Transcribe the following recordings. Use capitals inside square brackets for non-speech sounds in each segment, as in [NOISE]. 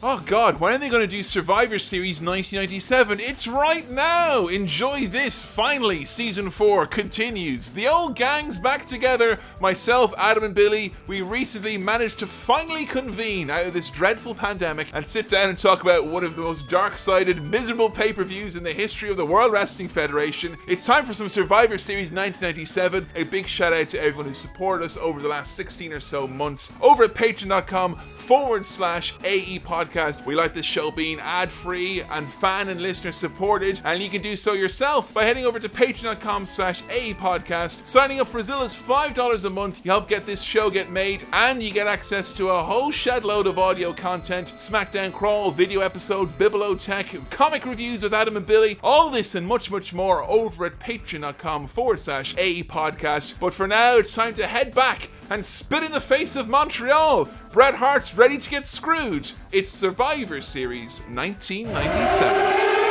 Oh god, when are they going to do Survivor Series 1997? It's right now! Enjoy this! Finally, season 4 continues. The old gang's back together. Myself, Adam, and Billy, we recently managed to finally convene out of this dreadful pandemic and sit down and talk about one of the most dark sided, miserable pay per views in the history of the World Wrestling Federation. It's time for some Survivor Series 1997. A big shout out to everyone who supported us over the last 16 or so months over at patreon.com forward slash AE podcast. We like this show being ad free and fan and listener supported, and you can do so yourself by heading over to patreon.com slash AE podcast. Signing up for as little as $5 a month, you help get this show get made, and you get access to a whole shed load of audio content, SmackDown Crawl, video episodes, Bibelo Tech, comic reviews with Adam and Billy, all this and much, much more over at patreon.com forward slash AE podcast. But for now, it's time to head back and spit in the face of Montreal. Bret Hart's ready to get screwed. It's Survivor Series 1997.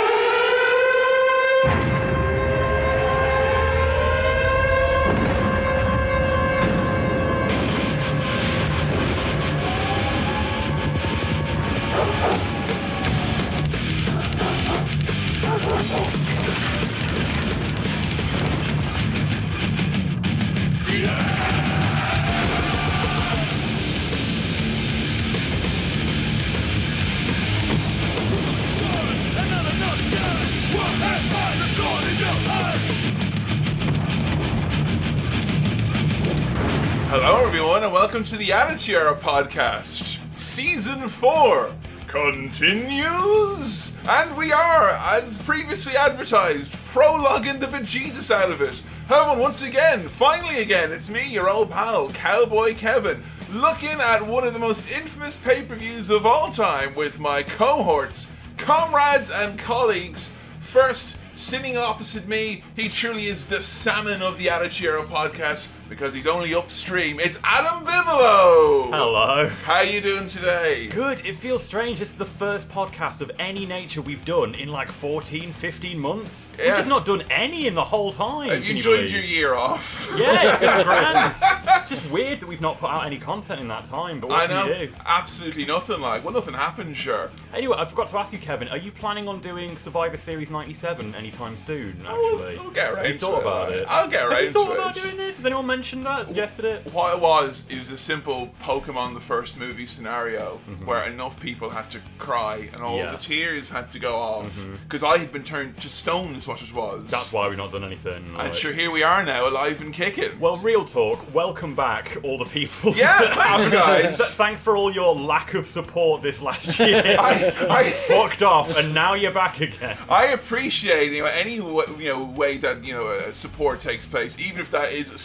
Era podcast, season four continues, and we are, as previously advertised, prologuing the bejesus out of it. However, once again, finally again, it's me, your old pal, Cowboy Kevin, looking at one of the most infamous pay-per-views of all time with my cohorts, comrades, and colleagues. First, sitting opposite me, he truly is the salmon of the Attitude podcast because he's only upstream. It's Adam Bigelow. Hello. How are you doing today? Good. It feels strange. It's the first podcast of any nature we've done in like 14, 15 months. We've just not done any in the whole time. Have you enjoyed believe? your year off? Yeah, it's been [LAUGHS] grand. it's just weird that we've not put out any content in that time, but what I can know. you do? Absolutely nothing like. Well, nothing happened, sure. Anyway, I forgot to ask you, Kevin, are you planning on doing Survivor Series 97 anytime soon, actually? I'll get around Have you thought about it? I'll get Have you thought about it. doing this? Has anyone mentioned that? Suggested it? What it was, it was a simple Pokemon the first movie scenario where enough people had to cry and all Mm-hmm. Yeah. Mm-hmm. the tears had to go off because I had been turned to stone, is what it was. That's why we've not done anything. And sure, here we are now, alive and kicking. Well, real talk. Welcome back, all the people. Yeah, [LAUGHS] thanks, guys. Thanks for all your lack of support this last year. [LAUGHS] I, I, [LAUGHS] Fucked off, and now you're back again. I appreciate you know any you know way that you know uh, support takes place, even if that is a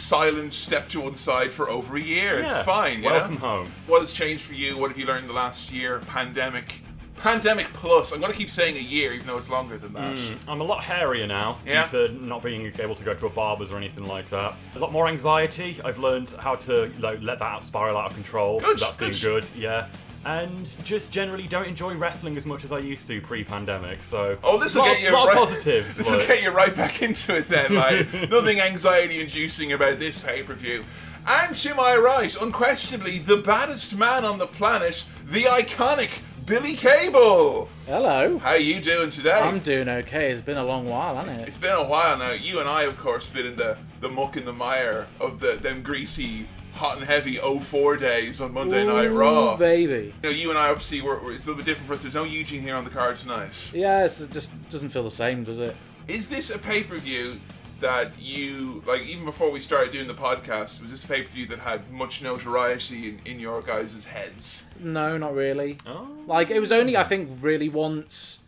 silent step to one side for over a year. It's fine. You Welcome know? home. What has changed for you? What have you learned the last year? Pandemic, pandemic plus. I'm gonna keep saying a year, even though it's longer than that. Hmm. I'm a lot hairier now Yeah. due to not being able to go to a barber's or anything like that. A lot more anxiety. I've learned how to like, let that out, spiral out of control. Good, so that's been good. good. Yeah. And just generally don't enjoy wrestling as much as I used to pre-pandemic. So Oh, this will get you lot right. positives. This will like- get you right back into it then. Like [LAUGHS] nothing anxiety-inducing about this pay-per-view. And to my right, unquestionably the baddest man on the planet, the iconic Billy Cable. Hello. How are you doing today? I'm doing okay. It's been a long while, hasn't it? It's been a while now. You and I, of course, been in the, the muck and the mire of the them greasy, hot and heavy 04 days on Monday Night Ooh, Raw. baby. You know, you and I obviously were, were- it's a little bit different for us. There's no Eugene here on the card tonight. Yeah, it's, it just doesn't feel the same, does it? Is this a pay per view that you like? Even before we started doing the podcast, was this a pay per view that had much notoriety in, in your guys' heads? No, not really. Oh. Like it was only I think really once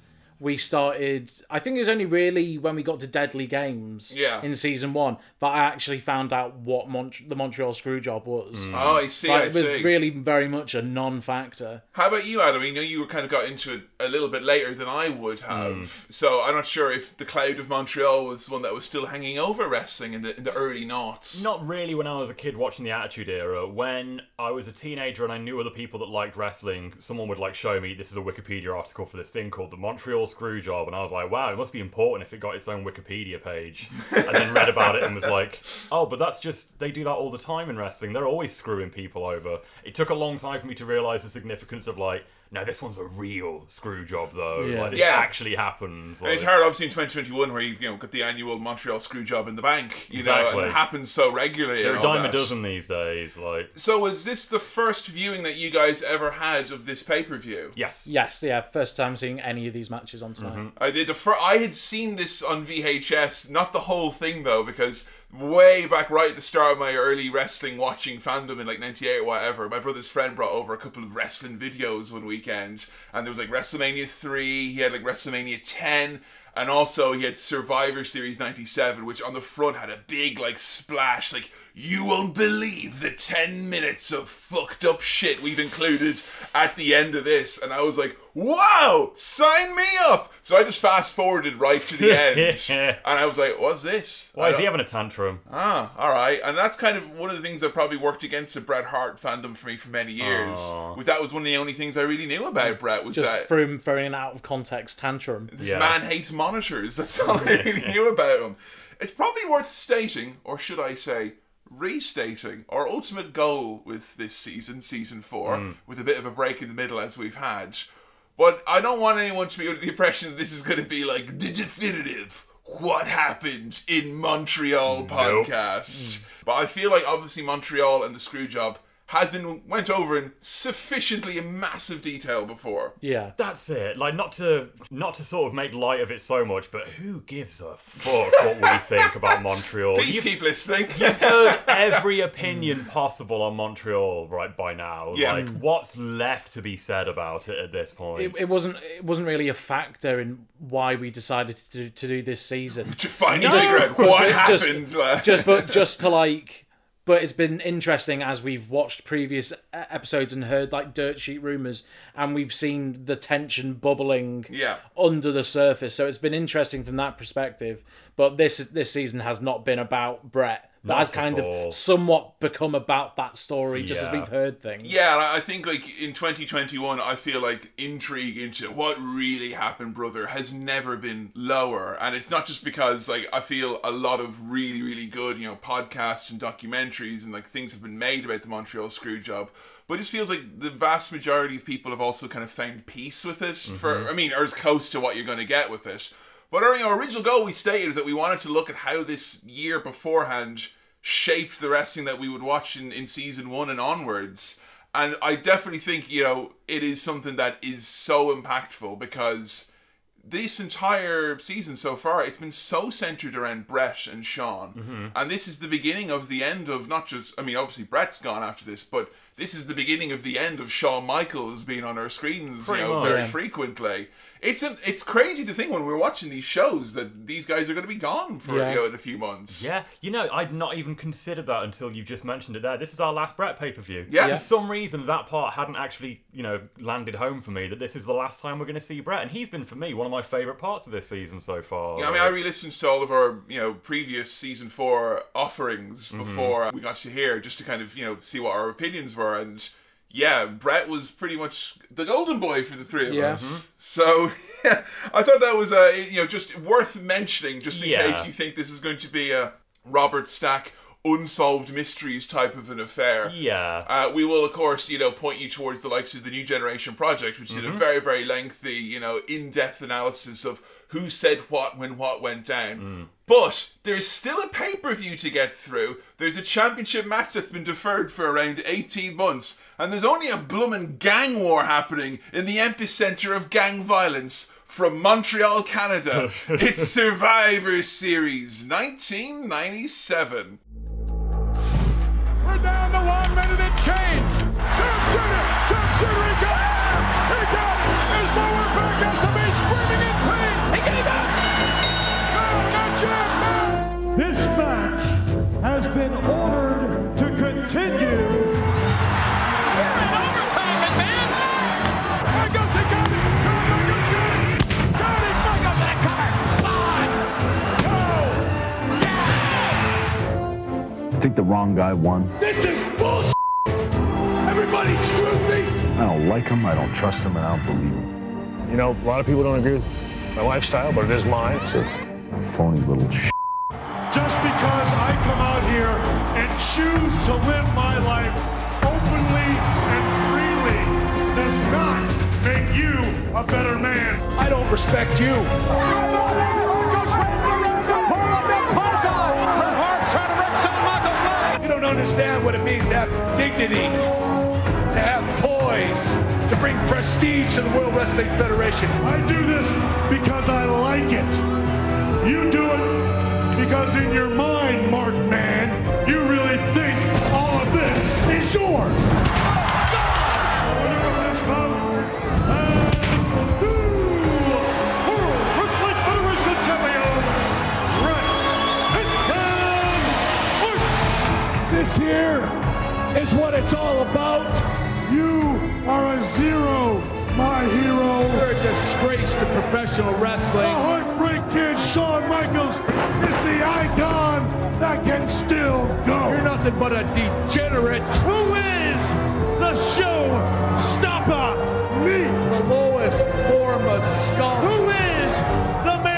we started. I think it was only really when we got to Deadly Games. Yeah. In season one that I actually found out what Mont- the Montreal Screwjob was. Mm. Oh, I see. Like, I it was see. really very much a non-factor. How about you, Adam? I know you were kind of got into it a little bit later than I would have, mm. so I'm not sure if the cloud of Montreal was one that was still hanging over wrestling in the in the early noughts. Not really when I was a kid watching the Attitude Era. When I was a teenager and I knew other people that liked wrestling, someone would like show me this is a Wikipedia article for this thing called the Montreal Screwjob, and I was like, wow, it must be important if it got its own Wikipedia page. and then read about it and was like, oh, but that's just they do that all the time in wrestling. They're always screwing people over. It took a long time for me to realize the significance of like no, this one's a real screw job though. Yeah. Like this Yeah. actually happened. And it's Like, hard, obviously, in 2021, where you've you know got the annual Montreal screw job in the bank, you know, Exactly. and it happens so regularly. They're and a all dime a that. dozen these days. Like, So, was this the first viewing that you guys ever had of this pay per view? yes, Yes, yeah, first time seeing any of these matches on tonight. Mm-hmm. I did the fir- I had seen this on VHS, not the whole thing though, because way back right at the start of my early wrestling watching fandom in like '98 or whatever, my brother's friend brought over a couple of wrestling videos one weekend, and there was like WrestleMania three, he had like WrestleMania ten. And also, he had Survivor Series 97, which on the front had a big, like, splash, like, you won't believe the 10 minutes of fucked up shit we've included at the end of this. And I was like, wow, sign me up. So I just fast forwarded right to the end. [LAUGHS] and I was like, what's this? why I is he don't- having a tantrum? Ah, all right. And that's kind of one of the things that probably worked against the Bret Hart fandom for me for many years. Aw. Was that was one of the only things I really knew about Bret was Just that through him throwing an out of context tantrum. this Yeah. man hates monitors. That's all I [LAUGHS] really knew about him. It's probably worth stating, or should I say, restating, our ultimate goal with this season, season four, Hmm. with a bit of a break in the middle as we've had. But I don't want anyone to be under the impression that this is going to be like the definitive what happened in Montreal podcast. But I feel like obviously Montreal and the screw job has been went over in sufficiently in massive detail before. Yeah. That's it. Like not to not to sort of make light of it so much, but who gives a fuck what we think about Montreal? Please You've keep listening. You've [LAUGHS] heard every opinion possible on Montreal right by now. Yeah. Like what's left to be said about it at this point? It, it wasn't it wasn't really a factor in why we decided to do, to do this season. [LAUGHS] to find No. figure out what [LAUGHS] Just- happened. uh, just but just to like but it's been interesting as we've watched previous episodes and heard like dirt sheet rumors and we've seen the tension bubbling Yeah. under the surface. So it's been interesting from that perspective. But this this season has not been about Bret Not has kind all. of somewhat become about that story just as we've heard things yeah, I I think like in 2021, I feel like intrigue into what really happened, brother, has never been lower. And it's not just because like I feel a lot of really, really good, you know, podcasts and documentaries and like things have been made about the Montreal screw job. But it just feels like the vast majority of people have also kind of found peace with it. For mm-hmm. I mean, or as close to what you're going to get with it. But our you know, original goal we stated is that we wanted to look at how this year beforehand shaped the wrestling that we would watch in, in season one and onwards. And I definitely think, you know, it is something that is so impactful because this entire season so far, it's been so centered around Bret and Shawn. Mm-hmm. And this is the beginning of the end of not just, I mean, obviously Bret's gone after this, but this is the beginning of the end of Shawn Michaels being on our screens, Pretty you know, much. very Yeah. frequently. It's an, it's crazy to think when we're watching these shows that these guys are going to be gone for Yeah. you know, in a few months. Yeah, you know, I'd not even considered that until you've just mentioned it there. This is our last Bret pay per view. Yeah. For some reason, that part hadn't actually, you know, landed home for me that this is the last time we're going to see Bret. And he's been, for me, one of my favourite parts of this season so far. Yeah, I mean, I re-listened to all of our, you know, previous season four offerings Mm-hmm. before we got you here, just to kind of, you know, see what our opinions were. And yeah, Bret was pretty much the golden boy for the three of Yeah. us. So yeah, [LAUGHS] I thought that was, uh, you know, just worth mentioning, just in Yeah. case you think this is going to be a Robert Stack unsolved mysteries type of an affair. Yeah. Uh, we will, of course, you know, point you towards the likes of the New Generation Project, which did a very, very lengthy, you know, in-depth analysis of who said what when what went down. But there's still a pay-per-view to get through. There's a championship match that's been deferred for around 18 months, and there's only a bloomin' gang war happening in the epicenter of gang violence. From Montreal, Canada, [LAUGHS] it's Survivor Series 1997. We're down to one minute and change. Sharpshooter, sharpshooter, think the wrong guy won. This is bullshit. Everybody screwed me. I don't like him, I don't trust him, and I don't believe him. You know, a lot of people don't agree with my lifestyle, but it is mine. It's a phony little sh. Just because I come out here and choose to live my life openly and freely does not make you a better man. I don't respect you. Don't understand what it means to have dignity, to have poise, to bring prestige to the World Wrestling Federation. I do this because I like it. You do it because in your mind, Mark Man, you really think all of this is yours. This here is what it's all about. You are a zero, my hero. You're a disgrace to professional wrestling. The. Heartbreak Kid, Shawn Michaels, is the icon that can still go. You're nothing but a degenerate. Who is the show stopper? Me. The lowest form of scum. Who is the? Me.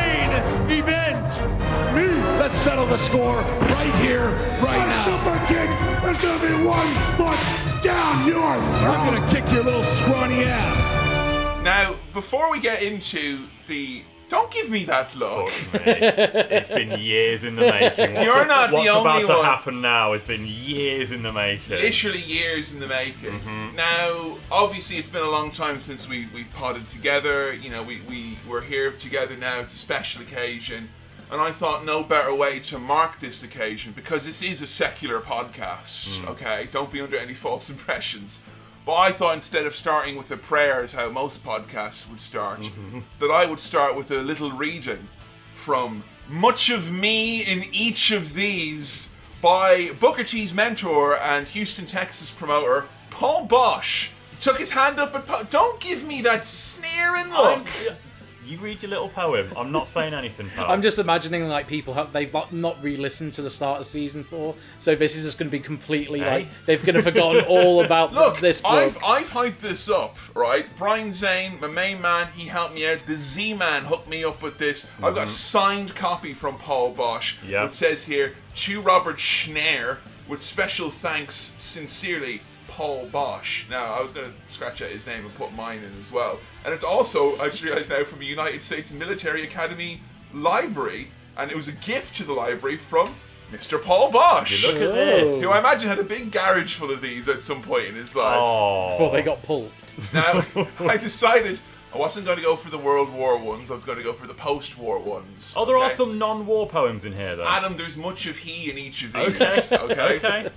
Let's settle the score right here, right My now. super kick is gonna be one foot down your throat. I'm gonna kick your little scrawny ass. Now, before we get into the. Don't give me that look. Fuck me. It's been years in the [LAUGHS] making. What's, You're not the only one. what's about to happen now has been years in the making. literally years in the making. Mm-hmm. Now, obviously, it's been a long time since we've we've potted together. You know, we we we're here together now. It's a special occasion, and I thought no better way to mark this occasion because this is a secular podcast. Hmm. Okay, don't be under any false [LAUGHS] impressions. But I thought instead of starting with a prayer, as how most podcasts would start, mm-hmm. that I would start with a little reading from Much of Me in Each of These by Booker T's mentor and Houston, Texas promoter, Paul Boesch. Took his hand up and po- don't give me that sneering oh, look. I'm- you read your little poem. I'm not saying anything, pal. I'm just imagining like people have they've not- not re-listened to the start of season four, so this is just going to be completely Hey. like they've going to forgotten [LAUGHS] all about Look, this book. I've I've hyped this up, right? Brian Zane, my main man, he helped me out. The Z Man hooked me up with this. I've got a mm-hmm. signed copy from Paul Boesch. Yeah. It says here to Robert Schneer with special thanks, sincerely, Paul Boesch. Now I was gonna scratch out his name and put mine in as well. And it's also I just realised now from a United States Military Academy library, and it was a gift to the library from Mr. Paul Boesch. Look at this. Who I imagine had a big garage full of these at some point in his life. Oh. before they got pulped. Now, [LAUGHS] I decided I wasn't going to go for the World War ones, I was going to go for the post war ones. Oh, there are some non-war poems in here, though. Adam, there's much of he in each of these. Okay. okay. [LAUGHS] okay.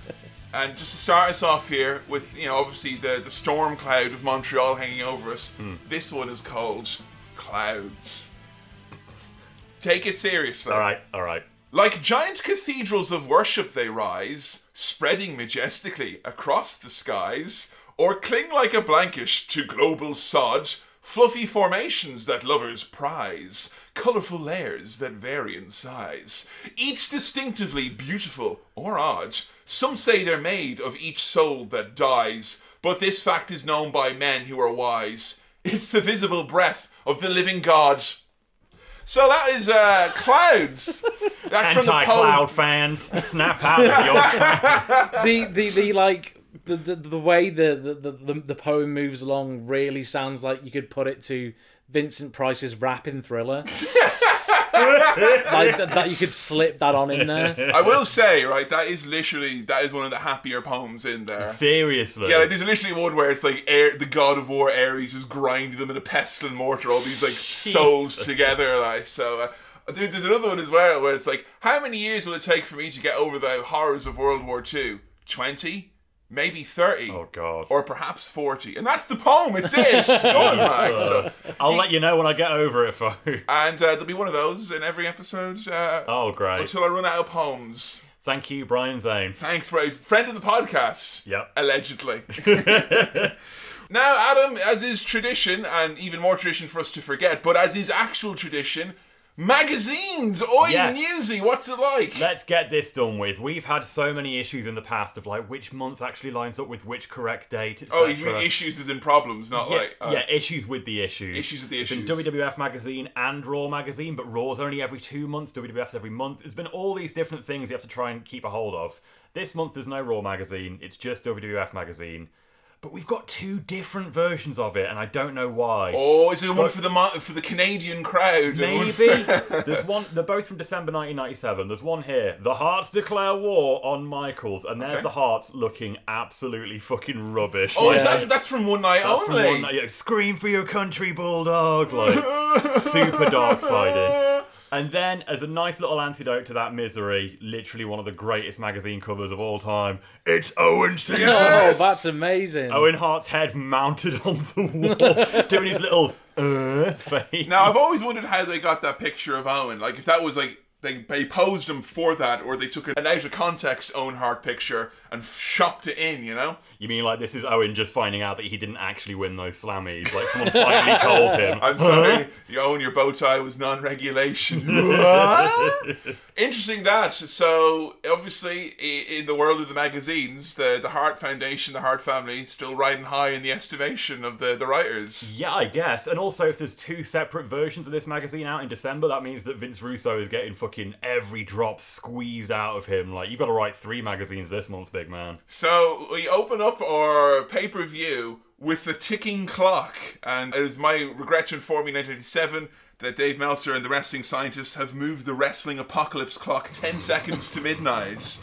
And just to start us off here with, you know, obviously the, the storm cloud of Montreal hanging over us, Hmm. this one is called Clouds. Take it seriously. All right. All right. Like giant cathedrals of worship, they rise, spreading majestically across the skies, or cling like a blanket to global sod, fluffy formations that lovers prize, colourful layers that vary in size, each distinctively beautiful or odd. Some say they're made of each soul that dies, but this fact is known by men who are wise. It's the visible breath of the living God. So that is uh, clouds. [LAUGHS] That's from the Anti-cloud fans, snap out of your tracks. [LAUGHS] the the the like the the, the way the, the the the poem moves along really sounds like you could put it to Vincent Price's rapping thriller. [LAUGHS] [LAUGHS] like that, that you could slip that on in there. I will say, right, that is literally that is one of the happier poems in there. Seriously. Yeah, like, there's literally one where it's like Air, the god of war Ares is grinding them in a pestle and mortar, all these like souls together. Like so, uh, dude, there's another one as well where it's like, how many years will it take for me to get over the horrors of World War II? Twenty, maybe thirty, Oh god. or perhaps forty, and that's the poem. It's it. It's [LAUGHS] done, so. I'll let you know when I get over it, folks. And uh, there'll be one of those in every episode uh, Oh great. until I run out of poems. Thank you, Brian Zane. Thanks, bro. Friend of the podcast. Yep. Allegedly. [LAUGHS] [LAUGHS] now, Adam, as is tradition, and even more tradition for us to forget, but as is actual tradition, magazines. Oi, Yes. Newsy, what's it like? Let's get this done with. We've had so many issues in the past of like which month actually lines up with which correct date, oh, you mean issues as in problems, not Yeah, like. uh, yeah, issues with the issues. Issues with the There's been issues. WWF magazine and Raw magazine, but Raw's only every two months. WWF's every month. There's been all these different things you have to try and keep a hold of. This month there's no Raw magazine. It's just WWF magazine. But we've got two different versions of it, and I don't know why. Oh, is it one for the for the Canadian crowd? Maybe [LAUGHS] there's one. They're both from December 1997. There's one here. The Harts declare war on Michaels, and there's Okay. the Harts looking absolutely fucking rubbish. oh, is that that's from one night that's from only? one night- yeah, Scream for your country, bulldog! Like super dark sided. And then, as a nice little antidote to that misery, literally one of the greatest magazine covers of all time, it's Owen Caesar. [LAUGHS] Oh, that's amazing. Owen Hart's head mounted on the wall, [LAUGHS] doing his little uh face. Now I've always wondered how they got that picture of Owen. Like if that was like they, they posed him for that, or they took an out of context Owen Hart picture and shopped it in. You know? You mean like this is Owen just finding out that he didn't actually win those slammies? Like someone finally [LAUGHS] told him. I'm sorry, [LAUGHS] you Owen, your bow tie was non-regulation. [LAUGHS] Interesting that. So obviously, in the world of the magazines, the the Hart Foundation, the Hart family, still riding high in the estimation of the the writers. Yeah, I guess. And also, if there's two separate versions of this magazine out in December, that means that Vince Russo is getting fucking every drop squeezed out of him. Like, you've got to write three magazines this month, big man. So we open up our pay per view with the ticking clock, and it is my regret to inform you, 1987, that Dave Meltzer and the wrestling scientists have moved the wrestling apocalypse clock 10 [LAUGHS] seconds to midnight.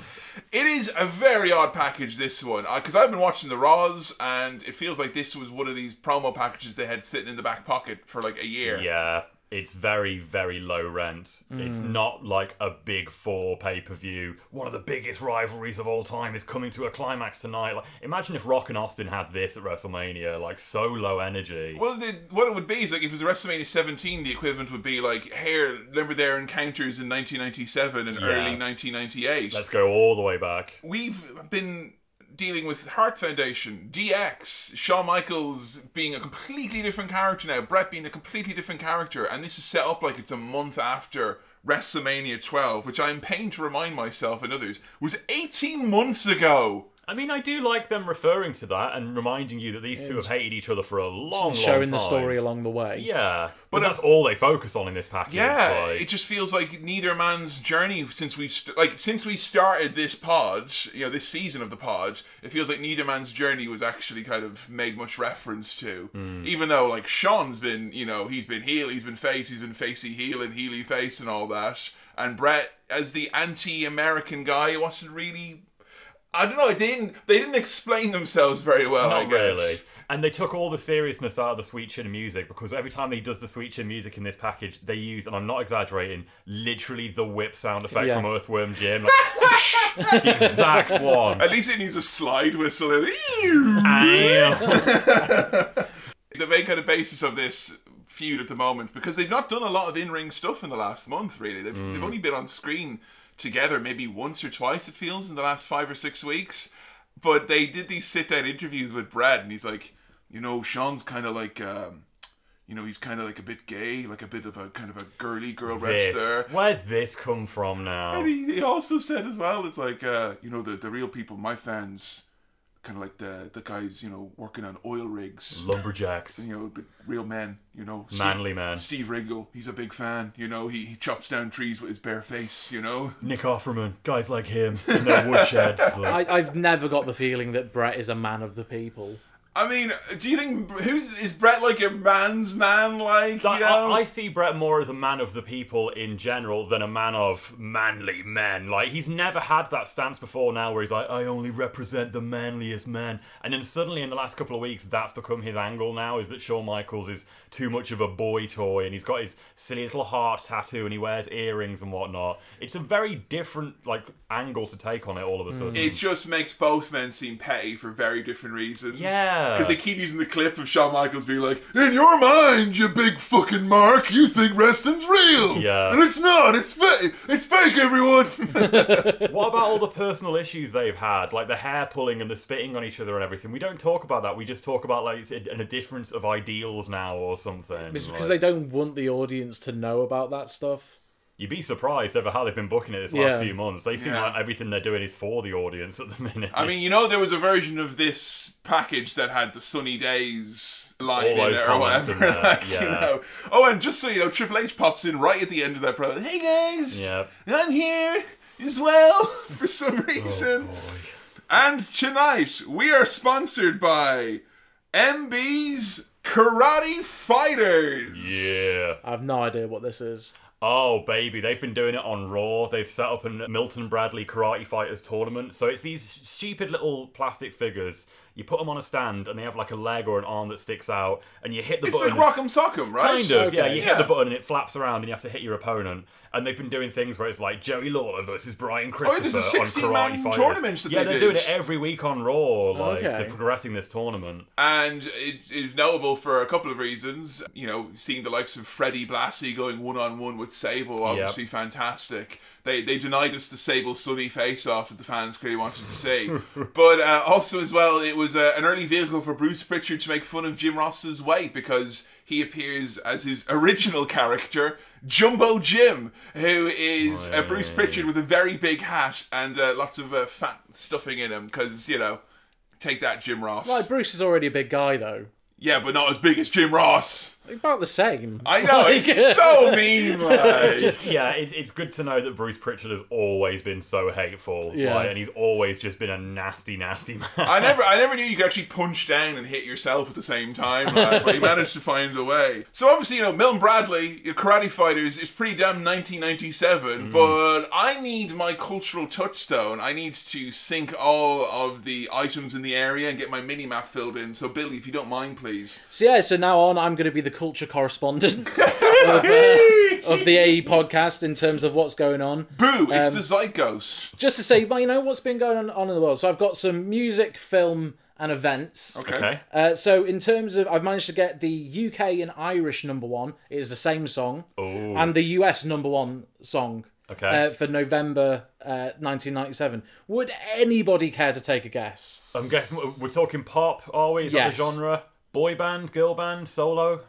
It is a very odd package, this one, uh, because I've been watching the Raws, and it feels like this was one of these promo packages they had sitting in the back pocket for like a year. Yeah, it's very, very low rent. It's mm. not like a big four pay per view. One of the biggest rivalries of all time is coming to a climax tonight. Like, imagine if Rock and Austin had this at WrestleMania. Like, so low energy. Well, the, what it would be is like if it was WrestleMania 17, the equivalent would be like, here, remember their encounters in 1997 and early 1998. Let's go all the way back. we've been dealing with Hart Foundation, DX, Shawn Michaels being a completely different character now, Bret being a completely different character, and this is set up like it's a month after WrestleMania 12, which I'm pained to remind myself and others was 18 months ago. I mean, I do like them referring to that and reminding you that these two have hated each other for a long, long showing time. the story along the way. Yeah, but that's all they focus on in this package. Yeah, like- it just feels like neither man's journey since we've st- like since we started this pod, you know, this season of the pod. It feels like neither man's journey was actually kind of made much reference to. Hmm. Even though like Shawn's been, you know, he's been heel, he's been face, he's been facey heel and heely face and all that. And Bret, as the anti-American guy, wasn't really. I don't know. They didn't. They didn't explain themselves very well. I Not guess. really. And they took all the seriousness out of the sweet chin music because every time he does the sweet chin music in this package, they use, and I'm not exaggerating, literally the whip sound effect Yeah. from Earthworm Jim. Like, [LAUGHS] the exact one. At least it needs a slide whistle. Damn. [LAUGHS] the main kind of basis of this feud at the moment because they've not done a lot of in-ring stuff in the last month really they've, they've mm. only been on screen together maybe once or twice it feels in the last five or six weeks but they did these sit-down interviews with brad and he's like you know Shawn's kind of like um, you know he's kind of like a bit gay like a bit of a kind of a girly girl This. wrestler Where's this come from now? and he, he also said as well, it's like, uh, you know, the, the real people, my fans, kind of like the the guys, you know, working on oil rigs. Lumberjacks. You know, the real men, you know. Manly men. Steve Riggle, he's a big fan. You know, he, he chops down trees with his bare face, you know. Nick Offerman. Guys like him in their woodsheds. [LAUGHS] Like, I, I've never got the feeling that Bret is a man of the people. I mean, do you think, who's, is Bret like a man's man, like, you I, know? I, I see Bret more as a man of the people in general than a man of manly men. Like he's never had that stance before now, where he's like, I only represent the manliest men, and then suddenly in the last couple of weeks, that's become his angle. Now is that Shawn Michaels is too much of a boy toy, and he's got his silly little heart tattoo, and he wears earrings and whatnot. It's a very different like angle to take on it all of a sudden. it just makes both men seem petty for very different reasons. Yeah. Because they keep using the clip of Shawn Michaels being like, In your mind, you big fucking mark, you think wrestling's real. Yeah. And it's not. It's fake. It's fake, everyone. [LAUGHS] What about all the personal issues they've had, like the hair pulling and the spitting on each other and everything? We don't talk about that. We just talk about like it's a, a difference of ideals now or something. It's because Like, they don't want the audience to know about that stuff. You'd be surprised over how they've been booking it this last Yeah. few months. They seem Yeah. like everything they're doing is for the audience at the minute. I mean, you know, there was a version of this package that had the sunny days line All in those it or comments whatever. in there, like, you yeah. know. Oh, and just so you know, Triple H pops in right at the end of that promo. Hey guys, Yeah. I'm here as well [LAUGHS] for some Oh, reason. And tonight we are sponsored by MB's Karate Fighters. Yeah. I have no idea what this is. Oh, baby, they've been doing it on Raw. They've set up a Milton Bradley Karate Fighters tournament. So it's these stupid little plastic figures. You put them on a stand, and they have like a leg or an arm that sticks out, and you hit the It's button. It's like Rock'em Sock'em, right? Kind of, yeah. You Yeah. hit the button and it flaps around, and you have to hit your opponent. And they've been doing things where it's like Joey Lawler versus Brian Christopher there's a on 16-man Karate Fighters. tournament that yeah, they are did. doing it every week on Raw. Like Okay. they're progressing this tournament. And it is notable for a couple of reasons. You know, seeing the likes of Freddie Blassie going one on one with Sable, obviously fantastic. They they denied us the Sable Sunny face off that the fans clearly wanted to see. [LAUGHS] but uh, also, as well, it was uh, an early vehicle for Bruce Prichard to make fun of Jim Ross's weight because he appears as his original character. Jumbo Jim, who is uh, Bruce Prichard with a very big hat and uh, lots of uh, fat stuffing in him, because, you know, take that, Jim Ross. Like Bruce is already a big guy though. Yeah, but not as big as Jim Ross. About the same. I know, Like- [LAUGHS] it's so mean, like. Just yeah, it's, it's good to know that Bruce Prichard has always been so hateful. Yeah. like, and he's always just been a nasty, nasty man. I [LAUGHS] never, I never knew you could actually punch down and hit yourself at the same time, like, but he managed to find a way. So obviously, you know, Milton Bradley, your Karate Fighters, is pretty damn 1997. Mm. But I need my cultural touchstone. I need to sync all of the items in the area and get my mini map filled in. So Billy, if you don't mind, please. So yeah, so now on, I'm going to be the culture correspondent [LAUGHS] of, uh, of the AE podcast in terms of what's going on. Boo! It's Um, the zeitgeist. Just to say, well, you know what's been going on, on in the world. So I've got some music, film, and events. Okay. okay. Uh, so in terms of, I've managed to get the UK and Irish number one. It is the same song, Ooh. and the US number one song. Okay. Uh, for November uh, 1997. Would anybody care to take a guess? I'm guessing we're talking pop, are we? Is Yes. that the genre? Boy band, girl band, solo,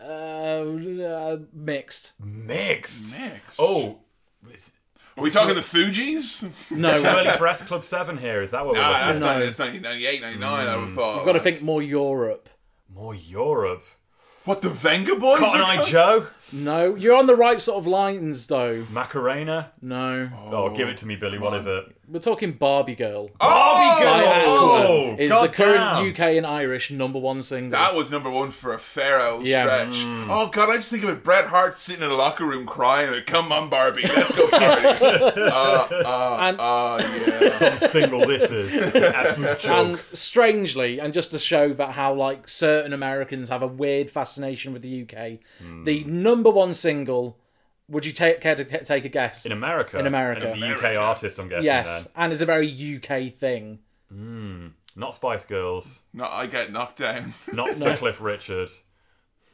Uh, uh, mixed. mixed. Mixed. Oh, is, Are we talking the Fugees? [LAUGHS] No, too early for S Club Seven here. Is that what we're looking that's, at? No. not, that's 1998, 99, I would have thought. I've got to think more Europe. More Europe. What, the Venga Boys? Cotton are Eye? Joe, No, you're on the right sort of lines though. Macarena. No, Oh, give it to me, Billy. What is it? we're talking Barbie Girl. Oh! Girl! Oh, is God the current damn. UK and Irish number one single. That was number one for a fair old Yeah. stretch. Oh god, I just think of it. Bret Hart sitting in a locker room crying, like, "Come on, Barbie, let's go party." [LAUGHS] uh, uh, And- uh, yeah. Some single this is. Absolute joke. and strangely, and just to show that how like certain Americans have a weird fascination with the UK, the number one single. Would you take care to ca- take a guess? in America. In America. And it's a UK artist, I'm guessing yes, then. and it's a very UK thing. Hmm. Not Spice Girls. No, I get knocked down. Not [LAUGHS] Sir Cliff Richard.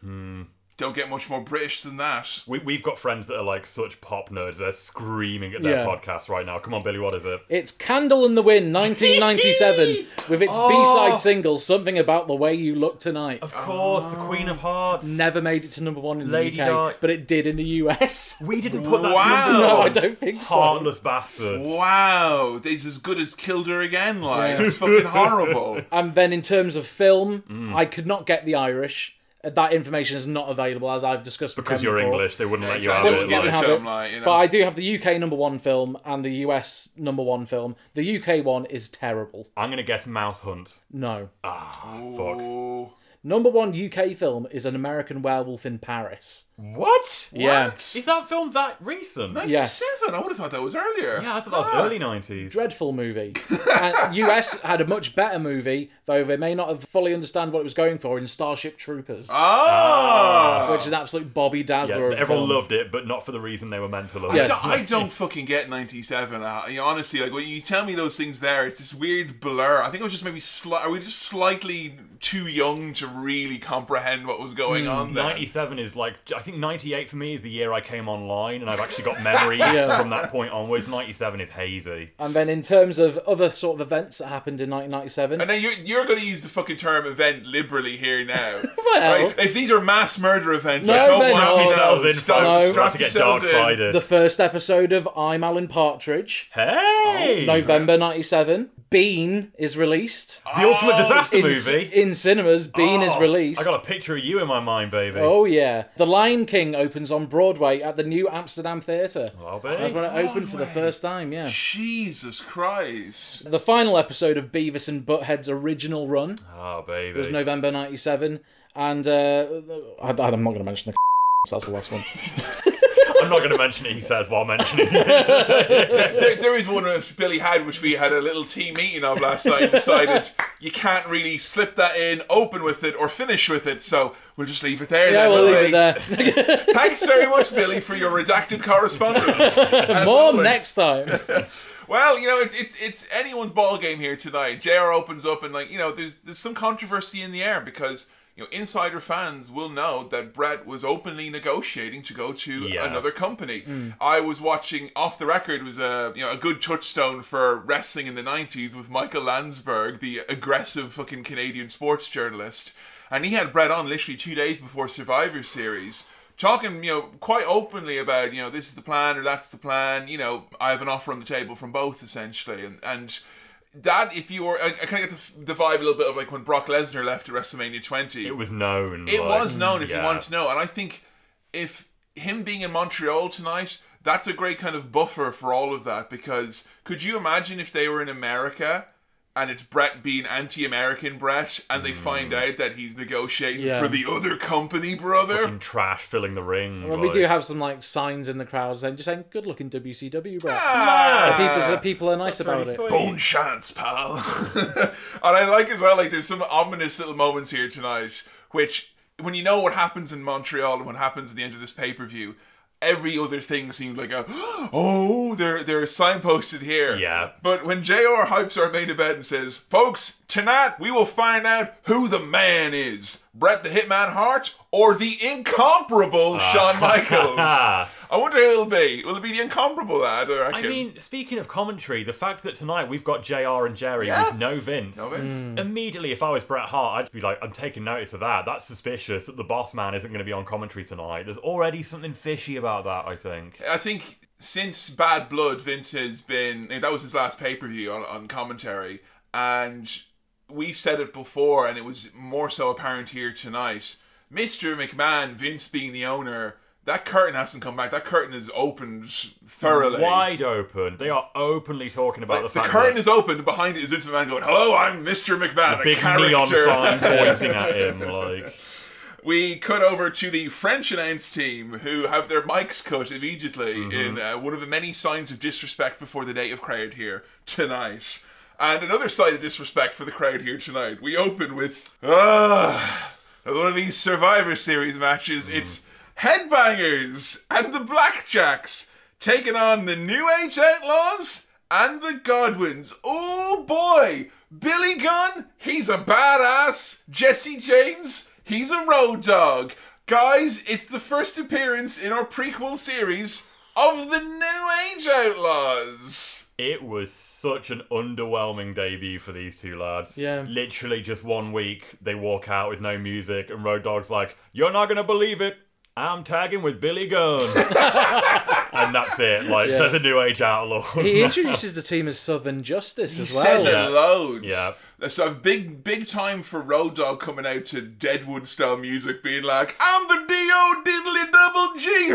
Hmm. Don't get much more British than that. We, we've got friends that are like such pop nerds. They're screaming at their Yeah. podcast right now. Come on, Billy, what is it? It's Candle in the Wind, [LAUGHS] 1997, with its Oh. B-side single "Something About the Way You Look Tonight." Of course, the Queen of Hearts. Never made it to number one in Lady the UK, Di- but it did in the US. [LAUGHS] We didn't put that Wow. to number no, one. I don't think so. Heartless bastards. Wow, this is as good as killed her again. Like [LAUGHS] it's fucking horrible. And then in terms of film, Mm. I could not get the Irish. That information is not available, as I've discussed. with Because you're before. English, they wouldn't let you exactly. have it. give Let it me to have it. like, you know. But I do have the UK number one film and the US number one film. The UK one is terrible. I'm gonna guess Mouse Hunt. No. Ah fuck. Oh, Number one UK film is An American Werewolf in Paris. What? Yeah. Is that film that recent? Yes. 97. I would have thought that was earlier. Yeah, I thought that was Ah. early 90s. Dreadful movie. and US had a much better movie, though they may not have fully understand what it was going for in Starship Troopers, Ah. which is an absolute Bobby Yeah, Dazzler. of a everyone film. loved it, but not for the reason they were meant to love I Yeah. it. don't, I [LAUGHS] don't fucking get 97. Uh, you know, honestly, like when you tell me those things there, it's this weird blur. I think it was just maybe sli- are we just slightly too young to really comprehend what was Hmm, going on there? 97 is like I think 98 for me is the year I came online and I've actually got memories [LAUGHS] Yeah. from that point onwards 97 is hazy And then in terms of other sort of events that happened in 1997, And then you're, you're going to use the fucking term event liberally here now. [LAUGHS] Well- Right? If these are mass murder events, No, like, don't they're watch yourselves. Yourselves in, Stop, folks. No. strap About to get dark-sided. the first episode of I'm Alan Partridge, hey November 97. Bean is released. The Ultimate Disaster In, movie. in cinemas, Bean is Oh, released. I got a picture of you in my mind, baby. Oh yeah, The Lion King opens on Broadway at the New Amsterdam Theatre. Well, That's when it opened for the first time. Yeah. Jesus Christ. The final episode of Beavis and Butthead's original run Oh, baby. was November '97, and uh, I, I'm not going to mention the. [LAUGHS] That's the last one. [LAUGHS] I'm not going to mention it, he says, while mentioning it. there, there is one which Billy had, which we had a little team meeting of last night and decided you can't really slip that in, open with it, or finish with it, so we'll just leave it there Yeah, then. we'll leave we? it there. Thanks very much, Billy, for your redacted correspondence. [LAUGHS] More always. next time. [LAUGHS] Well, you know, it's it's it's anyone's ball game here tonight. JR opens up and like, you know, there's there's some controversy in the air because you know, insider fans will know that Bret was openly negotiating to go to Yeah. another company. Hmm. I was watching off the record was a you know a good touchstone for wrestling in the '90s with Michael Landsberg, the aggressive fucking Canadian sports journalist, and he had Bret on literally two days before Survivor Series talking, you know, quite openly about, you know, this is the plan or that's the plan. You know, I have an offer on the table from both essentially, and and that if you were, I, I kind of get the, the vibe a little bit of like when Brock Lesnar left at WrestleMania 20. it was known. It like, was known if you want to know, and I think if him being in Montreal tonight, that's a great kind of buffer for all of that. Because could you imagine if they were in America? And it's Bret being anti-American Bret, and they find Mm. out that he's negotiating Yeah. for the other company, brother. Fucking trash filling the ring. Well, we do have some like signs in the crowd saying, just saying, "Good looking WCW, bro." Ah! So people, so people are nice about really it. sweet. Bone chance, pal. [LAUGHS] and I like as well, like, there's some ominous little moments here tonight, which, when you know what happens in Montreal and what happens at the end of this pay per view, every other thing seemed like a, [GASPS] oh, they're, they're signposted here. Yeah. But when JR hypes our main event and says, folks, tonight we will find out who the man is Bret the Hitman Hart or the incomparable Shawn Michaels. [LAUGHS] I wonder who it'll be. Will it be the incomparable lad? I I mean, speaking of commentary, the fact that tonight we've got JR and Jerry Yeah. with no Vince. No Vince. Hmm. Immediately, if I was Bret Hart, I'd be like, I'm taking notice of that. That's suspicious that the boss man isn't going to be on commentary tonight. There's already something fishy about that, I think. I think since Bad Blood, Vince has been that was his last pay per view on, on commentary, and we've said it before, and it was more so apparent here tonight. Mr. McMahon, Vince being the owner, that curtain hasn't come back. That curtain is opened thoroughly. Wide open. They are openly talking about Like, the the curtain is open, behind it is Vince McMahon going, "Hello, I'm Mr. McMahon." a big character. neon sign [LAUGHS] pointing at him. Like, we cut over to the French announce team who have their mics cut immediately Mm-hmm. in uh, one of the many signs of disrespect before the native crowd here tonight. And another sign of disrespect for the crowd here tonight. We open with ah one of these Survivor Series matches. Mm. It's Headbangers and the Blackjacks taking on the New Age Outlaws and the Godwins. Oh boy! Billy Gunn, he's a badass. Jesse James, he's a road dog. Guys, it's the first appearance in our prequel series of the New Age Outlaws. It was such an underwhelming debut for these two lads. Yeah. Literally just one week, they walk out with no music, and Road Dogg's like, You're not going to believe it. I'm tagging with Billy Gunn. [LAUGHS] and that's it. Like, Yeah. they're the New Age Outlaws. He now. introduces the team as Southern Justice He as well. says Yeah. it loads. Yeah. So big, big time for Road Dogg coming out to Deadwood style music, being like, "I'm the D-O diddly double G."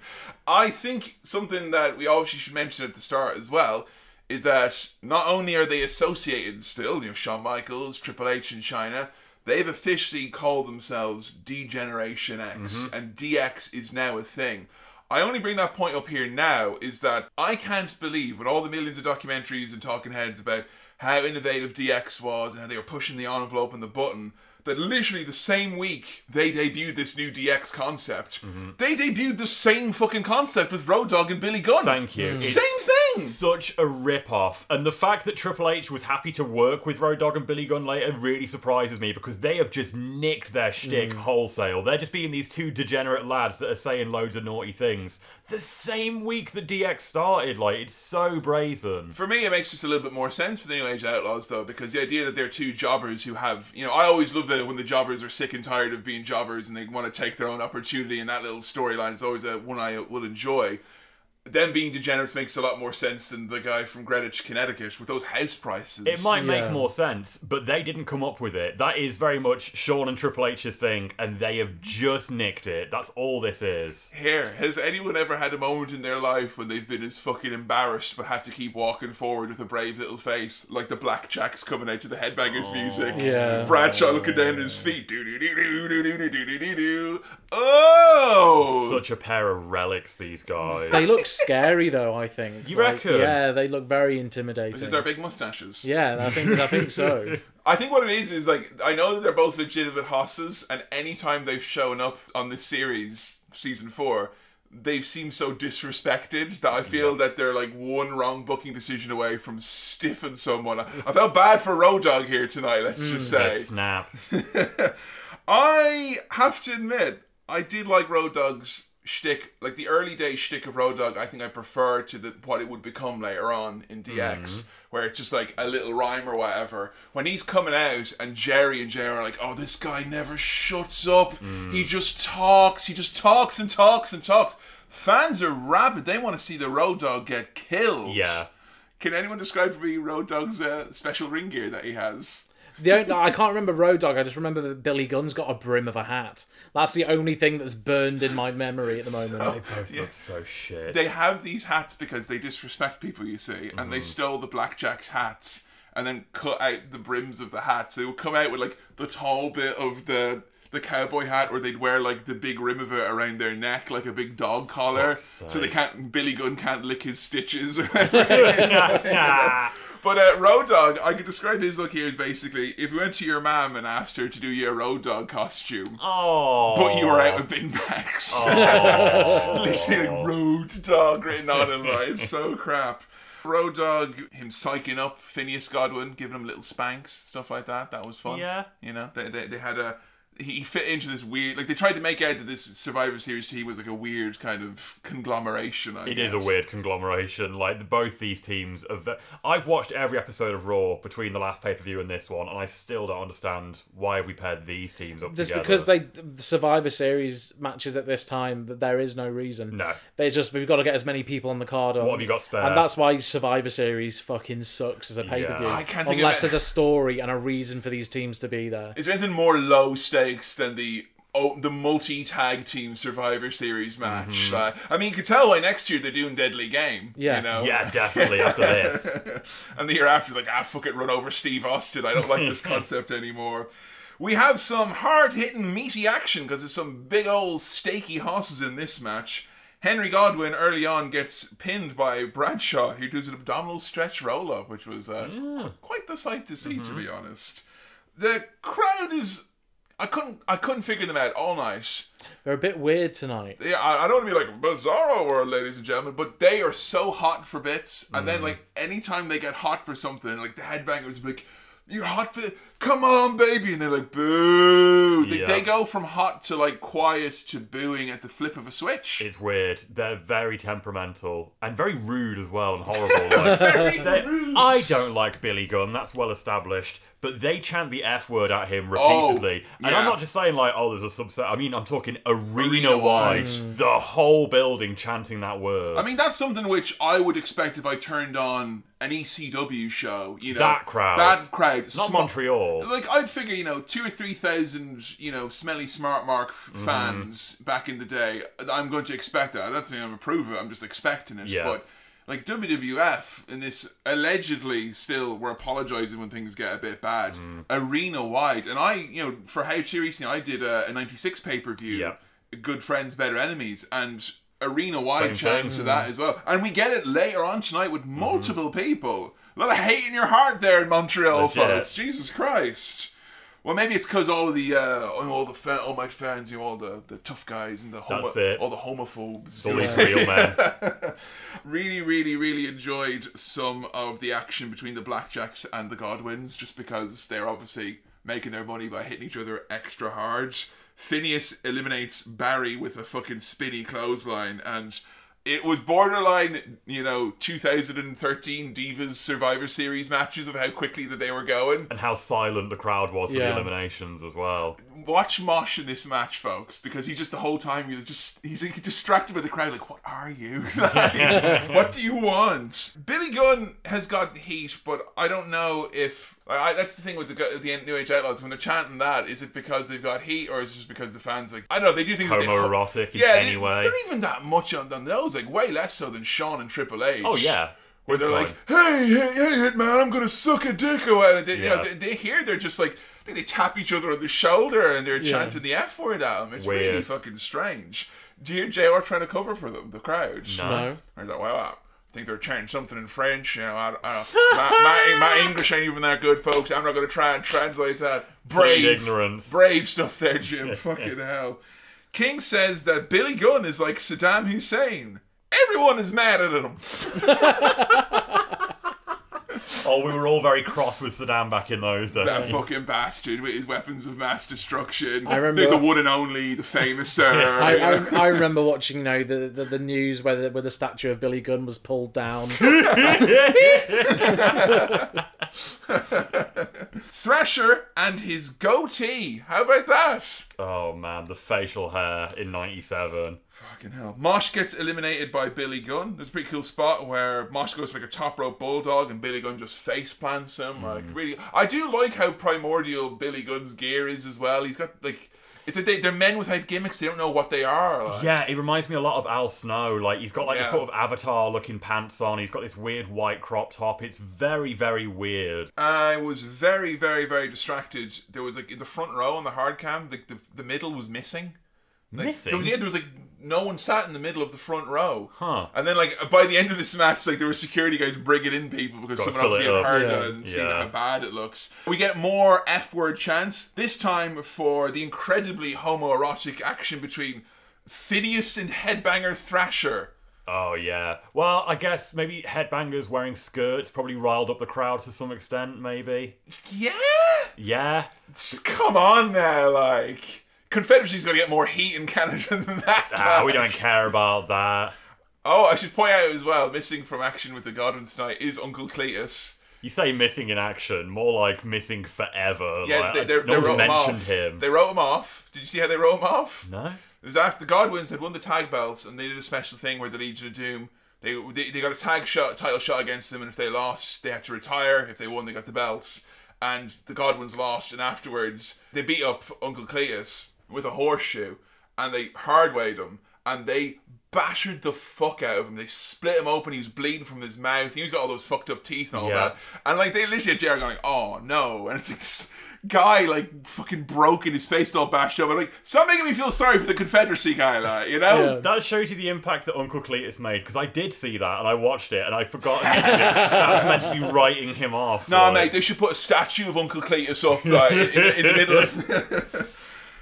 [LAUGHS] [LAUGHS] I think something that we obviously should mention at the start as well is that not only are they associated still, you know, Shawn Michaels, Triple H, and Chyna, they've officially called themselves D-Generation X, mm-hmm. and DX is now a thing. I only bring that point up here now is that I can't believe with all the millions of documentaries and talking heads about how innovative DX was and how they were pushing the envelope and the button that literally the same week they debuted this new DX concept, mm-hmm. they debuted the same fucking concept with Road Dogg and Billy Gunn. Thank you. It's Same thing. Such a rip-off. And the fact that Triple H was happy to work with Road Dogg and Billy Gunn later really surprises me because they have just nicked their shtick mm. wholesale. They're just being these two degenerate lads that are saying loads of naughty things. The same week that DX started, like, it's so brazen. For me, it makes just a little bit more sense for the New Age Outlaws, though, because the idea that they're two jobbers who have, you know, I always love that when the jobbers are sick and tired of being jobbers and they want to take their own opportunity, and that little storyline is always a one I will enjoy. Them being degenerates makes a lot more sense than the guy from Greenwich, Connecticut, with those house prices. It might make Yeah. more sense, but they didn't come up with it. That is very much Shawn and Triple H's thing, and they have just nicked it. That's all this is. Here, has anyone ever had a moment in their life when they've been as fucking embarrassed but had to keep walking forward with a brave little face, like the blackjacks coming out to the headbangers oh, music? Yeah. Bradshaw looking down at his feet. Do do do do do do do do do do. Oh, Such a pair of relics, these guys. They look scary though. I think. You Like, reckon? Yeah, they look very intimidating. it their big mustaches? Yeah, I think I think so. [LAUGHS] I think what it is is like I know that they're both legitimate hosses, and anytime they've shown up on this series, season four, they've seemed so disrespected that I feel that they're like one wrong booking decision away from stiffing someone. I, I felt bad for Road Dogg here tonight. Let's mm. just The say. snap. [LAUGHS] I have to admit, I did like Road Dogg's shtick, like the early day shtick of Road Dogg. I think I prefer to the, what it would become later on in DX, where it's just like a little rhyme or whatever. When he's coming out and Jerry and Jerry are like, "Oh, this guy never shuts up. He just talks. He just talks and talks and talks." Fans are rabid. They want to see the Road Dogg get killed. Yeah. Can anyone describe for me Road Dogg's uh, special ring gear that he has? The only, I can't remember Road Dogg. I just remember that Billy Gunn's got a brim of a hat. That's the only thing that's burned in my memory at the moment. They Both look so shit. they have these hats because they disrespect people, you see, and Mm-hmm. they stole the blackjacks hats and then cut out the brims of the hats. They would come out with like the tall bit of the the cowboy hat, or they'd wear like the big rim of it around their neck, like a big dog collar, so they can't. Billy Gunn can't lick his stitches. [LAUGHS] [LAUGHS] But uh, Road Dogg, I could describe his look here as basically if you went to your mum and asked her to do you a Road Dogg costume, oh. but you were out with bin bags. Literally like Road Dogg written on him, like it's so crap. Road Dogg, him psyching up Phineas Godwin, giving him little spanks, stuff like that. That was fun. Yeah. You know, they, they, they had a. He fit into this weird. Like, they tried to make out that this Survivor Series team was like a weird kind of conglomeration. I It is a weird conglomeration. Like both these teams of Ve- I've watched every episode of Raw between the last pay per view and this one, and I still don't understand why have we paired these teams up Just together. because they the Survivor Series matches at this time, that there is no reason. No. They just we've got to get as many people on the card. On, What have you got spare? And that's why Survivor Series fucking sucks as a pay per view. Yeah. I can't think of unless it- there's a story and a reason for these teams to be there. Is there anything more low stakes than the oh, the multi tag team Survivor Series match? Uh, I mean, you could tell why next year they're doing Deadly Game. Yeah. You know? yeah, definitely after this. [LAUGHS] and the year after, like, ah, fuck it, run over Steve Austin. I don't like this [LAUGHS] concept anymore. We have some hard hitting, meaty action because there's some big old steaky horses in this match. Henry Godwin early on gets pinned by Bradshaw, who does an abdominal stretch roll up, which was uh, quite the sight to see, to be honest. The crowd is. I couldn't. I couldn't figure them out all night. They're a bit weird tonight. Yeah, I, I don't want to be like Bizarro world, ladies and gentlemen, but they are so hot for bits. And then, mm. like, anytime they get hot for something, like the headbangers be like, "You're hot for, come on, baby," and they're like, "Boo!" They, Yeah. they go from hot to like quiet to booing at the flip of a switch. It's weird. They're very temperamental and very rude as well and horrible. Like, [LAUGHS] rude. I don't like Billy Gunn. That's well established. But they chant the F word at him Oh, repeatedly. and. I'm not just saying, like, oh, there's a subset. I mean, I'm talking arena wide. The whole building chanting that word. I mean, that's something which I would expect if I turned on an ECW show. You know, That crowd. that crowd, not sm- Montreal. Like I'd figure, you know, two or three thousand, you know, smelly smart mark Mm-hmm. fans back in the day. I'm going to expect that. That's not saying I'm approve it. I'm just expecting it. Yeah. But like WWF in this allegedly still we're apologizing when things get a bit bad. Mm. Arena wide, and I, you know, for how too recently I did a, a '96 pay per view. Yeah. Good friends, better enemies, and arena wide chants to that as well. And we get it later on tonight with Mm-hmm. multiple people. A lot of hate in your heart there in Montreal, Legit. folks. Jesus Christ. Well, maybe it's because all of the uh, all the fa- all my fans, you know, all the, the tough guys and the homo- all the homophobes. All these real men. [LAUGHS] really, really, really enjoyed some of the action between the Blackjacks and the Godwins, just because they're obviously making their money by hitting each other extra hard. Phineas eliminates Barry with a fucking spinny clothesline, and it was borderline, you know, 2013 Divas Survivor Series matches of how quickly that they were going. and how silent the crowd was for Yeah. the eliminations as well. Watch Mosh in this match, folks, because he's just the whole time he's just he's like, distracted by the crowd. Like, what are you? [LAUGHS] Like, what do you want? Billy Gunn has got heat, but I don't know if I, that's the thing with the the New Age Outlaws when they're chanting that. Is it because they've got heat, or is it just because the fans like I don't know? They do things that they- Homoerotic in Yeah, any they, they're even that much on, on those, like way less so than Shawn and Triple H. Oh yeah. Where they're like, hey, hey, hey, Hitman, I'm gonna suck a dick whatever. They, you know, Yeah. they, they hear they're just like, I think they tap each other on the shoulder and they're Yeah. chanting the F word at them. It's really fucking strange. Do you hear JR trying to cover for them, the crowd? No. No. Or is that, well, I think they're chanting something in French. You know, I, I don't, my, my, my [LAUGHS] English ain't even that good, folks. I'm not going to try and translate that. Brave Complete ignorance. Brave stuff there, Jim. [LAUGHS] Fucking hell. King says that Billy Gunn is like Saddam Hussein. Everyone is mad at him. [LAUGHS] Oh, we were all very cross with Saddam back in those days. That fucking bastard with his weapons of mass destruction. I remember- the, the one and only, the famous sir. [LAUGHS] I, I, I remember watching, you know, the, the, the news where the, where the statue of Billy Gunn was pulled down. [LAUGHS] Thrasher and his goatee. How about that? Oh man, the facial hair in '97. Fucking hell. Mosh gets eliminated by Billy Gunn. There's a pretty cool spot where Mosh goes for like a top rope bulldog and Billy Gunn just face plants him. Like hmm. really, I do like how primordial Billy Gunn's gear is as well. He's got like, it's a they, they're men without gimmicks. They don't know what they are. Like. Yeah, it reminds me a lot of Al Snow. Like he's got like Yeah. this sort of avatar-looking pants on. He's got this weird white crop top. It's very, very weird. I was very, very, very distracted. There was like in the front row on the hard cam, the the, the middle was missing. Like, Missing? There was, yeah, there was like no one sat in the middle of the front row. Huh. And then like by the end of this match, like there were security guys bringing in people because Gotta someone fill obviously had heard Yeah. it and seen how bad it looks. We get more F word chants. This time for the incredibly homoerotic action between Phineas and Headbanger Thrasher. Oh yeah. Well, I guess maybe headbangers wearing skirts probably riled up the crowd to some extent. Maybe. Yeah. Yeah. Just Come on now, like. Confederacy's got to get more heat in Canada [LAUGHS] than that. Ah, we don't care about that. Oh, I should point out as well, missing from action with the Godwins tonight is Uncle Cletus. You say missing in action, more like missing forever. Yeah, like, they, they, no they wrote him off. him. They wrote him off. Did you see how they wrote him off? No. It was after the Godwins had won the tag belts and they did a special thing where the Legion of Doom they, they they got a tag shot title shot against them and if they lost they had to retire. If they won they got the belts. And the Godwins lost and afterwards they beat up Uncle Cletus with a horseshoe and they hardwayed him and they battered the fuck out of him. They split him open. He was bleeding from his mouth. He's got all those fucked up teeth and all Yeah. that. And like they literally had JR going, "Oh no!" And it's like this guy like fucking broken, his face all bashed up. I'm like, stop making me feel sorry for the Confederacy guy, like you know. Yeah. That shows you the impact that Uncle Cletus made because I did see that and I watched it and I forgot [LAUGHS] that's meant to be writing him off. Nah, like- mate, they should put a statue of Uncle Cletus up like in, the- in the middle. Of, [LAUGHS]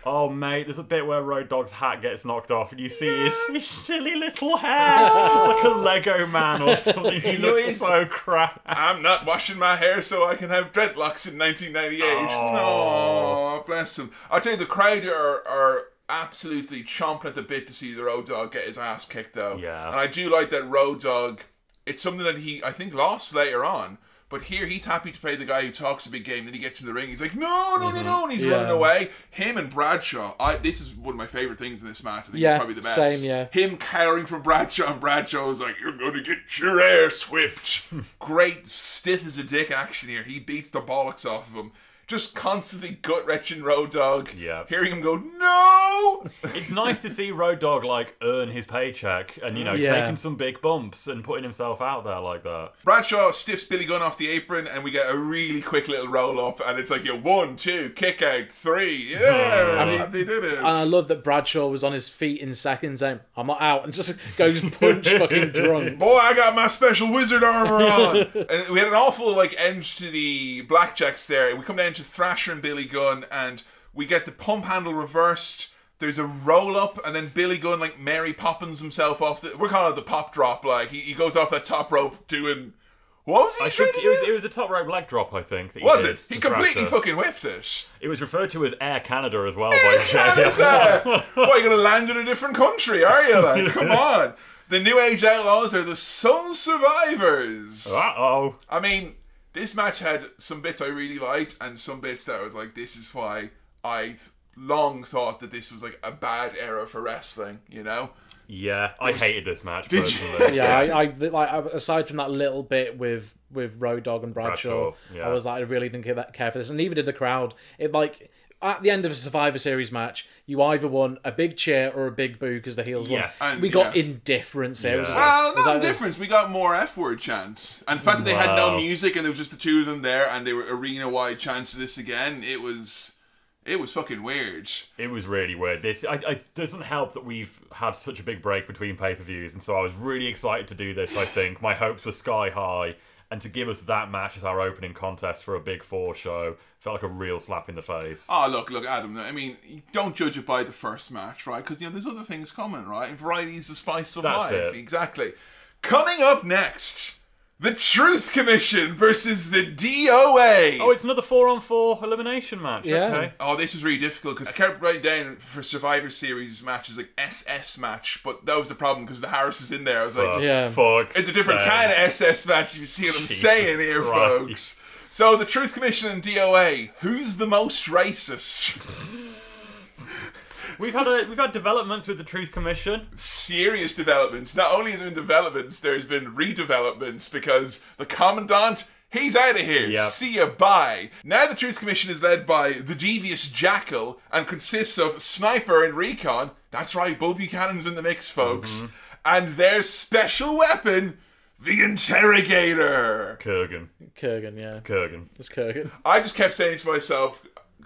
Oh, mate, there's a bit where Road Dogg's hat gets knocked off and you see his, his silly little hair like a Lego man or [LAUGHS] something. He looks so crap. I'm not washing my hair so I can have dreadlocks in 1998. Oh. Oh, bless him. I'll tell you, the crowd are are absolutely chomping at the bit to see the Road Dogg get his ass kicked, though. Yeah. And I do like that Road Dogg. It's something that he, I think, lost later on. But here he's happy to play the guy who talks a big game. Then he gets in the ring. He's like, no, no, no, mm-hmm. no, and he's Yeah. running away. Him and Bradshaw. I, this is one of my favorite things in this match. I think Yeah, it's probably the best. same, yeah. Him cowering from Bradshaw, and Bradshaw is like, "You're going to get your ass whipped." [LAUGHS] Great, stiff as a dick action here. He beats the bollocks off of him. Just constantly gut wrenching Road Dogg. Yeah. Hearing him go, "No!" [LAUGHS] It's nice to see Road Dogg like earn his paycheck and you know Yeah. taking some big bumps and putting himself out there like that. Bradshaw stiffs Billy Gunn off the apron, and we get a really quick little roll up, and it's like, "Yeah, one, two, kick out, three, [LAUGHS] yeah, they did it." And I love that Bradshaw was on his feet in seconds saying, I'm not out, and just goes punch [LAUGHS] fucking drunk. Boy, I got my special wizard armor on. and we had an awful like end to the blackjacks there. We come down to Thrasher and Billy Gunn, and we get the pump handle reversed. There's a roll up, and then Billy Gunn like Mary Poppins himself off the. We're calling it the pop drop. Like he, he goes off that top rope doing. What was he I trying think to it was it was a top rope leg drop. I think that he Was did it? to He completely Thrasher. fucking whiffed it. It was referred to as Air Canada as well by Canada! [LAUGHS] What, you gonna land in a different country, are you? Like, [LAUGHS] come on. The New Age Outlaws are the sole survivors. Uh oh. I mean, this match had some bits I really liked and some bits that I was like, this is why I long thought that this was like a bad era for wrestling. You know, Yeah, I hated this match personally. [LAUGHS] yeah, I, I like aside from that little bit with with Road Dogg and Bradshaw, Bradshaw, yeah. I was like, I really didn't care, care for this, and neither did the crowd. It like at the end of a Survivor Series match, you either won a big cheer or a big boo because the heels Yes. won. And- we got yeah. indifference here. It was Yeah. like- Well, it was not like, difference. We got more F word chants. And the fact that they had no music and there was just the two of them there and they were arena wide chants to this again, it was it was fucking weird. It was really weird. This I, I doesn't help that we've had such a big break between pay per views, and so I was really excited to do this. I think my hopes were sky high, and to give us that match as our opening contest for a Big Four show felt like a real slap in the face. Oh, look, look, Adam. I mean, don't judge it by the first match, right? Because you know there's other things coming, right? And variety is the spice of That's life. it. Exactly. Coming up next, the Truth Commission versus the DOA. Oh, it's another four on four elimination match. Yeah. Okay. Oh, this was really difficult because I kept writing down for Survivor Series matches like SS match, but that was the problem because the Harris is in there. I was like, For Yeah. fuck's it's a different sake. kind of SS match. You see what I'm Jesus saying here, Christ. folks. So the Truth Commission and DOA, who's the most racist? We've had a we've had developments with the Truth Commission. Serious developments. Not only has there been developments, there's been redevelopments because the Commandant. He's out of here. Yep. See ya, bye. Now the Truth Commission is led by the devious Jackal and consists of Sniper and Recon. That's right, Bull Buchanan's in the mix, folks. Mm-hmm. And their special weapon, the Interrogator. Kurgan. Kurgan, yeah, Kurgan. it's Kurgan. I just kept saying to myself,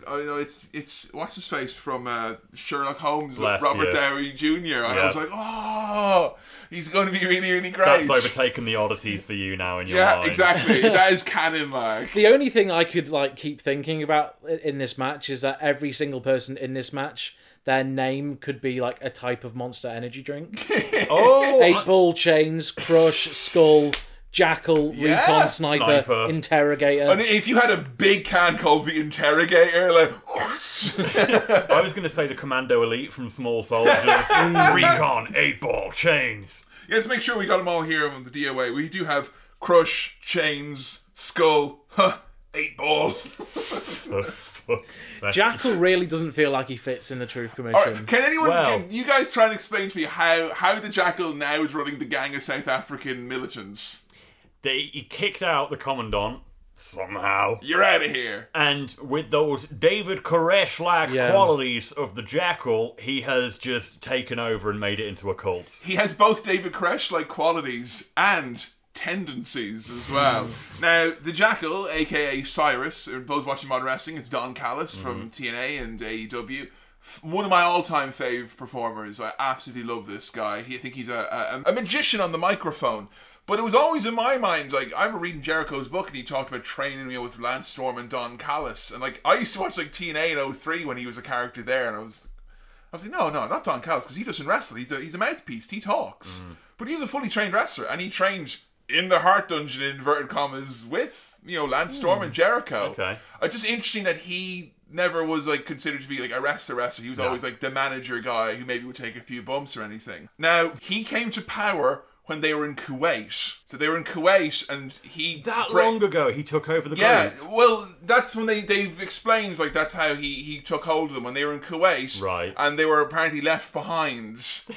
I know it's it's what's his face from uh, Sherlock Holmes, Les, Robert yeah. Downey Jr. And I was like, oh, he's going to be really really great. That's overtaken the oddities for you now in your yeah, mind. exactly. [LAUGHS] that is canon like. The only thing I could like keep thinking about in this match is that every single person in this match, their name could be like a type of Monster Energy drink. [LAUGHS] Oh, Eight ball chains, crush, skull, jackal, Yeah, recon, sniper, sniper. interrogator. And if you had a big can called the Interrogator, like, [LAUGHS] I was going to say the Commando Elite from Small Soldiers. [LAUGHS] Mm. Recon, eight ball, chains. yeah, let's make sure we got them all here on the DOA. We do have Crush, Chains, Skull, huh, Eight Ball. For fuck's. [LAUGHS] Jackal really doesn't feel like he fits in the Truth Commission. right, can anyone, Well- can you guys try and explain to me how, how the Jackal now is running the gang of South African militants? They he kicked out the Commandant somehow. You're out of here. And with those David Koresh like Yeah. qualities of the Jackal, he has just taken over and made it into a cult. He has both David Koresh like qualities and tendencies as well. [SIGHS] now, the Jackal, aka Cyrus, and those watching Modern Wrestling, it's Don Callis from mm-hmm. TNA and AEW. F- One of my all-time fave performers. I absolutely love this guy. He, I think he's a, a, a magician on the microphone. But it was always in my mind, like I remember reading Jericho's book and he talked about training you know, with Lance Storm and Don Callis. And like I used to watch like TNA in 03 when he was a character there and I was I was like, no, no, not Don Callis, because he doesn't wrestle. He's a he's a mouthpiece. He talks, but he's a fully trained wrestler, and he trained in the Hart Dungeon in inverted commas with you know Lance Storm and Jericho. Okay. Uh, just interesting that he never was like considered to be like a wrestler wrestler. He was always like the manager guy who maybe would take a few bumps or anything. Now he came to power when they were in Kuwait. So they were in Kuwait, and he That bra- long ago, he took over the yeah, group. well, that's when they they've explained like that's how he he took hold of them when they were in Kuwait, Right. And they were apparently left behind. [LAUGHS]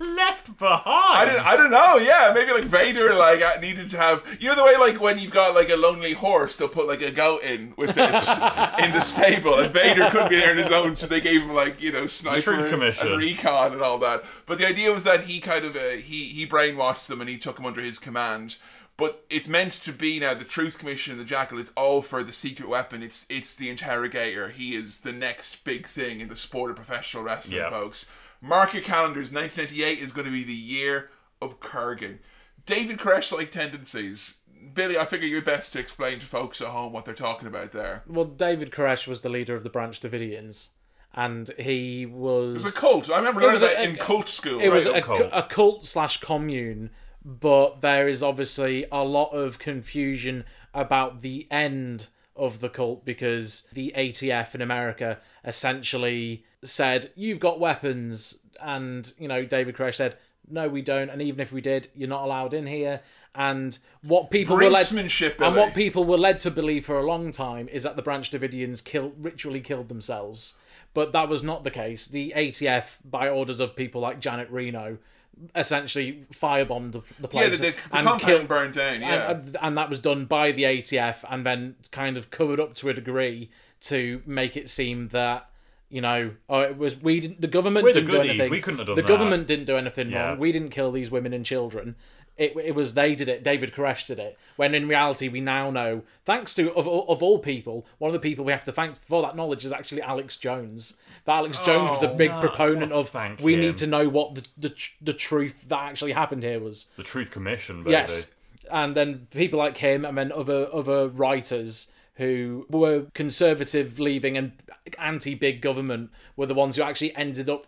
Left behind. I don't I don't know. Yeah, maybe like Vader like uh, needed to have you know the way like when you've got like a lonely horse, they'll put like a goat in with this [LAUGHS] in the stable, and Vader couldn't be there on his own, so they gave him like you know sniper Truth and, recon and all that. But the idea was that he kind of uh, he he brainwashed them and he took them under his command. But it's meant to be now the Truth Commission and the Jackal. It's all for the secret weapon. It's it's the Interrogator. He is the next big thing in the sport of professional wrestling, Yeah. folks. Mark your calendars. 1998 is going to be the year of Kurgan. David Koresh like tendencies. Billy, I figure you're best to explain to folks at home what they're talking about there. Well, David Koresh was the leader of the Branch Davidians, and he was. It was a cult. I remember It learning was about a- it in cult school. it was a, cult. a cult slash commune, but there is obviously a lot of confusion about the end of the cult because the ATF in America essentially said, You've got weapons. And, you know, David Koresh said, No, we don't. And even if we did, you're not allowed in here. And what people were led, Brinksmanship, and what people were led to believe for a long time is that the Branch Davidians killed, ritually killed themselves But that was not the case. The ATF, by orders of people like Janet Reno, essentially firebombed the, the Yeah, place the, the, the and killed- burned down. Yeah. and, and that was done by the ATF and then kind of covered up to a degree to make it seem that you know oh it was we didn't the government We're didn't do goodies, anything we couldn't have done the that. government didn't do anything Yeah. wrong we didn't kill these women and children it, it was they did it David Koresh did it when in reality we now know thanks to of, all- of all people one of the people we have to thank for that knowledge is actually Alex Jones that Alex Jones was a Oh, big no. proponent Oh, of thank we him. need to know what the, the tr- the truth that actually happened here was The Truth Commission, baby. Yes, and then people like him, and then other other writers who were conservative leaving and anti big government were the ones who actually ended up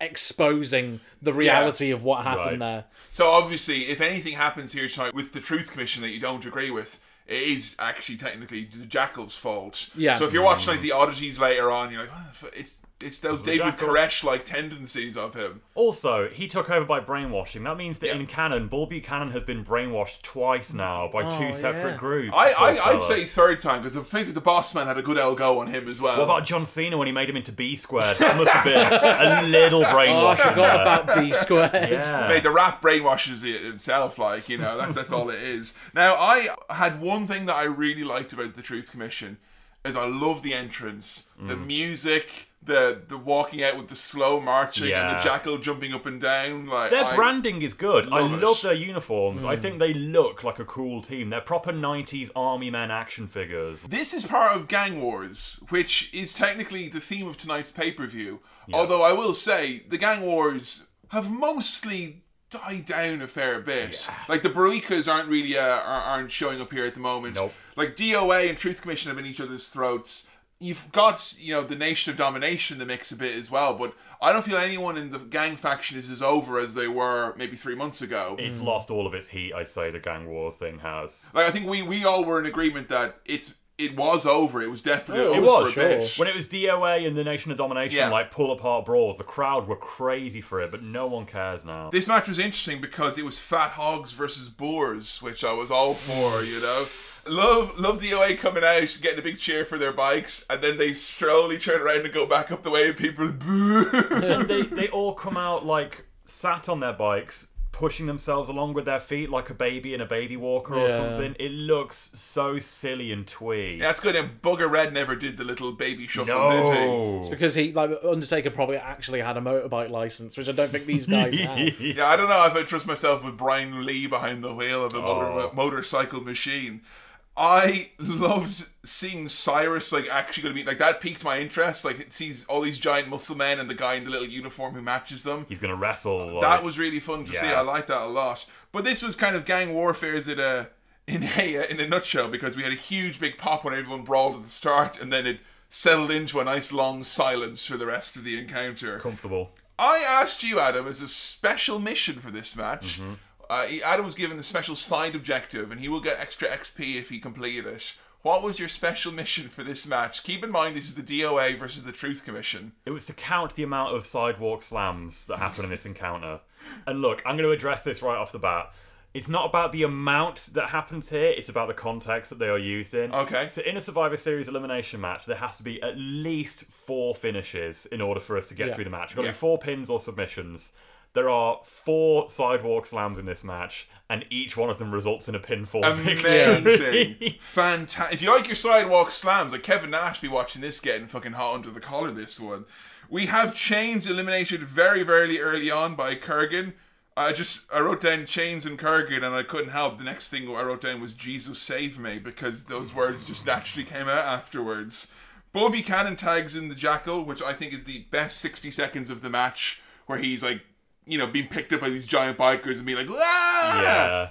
exposing the reality of what happened Right. there. So obviously, if anything happens here tonight with the Truth Commission that you don't agree with, it is actually technically the Jackal's fault. Yeah. So if you're watching like the oddities later on, you're like, "What it's it's those David Jackal. Koresh like tendencies of him. Also, he took over by brainwashing. That means that Yeah. in canon, Bull Buchanan has been brainwashed twice now by Oh, two separate yeah. groups. I, I, I'd say third time because the face of the boss man had a good L go on him as well. What about John Cena when he made him into B squared? That must have been a little [LAUGHS] Oh, I forgot there. about B squared. Yeah. Mate, the rap brainwashes it itself, like, you know, that's that's all it is. Now, I had one thing that I really liked about the Truth Commission is I love the entrance, the Mm. music, the the walking out with the slow marching and the jackal jumping up and down. Like Their I- branding is good. I love it. love their uniforms. Mm. I think they look like a cool team. They're proper 90s army men action figures. This is part of Gang Wars, which is technically the theme of tonight's pay per view. Although I will say, the Gang Wars have mostly died down a fair bit. Like the Boricuas aren't really uh, are- aren't showing up here at the moment. Nope. Like DOA and Truth Commission have been each other's throats. You've got you know the Nation of Domination in the mix a bit as well, but I don't feel anyone in the gang faction is as over as they were maybe three months ago. It's mm. lost all of its heat, I'd say, the Gang Wars thing has. Like I think we we all were in agreement that it's it was over. It was definitely Oh, over It was, for a bit. sure. When it was DOA and the Nation of Domination, Yeah. like pull apart brawls, the crowd were crazy for it, but no one cares now. This match was interesting because it was fat hogs versus boars, which I was all for, you know. Love love the DOA coming out, getting a big cheer for their bikes, and then they slowly turn around and go back up the way and people boo. and they, they all come out like sat on their bikes, pushing themselves along with their feet like a baby in a baby walker or Yeah. something. It looks so silly and twee. That's good. And Bugger Red never did the little baby shuffle, did he? no. Because he, like, Undertaker probably actually had a motorbike license, which I don't think these guys [LAUGHS] have. Yeah, I don't know if I trust myself with Brian Lee behind the wheel of a motor, Oh. motorcycle machine. I loved seeing Cyrus like actually going to be like that piqued my interest. Like it sees all these giant muscle men and the guy in the little uniform who matches them. He's gonna wrestle. Like, that was really fun to see. I like that a lot. But this was kind of gang warfare in [LAUGHS] a in a in a nutshell because we had a huge big pop when everyone brawled at the start, and then it settled into a nice long silence for the rest of the encounter. comfortable. I asked you, Adam, as a special mission for this match. Mm-hmm. Uh, Adam was given a special side objective, and he will get extra XP if he completed it. What was your special mission for this match? Keep in mind, this is the DOA versus the Truth Commission. It was to count the amount of sidewalk slams that happen in this encounter. And look, I'm going to address this right off the bat. It's not about the amount that happens here, it's about the context that they are used in. Okay. So, in a Survivor Series elimination match, there has to be at least four finishes in order for us to get Yeah. through the match. Got to Yeah. be four pins or submissions. There are four sidewalk slams in this match, and each one of them results in a pinfall Amazing. [LAUGHS] Fantastic. If you like your sidewalk slams, like Kevin Nash be watching this getting fucking hot under the collar this one. We have Chains eliminated very, very early on by Kurgan. I just I wrote down Chains and Kurgan and I couldn't help. The next thing I wrote down was Jesus save me because those words just naturally came out afterwards. Bull Buchanan tags in the Jackal, which I think is the best 60 seconds of the match, where he's like, you know, being picked up by these giant bikers and being like, ah! yeah.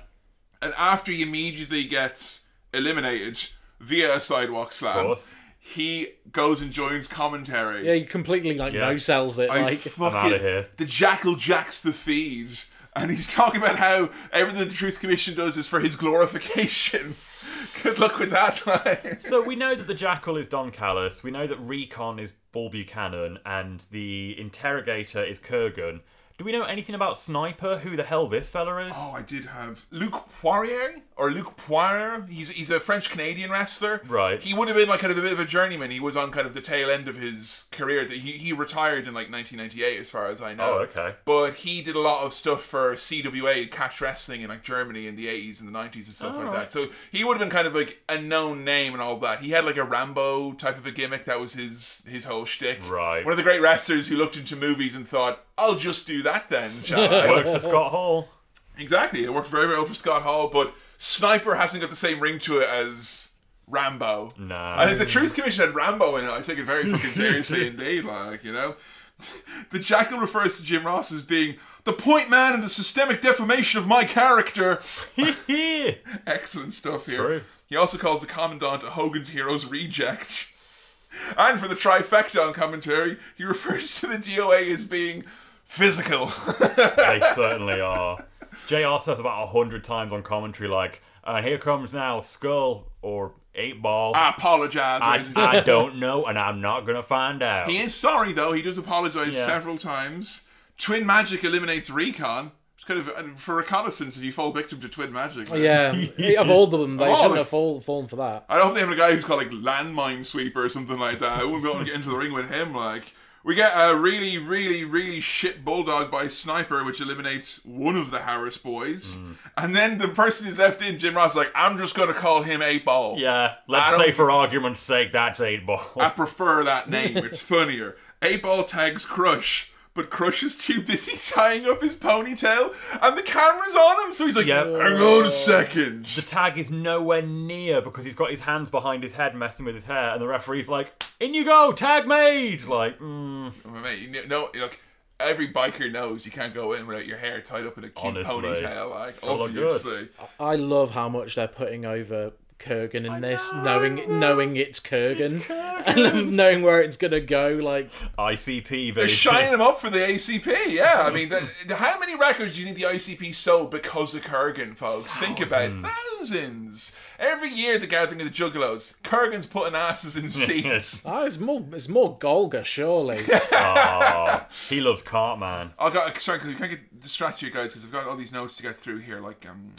and after he immediately gets eliminated via a sidewalk slam, Of he goes and joins commentary. Yeah, he completely, like, Yeah. no sells it. I like, fucking outta here. the jackal jacks the feed, and he's [LAUGHS] talking about how everything the Truth Commission does is for his glorification. [LAUGHS] Good luck with that. like. So we know that the Jackal is Don Callis. We know that Recon is Bull Buchanan, and the interrogator is Kurgan. Do we know anything about Sniper? Who the hell this fella is? Oh, I did have Luc Poirier or Luc Poirier. He's he's a French Canadian wrestler. Right. He would have been like kind of a bit of a journeyman. He was on kind of the tail end of his career. That he he retired in like 1998, as far as I know. Oh, okay. But he did a lot of stuff for CWA catch wrestling in like Germany in the 80s and the 90s and stuff Oh, like right. that. So he would have been kind of like a known name and all that. He had like a Rambo type of a gimmick. That was his his whole shtick. Right. One of the great wrestlers who looked into movies and thought, "I'll just do that then." Shall I? Worked for Scott Hall. Exactly. It worked very well for Scott Hall, but Sniper hasn't got the same ring to it as Rambo. No. And if the Truth Commission had Rambo in it, I take it very fucking [LAUGHS] seriously indeed, like, you know? [LAUGHS] The Jackal refers to Jim Ross as being the point man and the systemic defamation of my character. [LAUGHS] Excellent stuff here. True. He also calls the Commandant a Hogan's Heroes reject. And for the trifecta on commentary, he refers to the DOA as being physical. [LAUGHS] they [LAUGHS] certainly are. JR says about a hundred times on commentary, like, and here comes now Skull or Eight Ball. I apologize. I, ladies and gentlemen. I don't know, and I'm not gonna find out. He is sorry though. He does apologize Yeah. several times. Twin Magic eliminates Recon. It's kind of uh, for reconnaissance if you fall victim to Twin Magic. Yeah, [LAUGHS] of all of them, they Oh, shouldn't like- have fall, fallen for that. I hope they have a guy who's called like landmine sweeper or something like that. I wouldn't be able to get into the ring with him. Like we get a really, really, really shit bulldog by sniper, which eliminates one of the Harris boys, Mm. and then the person who's left in, Jim Ross, is like I'm just gonna call him Eight Ball. yeah, let's say for argument's sake, that's Eight Ball. I prefer that name. [LAUGHS] It's funnier. Eight Ball tags Crush, but Crush is too busy [LAUGHS] tying up his ponytail, and the camera's on him, so he's like, Yep. "Hang on a second. the tag is nowhere near because he's got his hands behind his head messing with his hair, and the referee's like, "In you go, tag made!" Like, mm, Mate, you know, look, every biker knows you can't go in without your hair tied up in a cute Honestly. ponytail. Like, It'll look good. obviously. I love how much they're putting over Kurgan in this, knowing knowing it's Kurgan, [LAUGHS] and knowing where it's gonna go. Like, ICP, They're shining him up for the ICP, yeah. I mean, the, the- [LAUGHS] how many records do you think the ICP sold because of Kurgan, folks? Think about it. Thousands. Every year, the gathering of the Juggalos, Kurgan's putting asses in [LAUGHS] seats. oh, it's more it's more Golga, surely. Aw, he loves Cartman. I got sorry, can I get distract you guys because I've got all these notes to get through here, like um,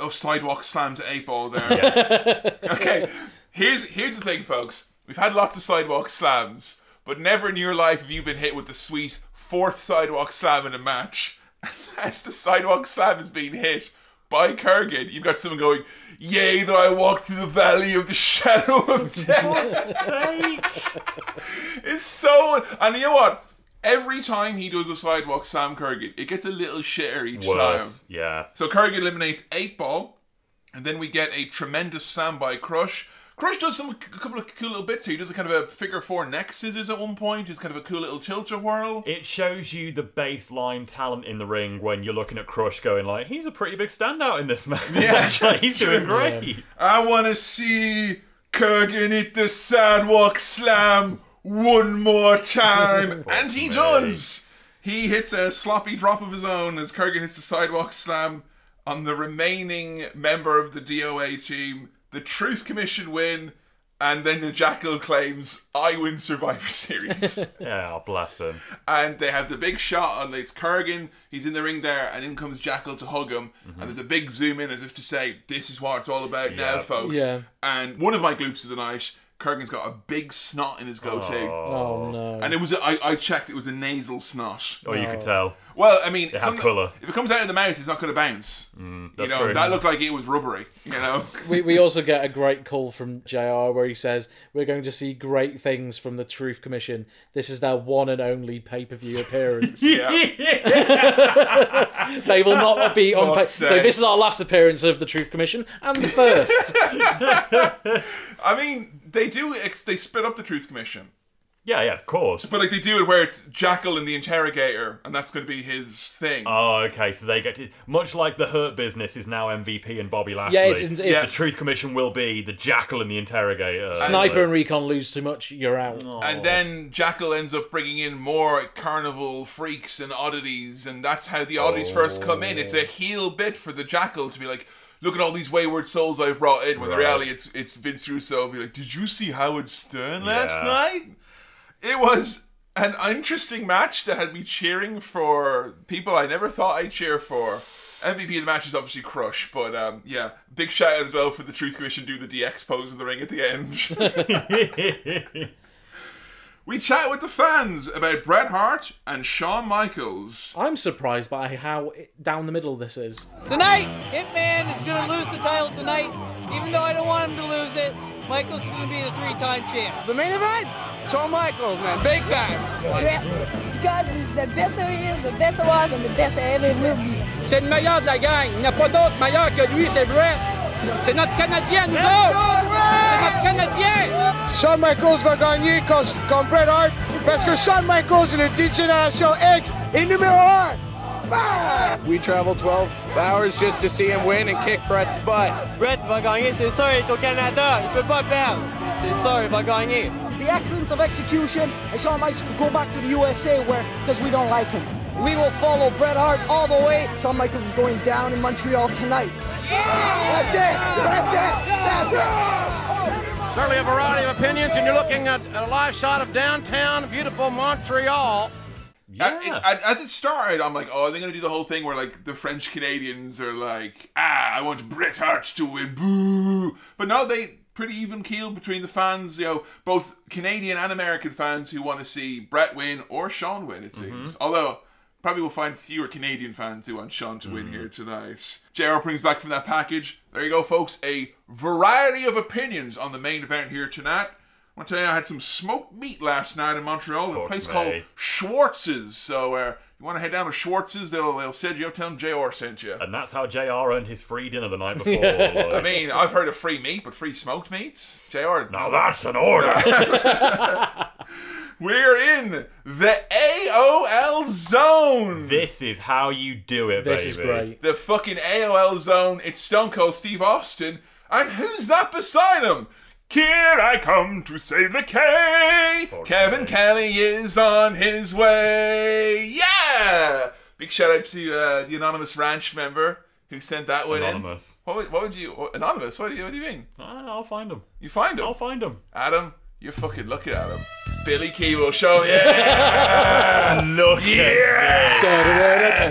oh, sidewalk slam to eight ball there. [LAUGHS] Yeah. [LAUGHS] okay, here's here's the thing, folks. We've had lots of sidewalk slams, but never in your life have you been hit with the sweet fourth sidewalk slam in a match. [LAUGHS] As the sidewalk slam is being hit by Kurgan, you've got someone going, "Yea, though I walk through the valley of the shadow of death." For sake. It's so. And you know what? Every time he does a sidewalk slam Kurgan, it gets a little shitter each Worse, time. yeah. So Kurgan eliminates eight ball, and then we get a tremendous slam by Crush. Crush does some a couple of cool little bits here. He does a kind of a figure four neck scissors at one point. Just kind of a cool little tilt whirl. It shows you the baseline talent in the ring when you're looking at Crush going like, he's a pretty big standout in this match. Yeah, [LAUGHS] Like, he's doing great. I want to see Kurgan hit the sidewalk slam one more time. [LAUGHS] and he does. He hits a sloppy drop of his own as Kurgan hits a sidewalk slam on the remaining member of the DOA team. The Truth Commission win. And then the Jackal claims, I win Survivor Series. Yeah, [LAUGHS] oh, bless him. and they have the big shot on it's Kurgan. He's in the ring there, and in comes Jackal to hug him. And mm-hmm. there's a big zoom in as if to say, "This is what it's all about now, Yeah. folks." Yeah. And one of my gloops of the night, Kurgan's got a big snot in his goatee, oh. oh no. and it was a, I, I checked, it was a nasal snot. Oh, you could tell. Well, I mean, have some- colour. if it comes out of the mouth, it's not going to bounce. Mm, you that's know, true. that looked like it was rubbery. You know. [LAUGHS] we, we also get a great call from JR where he says, We're going to see great things from the Truth Commission. This is their one and only pay per view appearance. [LAUGHS] yeah. [LAUGHS] They will not be on pay. Fuck's So this is our last appearance of the Truth Commission and the first. I mean, they do. They split up the Truth Commission. Yeah, yeah, of course. But like they do it where it's Jackal and the interrogator, and that's going to be his thing. Oh, okay. So they get to much like the Hurt Business is now MVP and Bobby Lashley. Yeah, it's- it's- Yeah. the Truth Commission will be the Jackal and the Interrogator. Sniper and Recon lose too much, you're out. And then Jackal ends up bringing in more carnival freaks and oddities, and that's how the oddities first come in. It's a oh. heel bit for the Jackal to be like, "Look at all these wayward souls I've brought in." When the Right. reality, it's it's Vince Russo be like, "Did you see Howard Stern last Yeah. night? It was An interesting match that had me cheering for people I never thought I'd cheer for. MVP of the match is obviously Crush, but um, yeah, big shout out as well for the Truth Commission do the DX pose in the ring at the end. [LAUGHS] we chat with the fans about Bret Hart and Shawn Michaels. I'm surprised by how down the middle this is. Tonight, Hitman is going to lose the title tonight, even though I don't want him to lose it. Michaels is going to be the three-time champ. The main event? Shawn Michaels, man, big time. Because it's the best there is, the best there was, and the best there ever will be. C'est le meilleur de la gang. Il n'y a pas d'autre meilleur que lui, c'est Bret. C'est notre Canadien, nous autres. C'est notre Canadien. Shawn Michaels va gagner contre, contre Bret Hart parce que Shawn Michaels est le D Génération X et numéro 1. We traveled 12 hours just to see him win and kick Bret's butt. Bret va gagner, c'est sûr, il est au Canada, il peut pas perdre. C'est sûr, il va gagner. It's the excellence of execution, and Shawn Michaels could go back to the USA where, because we don't like him. We will follow Bret Hart all the way. Shawn Michaels is going down in Montreal tonight. That's it. That's it. That's it. Certainly a variety of opinions, and you're looking at a live shot of downtown, beautiful Montreal. Yeah. as it started, I'm like, oh, are they going to do the whole thing where like the French Canadians are like, ah, I want Bret Hart to win, boo. But no, they pretty even keel between the fans, you know, both Canadian and American fans who want to see Bret win or Shawn win. It seems, although. Probably will find fewer Canadian fans who want Shawn to win here tonight. JR brings back from that package. There you go, folks. A variety of opinions on the main event here tonight. I want to tell you, I had some smoked meat last night in Montreal at a place me. called Schwartz's. So, uh, you want to head down to Schwartz's? They'll they'll send you up. Tell them JR sent you. And that's how JR earned his free dinner the night [LAUGHS] before. I like. mean, I've heard of free meat, but free smoked meats? JR. now that's an order. [LAUGHS] We're in the AOL zone. this is how you do it, This baby. is great. the fucking AOL zone. It's Stone Cold Steve Austin. And who's that beside him? Here I come to save the K. Fuck Kevin me. Kelly is on his way. Yeah. Big shout out to uh, the anonymous ranch member who sent that one Anonymous. in. What would, what would you what- anonymous? What do you what do you mean? Ah, I'll find him. You find him? I'll find him. Adam, you're fucking looking at him. Billy will show. Yeah. [LAUGHS] Look yeah. [LAUGHS]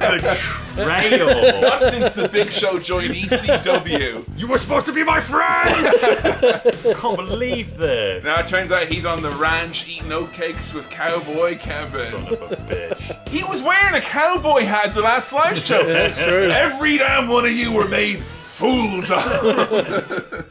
the trail. [LAUGHS] Not since the Big Show joined ECW. you were supposed to be my friend. [LAUGHS] Can't believe this. Now it turns out he's on the ranch eating oatcakes with Cowboy Kevin. Son of a bitch. He was wearing a cowboy hat the last live [LAUGHS] show. That's true. Every damn one of you were made fools of.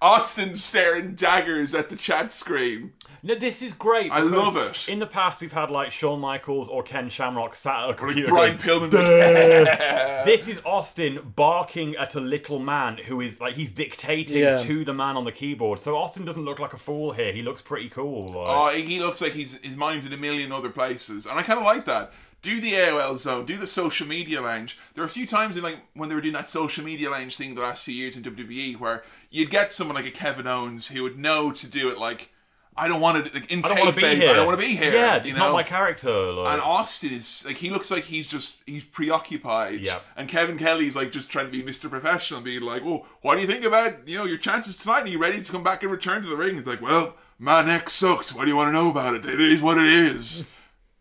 Austin staring daggers at the chat screen. No, this is great. I because love it. In the past, we've had like Shawn Michaels or Ken Shamrock sat at a computer. Brian going, Pillman. [LAUGHS] This is Austin barking at a little man who is like he's dictating Yeah. to the man on the keyboard. So Austin doesn't look like a fool here. He looks pretty cool. Like. Oh, he looks like he's his mind's in a million other places, and I kind of like that. Do the AOL zone, do the social media lounge. There were a few times in like when they were doing that social media lounge thing the last few years in WWE where you'd get someone like a Kevin Owens who would know to do it like. I don't want to like in I don't want to be here. I don't want to be here. Yeah, you it's know? not my character. Like. And Austin is like he looks like he's just he's preoccupied. Yeah. And Kevin Kelly's like just trying to be Mr. Professional, being like, "Well, what do you think about you know your chances tonight? Are you ready to come back and return to the ring?" It's like, "Well, my neck sucks. What do you want to know about it? It is what it is."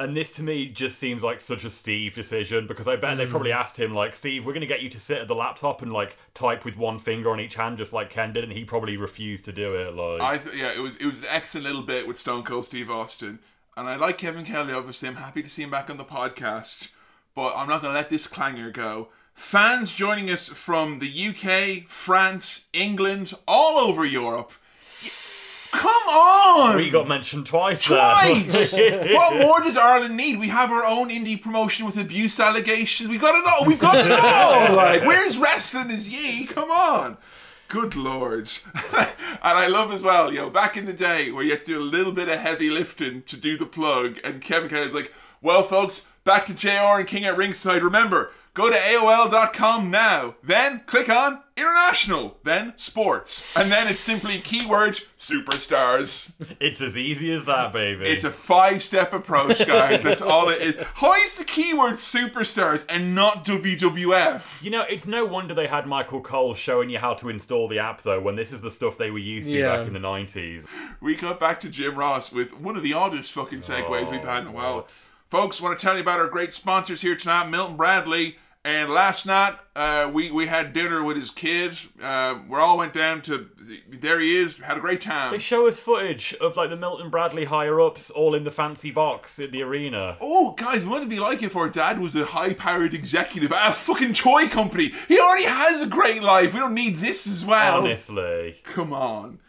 And this to me just seems like such a Steve decision because I bet they Mm. probably asked him like, Steve, we're going to get you to sit at the laptop and like type with one finger on each hand just like Ken did, and he probably refused to do it. Like, I th- yeah, it was it was an excellent little bit with Stone Cold Steve Austin, and I like Kevin Kelly. Obviously, I'm happy to see him back on the podcast, but I'm not going to let this clanger go. Fans joining us from the UK, France, England, all over Europe. Come on! we got mentioned twice. Twice! [LAUGHS] what more does Ireland need? We have our own indie promotion with abuse allegations. We've got it all. We've got it all. [LAUGHS] Like, where's wrestling is ye? Come on. Good lord. [LAUGHS] and I love as well, you know, back in the day where you had to do a little bit of heavy lifting to do the plug, and Kevin Kelly's like, well, folks, back to JR and King at ringside. Remember, Go to AOL.com now. Then click on International. Then Sports. And then it's simply keyword superstars. It's as easy as that, baby. It's a five step approach, guys. That's [LAUGHS] all it is. How is the keyword superstars and not WWF? You know, it's no wonder they had Michael Cole showing you how to install the app, though, when this is the stuff they were used to Yeah. back in the 90s. We got back to Jim Ross with one of the oddest fucking segues we've had in a while. Folks, want to tell you about our great sponsors here tonight, Milton Bradley. And last night, uh, we, we had dinner with his kids. Uh, we all went down to, there he is, had a great time. They show us footage of like the Milton Bradley higher ups all in the fancy box at the arena. Oh, guys, what it be like if our dad was a high powered executive at a fucking toy company? He already has a great life. We don't need this as well. Honestly. Come on.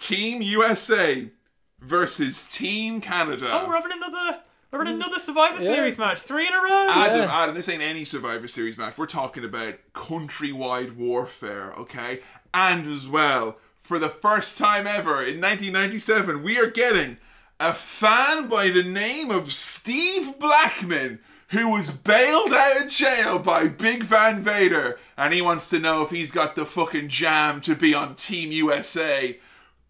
Team USA versus Team Canada. Oh, we're having another we're in mm. another Survivor Yeah. Series match. Three in a row. Adam, Adam, this ain't any Survivor Series match. We're talking about countrywide warfare, okay? And as well, for the first time ever in 1997, we are getting a fan by the name of Steve Blackman who was bailed out of jail by Big Van Vader, and he wants to know if he's got the fucking jam to be on Team USA,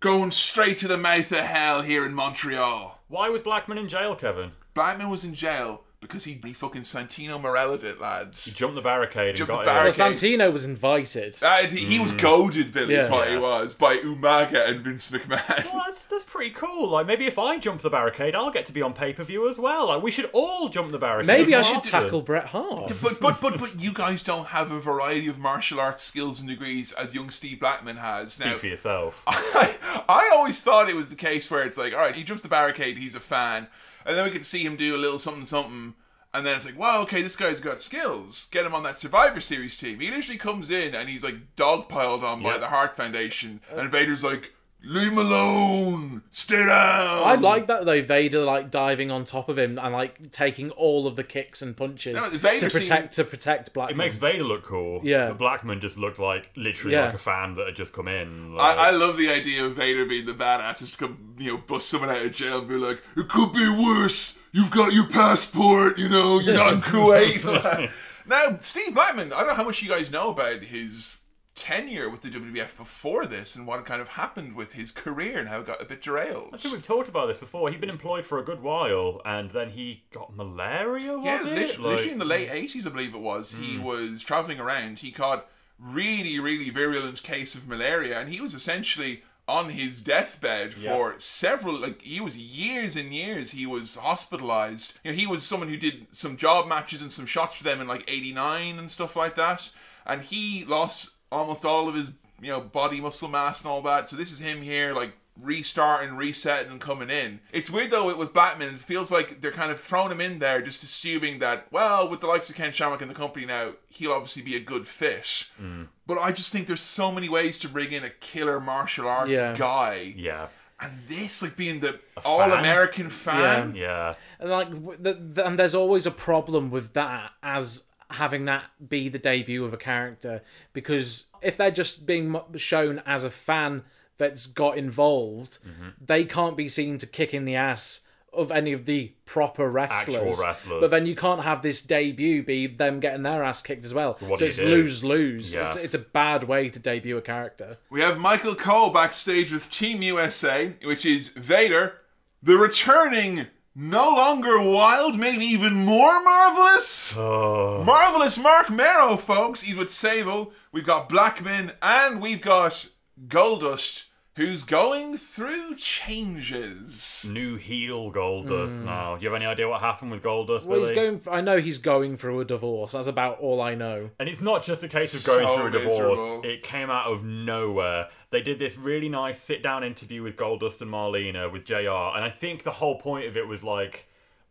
going straight to the mouth of hell here in Montreal. Why was Blackman in jail, Kevin? Blackman was in jail because he, he fucking Santino Marella it, lads. He jumped the barricade Jumped and the got Well. Santino was invited. Uh, he, he was goaded, Billy, is Yeah. what he was, by Umaga and Vince McMahon. Well, that's, that's pretty cool. Like, maybe if I jump the barricade, I'll get to be on pay per view as well. Like, we should all jump the barricade. Maybe I should tackle Bret Hart. But, but but but you guys don't have a variety of martial arts skills and degrees as young Steve Blackman has. Speak Now, for yourself. [LAUGHS] I, I always thought it was the case where it's like, all right, he jumps the barricade, he's a fan, and then we to see him do a little something something, and then it's like, wow, okay, this guy's got skills. Get him on that Survivor Series team. He literally comes in and he's like dogpiled on by Yep. the Hart Foundation, and Vader's like, leave him alone, stay down. I like that though. Vader like diving on top of him and like taking all of the kicks and punches No, Vader to protect to protect Blackman. It makes Vader look cool. Yeah. But Blackman just looked like literally Yeah. like a fan that had just come in. Like, I, I love the idea of Vader being the badass just to come, you know, bust someone out of jail and be like, it could be worse. You've got your passport, you know, you're not in [LAUGHS] Kuwait. [LAUGHS] now, Steve Blackman, I don't know how much you guys know about his tenure with the WWF before this and what kind of happened with his career and how it got a bit derailed. I think we've talked about this before. He'd been employed for a good while, and then he got malaria. Was yeah, it? literally, Like- Hmm. literally in the late 80s, I believe it was, he was traveling around. He caught really, really virulent case of malaria, and he was essentially on his deathbed Yeah. for several, like, he was years and years, he was hospitalized. You know, he was someone who did some job matches and some shots for them in, like, 89 and stuff like that, and he lost almost all of his, you know, body muscle mass and all that, so this is him here, like, restarting, resetting, and coming in. It's weird though with- with Batman. It feels like they're kind of throwing him in there, just assuming that, well, with the likes of Ken Shamrock in the company now, he'll obviously be a good fit. Mm. But I just think there's so many ways to bring in a killer martial arts Yeah. guy, Yeah. and this like being the all-American fan. Yeah. And like, the, the, and there's always a problem with that as having that be the debut of a character because if they're just being shown as a fan that's got involved, mm-hmm. they can't be seen to kick in the ass of any of the proper wrestlers. wrestlers. But then you can't have this debut be them getting their ass kicked as well. So, what do it's lose lose. Yeah. It's, it's a bad way to debut a character. We have Michael Cole backstage with Team USA, which is Vader, the returning, no longer wild, maybe even more marvelous. Oh. Marvelous Marc Mero, folks. He's with Sable. We've got Blackman, and we've got Goldust, who's going through changes. New heel Goldust hmm. now. Do you have any idea what happened with Goldust, Well, he's Billy? going. For, I know he's going through a divorce. That's about all I know. And it's not just a case of going So through a divorce. miserable. It came out of nowhere. They did this really nice sit down interview with Goldust and Marlena with JR, and I think the whole point of it was like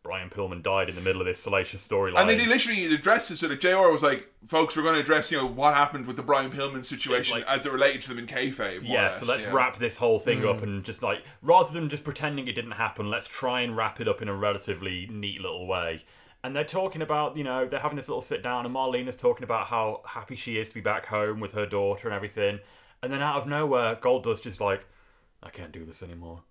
Brian Pillman died in the middle of this salacious storyline. And they, they literally addressed it so that JR was like, folks, we're going to address, you know, what happened with the Brian Pillman situation like- as it related to them in kayfabe. Yeah, less, so let's yeah. wrap this whole thing up mm. and just like rather than just pretending it didn't happen, let's try and wrap it up in a relatively neat little way. And they're talking about, you know, they're having this little sit down, and Marlena's talking about how happy she is to be back home with her daughter and everything. And then out of nowhere, Goldust just like, I can't do this anymore.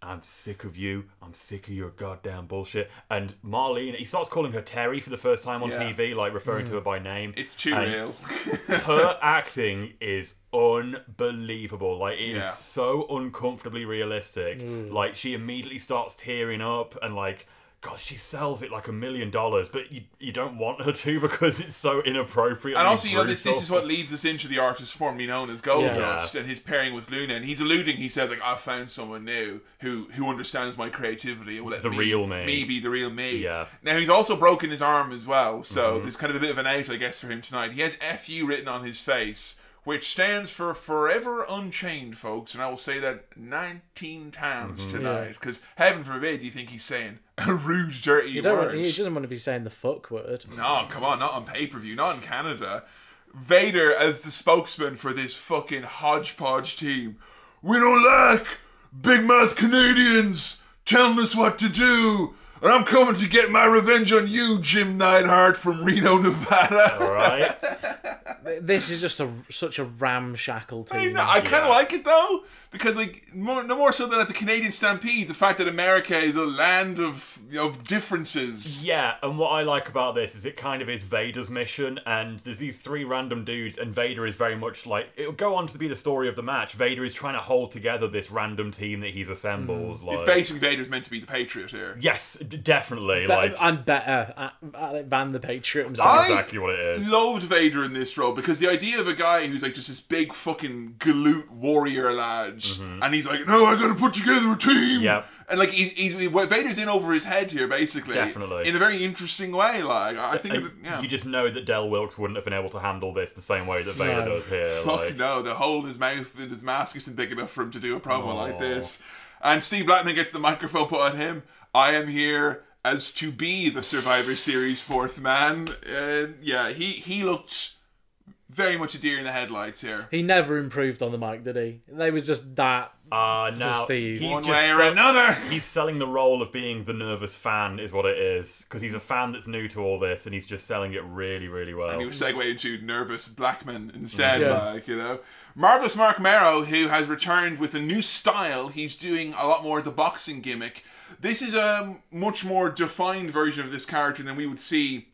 I'm sick of you. I'm sick of your goddamn bullshit. And Marlene, he starts calling her Terry for the first time on Yeah. TV, like referring Mm. to her by name. It's too And real. [LAUGHS] her [LAUGHS] acting is unbelievable. Like it is Yeah. so uncomfortably realistic. Mm. Like she immediately starts tearing up and like God, she sells it like a million dollars, but you you don't want her to [LAUGHS] because it's so inappropriate. And also, you know, this this is what leads us into the artist formerly known as Goldust Yeah. and his pairing with Luna. And he's alluding, he said, like, I found someone new who who understands my creativity and will let The me, real me. me be the real me. Yeah. Now he's also broken his arm as well, so Mhm. there's kind of a bit of an out, I guess, for him tonight. He has "fu" written on his face. Which stands for Forever Unchained, folks, and I will say that 19 times Mhm. tonight. Because heaven forbid you think he's saying a [LAUGHS] rude, dirty You don't. word. Want, he doesn't want to be saying the fuck word. No, come on, not on pay per view, not in Canada. Vader as the spokesman for this fucking hodgepodge team. We don't like big mouth Canadians telling us what to do. And I'm coming to get my revenge on you, Jim Neidhart from Reno, Nevada. All right. [LAUGHS] This is just a such a ramshackle team. I, I kind of like it though, because like more, no more so than at the Canadian Stampede, the fact that America is a land of of differences. Yeah, and what I like about this is it kind of is Vader's mission, and there's these three random dudes, and Vader is very much like it'll go on to be the story of the match. Vader is trying to hold together this random team that he's assembled. Mm. Like, It's basically Vader's meant to be the Patriot here. yes, d- definitely. Be- like and better at, at than the Patriot himself. I exactly what it is. Loved Vader in this role because the idea of a guy who's like just this big fucking galoot warrior lad, Mm-hmm. and he's like, "No, I got to put together a team." Yep. and like he's, he's Vader's in over his head here, basically. Definitely. in a very interesting way. Like I think, it, yeah. you just know that Del Wilkes wouldn't have been able to handle this the same way that Vader No. does here. [LAUGHS] Fuck Like, no, the hole in his mouth and his mask isn't big enough for him to do a promo like this. And Steve Blackman gets the microphone put on him. I am here as to be the Survivor Series fourth man. And yeah, he he looked very much a deer in the headlights here. He never improved on the mic, did he? They was just that Uh, for now Steve. he's One just way or sell- another. [LAUGHS] He's selling the role of being the nervous fan, is what it is, because he's a fan that's new to all this, and he's just selling it really, really well. And he was segueing into nervous Blackman instead, Yeah. like, you know. Marvelous Marc Mero, who has returned with a new style, he's doing a lot more of the boxing gimmick. This is a much more defined version of this character than we would see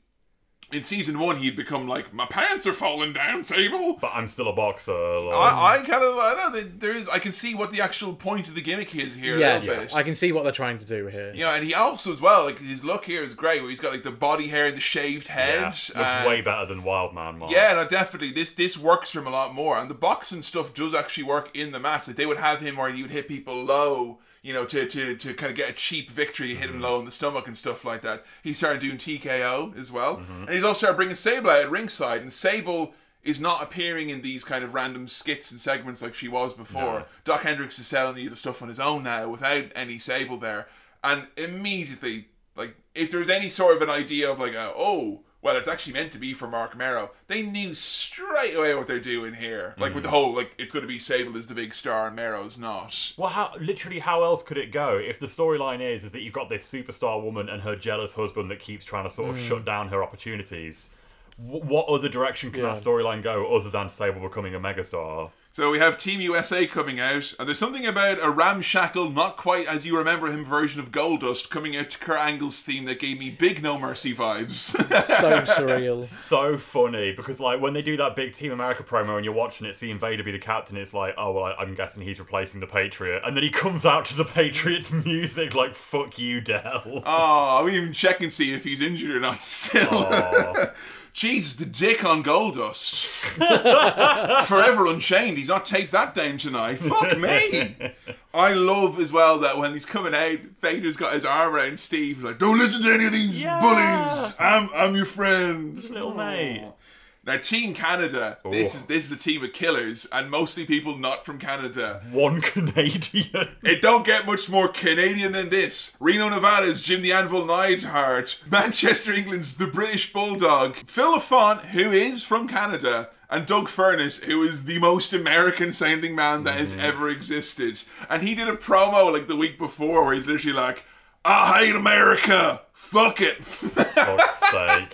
in season one. He'd become like, my pants are falling down, Sable. But I'm still a boxer. Like, I, I kind of, I know there is, I can see what the actual point of the gimmick is here. a little yes. I can see what they're trying to do here. You know, and he also as well, like his look here is great. Where he's got like the body hair, and the shaved yeah, head. looks and- way better than Wildman. Mark. Yeah, no, definitely. This this works for him a lot more, and the boxing stuff does actually work in the match. Like they would have him where he would hit people low, you know, to to, to kind of get a cheap victory, hit him mm-hmm. low in the stomach and stuff like that. He started doing TKO as well, mm-hmm. and he's also started bringing Sable out at ringside, and Sable is not appearing in these kind of random skits and segments like she was before. No. Doc Hendrix is selling you the stuff on his own now without any Sable there, and immediately, like, if there was any sort of an idea of like, a, oh, well, it's actually meant to be for Marc Mero, they knew straight away what they're doing here. Like with the whole, like, it's going to be Sable as the big star and Mero's not. Well, how literally how else could it go if the storyline is is that you've got this superstar woman and her jealous husband that keeps trying to sort of Mm. shut down her opportunities? W- what other direction can that storyline go other than Sable becoming a megastar? So we have Team USA coming out, and there's something about a ramshackle, not quite as you remember him version of Goldust coming out to Kurt Angle's theme that gave me big No Mercy vibes. so [LAUGHS] surreal. So funny because like when they do that big Team America promo and you're watching it, seeing Vader be the captain, it's like, oh well, I, I'm guessing he's replacing the Patriot, and then he comes out to the Patriots music like "fuck you, Del." Oh, we even check and see if he's injured or not still. Aw. [LAUGHS] Jesus, the dick on Goldust. [LAUGHS] Forever Unchained. He's not take that down tonight. Fuck me. I love as well that when he's coming out, Vader's got his arm around Steve. He's like, don't listen to any of these Yeah. bullies. I'm I'm your friend. Just little mate. Now, Team Canada. This Oh. is this is a team of killers, and mostly people not from Canada. One [LAUGHS] Canadian. It don't get much more Canadian than this. Reno, Nevada's Jim the Anvil Neidhart. Manchester, England's the British Bulldog. Phil Lafon, who is from Canada. And Doug Furnas, who is the most American sounding man that has mm. ever existed. And he did a promo like the week before where he's literally like, I hate America. Fuck it. [LAUGHS] Fuck's sake.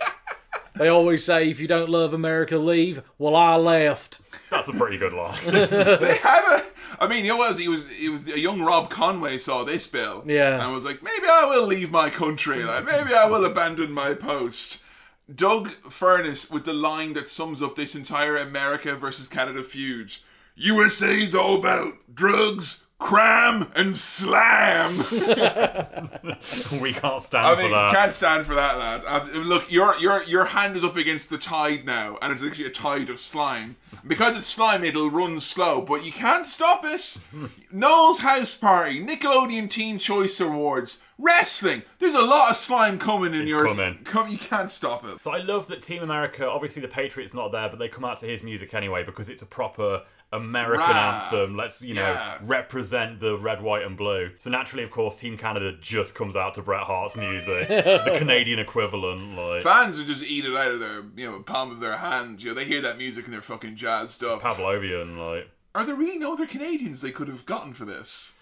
They always say, if you don't love America, leave. Well, I left. That's a pretty good line. [LAUGHS] [LAUGHS] they have a. I mean, you know it was? He was. He was a young Rob Conway saw this bill. Yeah. And was like, maybe I will leave my country. Like, maybe I will abandon my post. Doug Furnas with the line that sums up this entire America versus Canada feud. USA's all about drugs, cram, and slam. [LAUGHS] we can't stand I mean, for that. can't stand for that, lads. Uh, look, your your your hand is up against the tide now, and it's actually a tide of slime. Because it's slime, it'll run slow, but you can't stop it. Noel's House Party, Nickelodeon Teen Choice Awards, wrestling. There's a lot of slime coming in It's your. coming. Come, you can't stop it. So I love that Team America, obviously the Patriots not there, but they come out to his music anyway because it's a proper American Rah. anthem. Let's, you know, Yeah. represent the red, white, and blue. So naturally, of course, Team Canada just comes out to Bret Hart's music, [LAUGHS] the Canadian equivalent. Like Fans are just eat it out of their, you know, palm of their hand. You know, they hear that music and they're fucking jazzed up. Pavlovian, like. Are there really no other Canadians they could have gotten for this?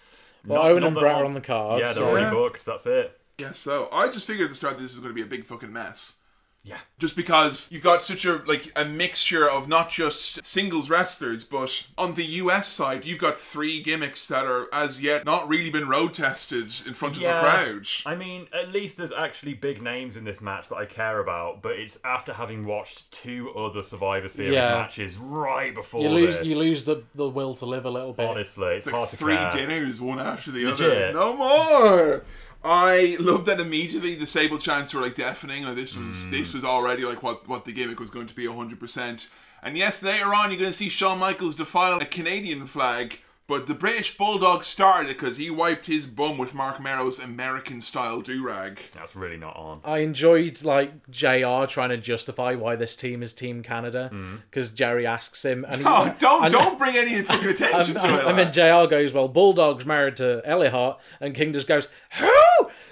Well, Owen and Bret are on the cards. Yeah, they're so- already booked. That's it. Yeah, so I just figured at the start this is going to be a big fucking mess. Yeah. Just because you've got such a like a mixture of not just singles wrestlers, but on the US side, you've got three gimmicks that are as yet not really been road tested in front of the crowd. I mean, at least there's actually big names in this match that I care about, but it's after having watched two other Survivor Series Yeah. matches right before You lose, this. you lose the, the will to live a little bit. Honestly, it's, It's like hard to three care. dinners, one after the other. No more. I love that immediately the Sable chants were like deafening. Like this was Mm. this was already like what what the gimmick was going to be hundred percent. And yes, later on you're going to see Shawn Michaels defile a Canadian flag, but the British Bulldog started it because he wiped his bum with Marc Mero's American style do rag. That's really not on. I enjoyed like JR trying to justify why this team is Team Canada mm. because Jerry asks him, and he, Oh, [LAUGHS] don't and- don't bring any fucking [LAUGHS] attention and, to it. and then lad. JR goes, "Well, Bulldog's married to Ellie Hart," and King just goes, "Who?"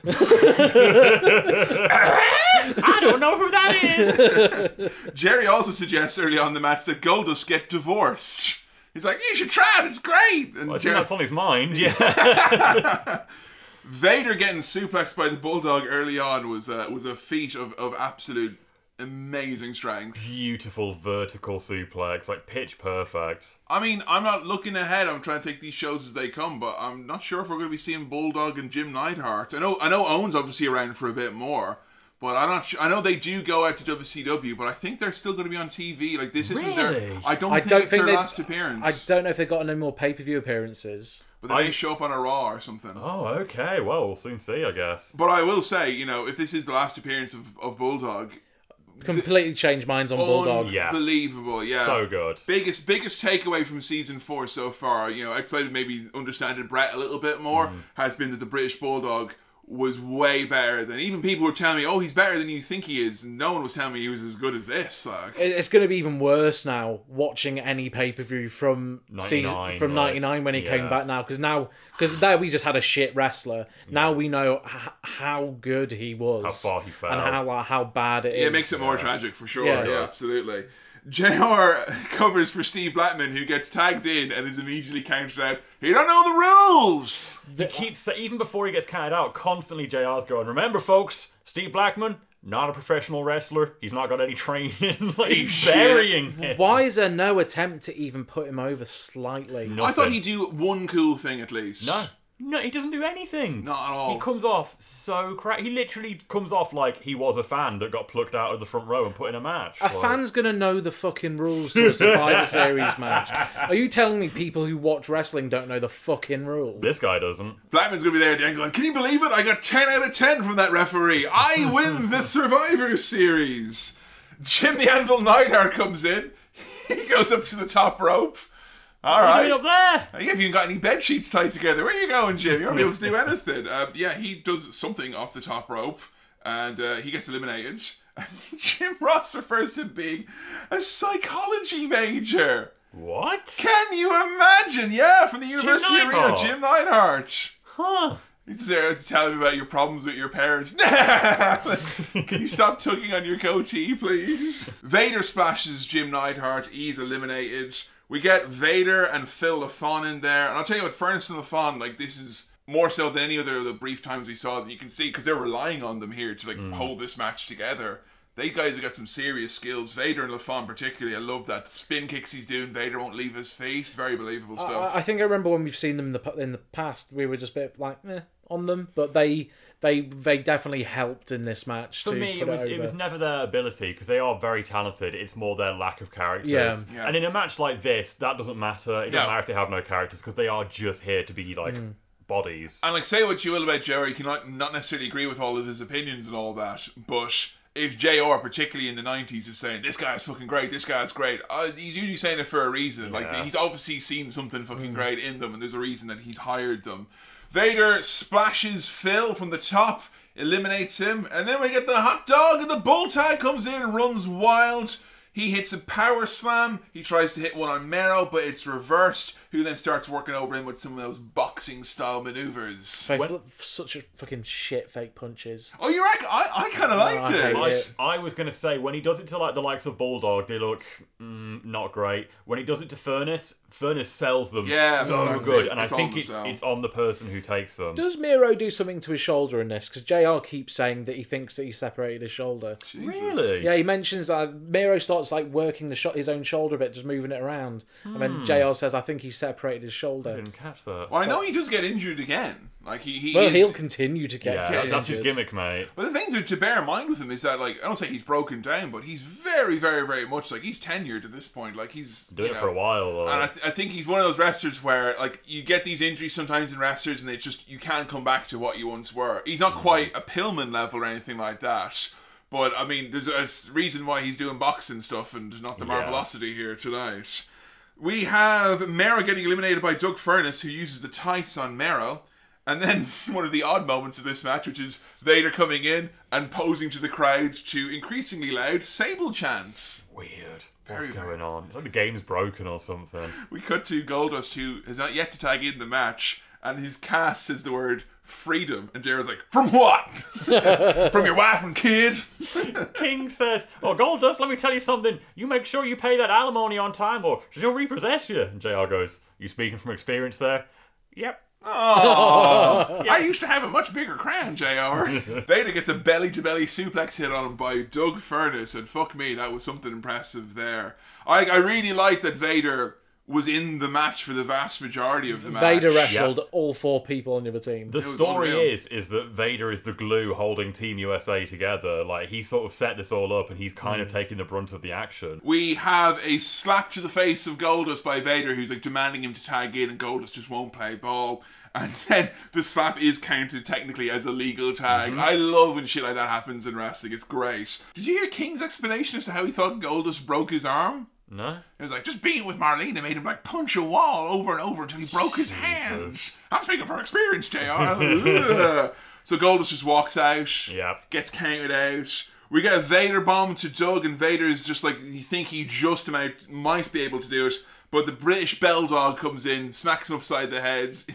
[LAUGHS] I don't know who that is. Jerry also suggests early on in the match that Goldust get divorced. He's like, you should try it, it's great. And think that's on his mind. Yeah. [LAUGHS] Vader getting suplexed by the Bulldog early on was uh, was a feat of, of absolute amazing strength. Beautiful vertical suplex, like pitch perfect. I mean, I'm not looking ahead. I'm trying to take these shows as they come, but I'm not sure if we're going to be seeing Bulldog and Jim Neidhart. I know I know Owen's obviously around for a bit more. But I'm not sure. I know they do go out to WCW, but I think they're still going to be on TV. Like this isn't their. Really? I don't I think don't it's think their they've- last appearance. I don't know if they've got any more pay per view appearances. But they may show up on a Raw or something. Oh, okay. Well, we'll soon see, I guess. But I will say, you know, if this is the last appearance of, of Bulldog, Completely changed minds on Bulldog. Yeah. unbelievable, yeah, So good. Biggest biggest takeaway from season four so far, you know, outside of maybe understanding Bret a little bit more, Mm. has been that the British Bulldog was way better than even people were telling me, oh, he's better than you think he is. No one was telling me he was as good as this. Like, It's going to be even worse now watching any pay per view from season 99, from like, '99 when he came back. Now because now because there we just had a shit wrestler. Now we know h- how good he was, How far he fell. and how like, how bad it is. it makes it more tragic for sure. Yeah. Yeah, absolutely. JR [LAUGHS] covers for Steve Blackman, who gets tagged in and is immediately counted out. He don't know the rules. He keeps even before he gets counted out, constantly JR's going. Remember, folks, Steve Blackman, not a professional wrestler. He's not got any training. [LAUGHS] like, he's Shit. burying him. Why is there no attempt to even put him over slightly? I thought he'd do one cool thing at least. No. No, he doesn't do anything. Not at all. He comes off so crap. He literally comes off like he was a fan that got plucked out of the front row and put in a match. A Like- fan's gonna know the fucking rules to a Survivor [LAUGHS] Series match. Are you telling me people who watch wrestling don't know the fucking rules? This guy doesn't. Blackman's gonna be there at the end going, Can you believe it? I got 10 out of 10 from that referee. I win the [LAUGHS] Survivor Series. Jim the Anvil Neidhart comes in. He goes up to the top rope. All What right. you doing up there? You haven't even got any bed sheets tied together. Where are you going, Jim? You won't be able to do [LAUGHS] anything. Uh, yeah, he does something off the top rope, and uh, he gets eliminated. [LAUGHS] Jim Ross refers to being a psychology major. What? Can you imagine? Yeah, from the University of Rio, Jim Neidhart. Huh. He's there telling me about your problems with your parents. [LAUGHS] Can you stop tugging on your goatee, please? Vader splashes Jim Neidhart. He's eliminated. We get Vader and Phil LaFon in there. And I'll tell you what, Furnas and LaFon, like, this is more so than any other of the brief times we saw that you can see, because they're relying on them here to, like, hold this match together. They guys have got some serious skills. Vader and LaFon particularly, I love that. The spin kicks he's doing, Vader won't leave his feet. Very believable stuff. I, I think I remember when we've seen them in the in the past, we were just a bit like eh, on them, but they they they definitely helped in this match. For to me, put it was over. it was never their ability because they are very talented. It's more their lack of characters. Yeah. Yeah. And in a match like this, that doesn't matter. It doesn't No. matter if they have no characters because they are just here to be like Mm. bodies. And like, say what you will about Jerry, you can not, not necessarily agree with all of his opinions and all that, but if JR, particularly in the 90s, is saying, this guy's fucking great, this guy's great, uh, he's usually saying it for a reason. Like, he's obviously seen something fucking great in them, and there's a reason that he's hired them. Vader splashes Phil from the top, eliminates him, and then we get the hot dog, and the bull tie comes in runs wild. He hits a power slam. He tries to hit one on Mero, but it's reversed. Who then starts working over him with some of those boxing style maneuvers. Fake- such a fucking shit fake punches. Oh, you reckon? I, I kind of liked I it. hate I, I was gonna say when he does it to like the likes of Bulldog, they look mm, not great. When he does it to Furnas, Furnas sells them Yeah, so that's good, it. and It's I on think the it's sell. it's on the person who takes them. Does Mero do something to his shoulder in this? Because JR keeps saying that he thinks that he separated his shoulder. Really? Yeah, he mentions that Mero starts like working the shot his own shoulder a bit, just moving it around, and then Hmm. JR says, "I think he separated his shoulder." I didn't catch that. Well, I know he does get injured again. Like he, he Well, is- he'll continue to get. yeah, get that's his gimmick, mate. But the thing to, to bear in mind with him is that, like, I don't say he's broken down, but he's very, very, very much like he's tenured at this point. Like he's Doing you it for a while. Though. And I, th- I think he's one of those wrestlers where, like, you get these injuries sometimes in wrestlers, and they just you can't come back to what you once were. He's not mm-hmm. quite a Pillman level or anything like that. But I mean, there's a reason why he's doing boxing stuff and not the Yeah. Marvelocity here tonight. We have Mero getting eliminated by Doug Furnas, who uses the tights on Mero. And then [LAUGHS] one of the odd moments of this match, which is Vader coming in and posing to the crowd to increasingly loud Sable chants. Weird. What's Very, going on? It's like the game's broken or something. We cut to Goldust, who has not yet to tag in the match, and his cast says the word freedom, and Jared's like, "From what? [LAUGHS] From your wife and kid?" King says, "Oh, Goldust, let me tell you something. You make sure you pay that alimony on time, or she'll repossess you." And JR goes, "You speaking from experience there?" Yep. Oh, I used to have a much bigger crown, JR [LAUGHS] Vader gets a belly to belly suplex hit on him by Doug Furnas, and fuck me, that was something impressive there. I, I really like that Vader was in the match for the vast majority of the match. Vader wrestled all four people on the other team. The story is is that Vader is the glue holding Team USA together. Like he sort of set this all up, and he's kind of taking the brunt of the action. We have a slap to the face of Goldust by Vader, who's like demanding him to tag in, and Goldust just won't play ball. And [LAUGHS] then the slap is counted technically as a legal tag. Mm-hmm. I love when shit like that happens in wrestling. It's great. Did you hear King's explanation as to how he thought Goldust broke his arm? No. It was like just being with Marlena made him like punch a wall over and over until he broke his hands. I'm speaking from experience, JR [LAUGHS] [LAUGHS] So Goldust just walks out. Yeah. Gets counted out. We get a Vader bomb to Doug, and Vader's just like you think he just about might be able to do it, but the British Bell Dog comes in, smacks him upside the head. [LAUGHS]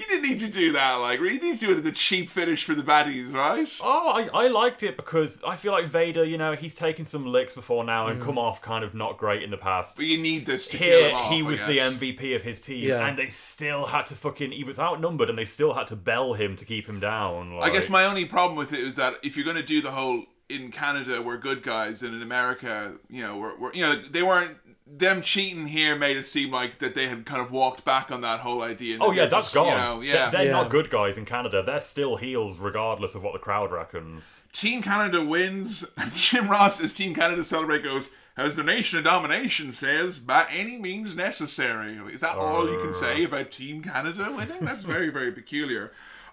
you didn't need to do that, like you need to do it at the cheap finish for the baddies, right? Oh, I, I liked it because I feel like Vader, you know, he's taken some licks before now and Mm. come off kind of not great in the past. But you need this to Here, kill him off. he I was the. MVP of his team, Yeah. and they still had to fucking. He was outnumbered, and they still had to bell him to keep him down. I guess my only problem with it is that if you're going to do the whole in Canada we're good guys and in America, you know, we're, we're you know they weren't them cheating here made it seem like that they had kind of walked back on that whole idea. and Oh yeah, they're that's just, gone. You know, yeah, They're, they're not good guys in Canada. They're still heels, regardless of what the crowd reckons. Team Canada wins. And [LAUGHS] Jim Ross, as Team Canada celebrate, goes, as the nation of domination says, by any means necessary. Is that all you can say about Team Canada winning? That's very, very peculiar.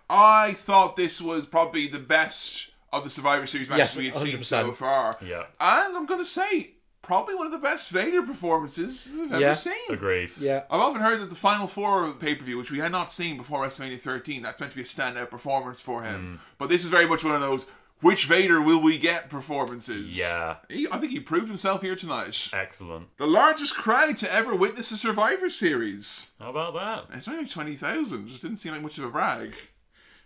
I thought this was probably the best of the Survivor Series matches Yes, we had seen so far. Yeah. And I'm going to say, probably one of the best Vader performances we've ever Yeah. seen. Agreed. Yeah. I've often heard that the Final Four pay per view, which we had not seen before WrestleMania 13, that's meant to be a standout performance for him. Mm. But this is very much one of those which Vader will we get performances. Yeah. He, I think he proved himself here tonight. Excellent. The largest crowd to ever witness a Survivor Series. How about that? It's only like 20,000. Just didn't seem like much of a brag.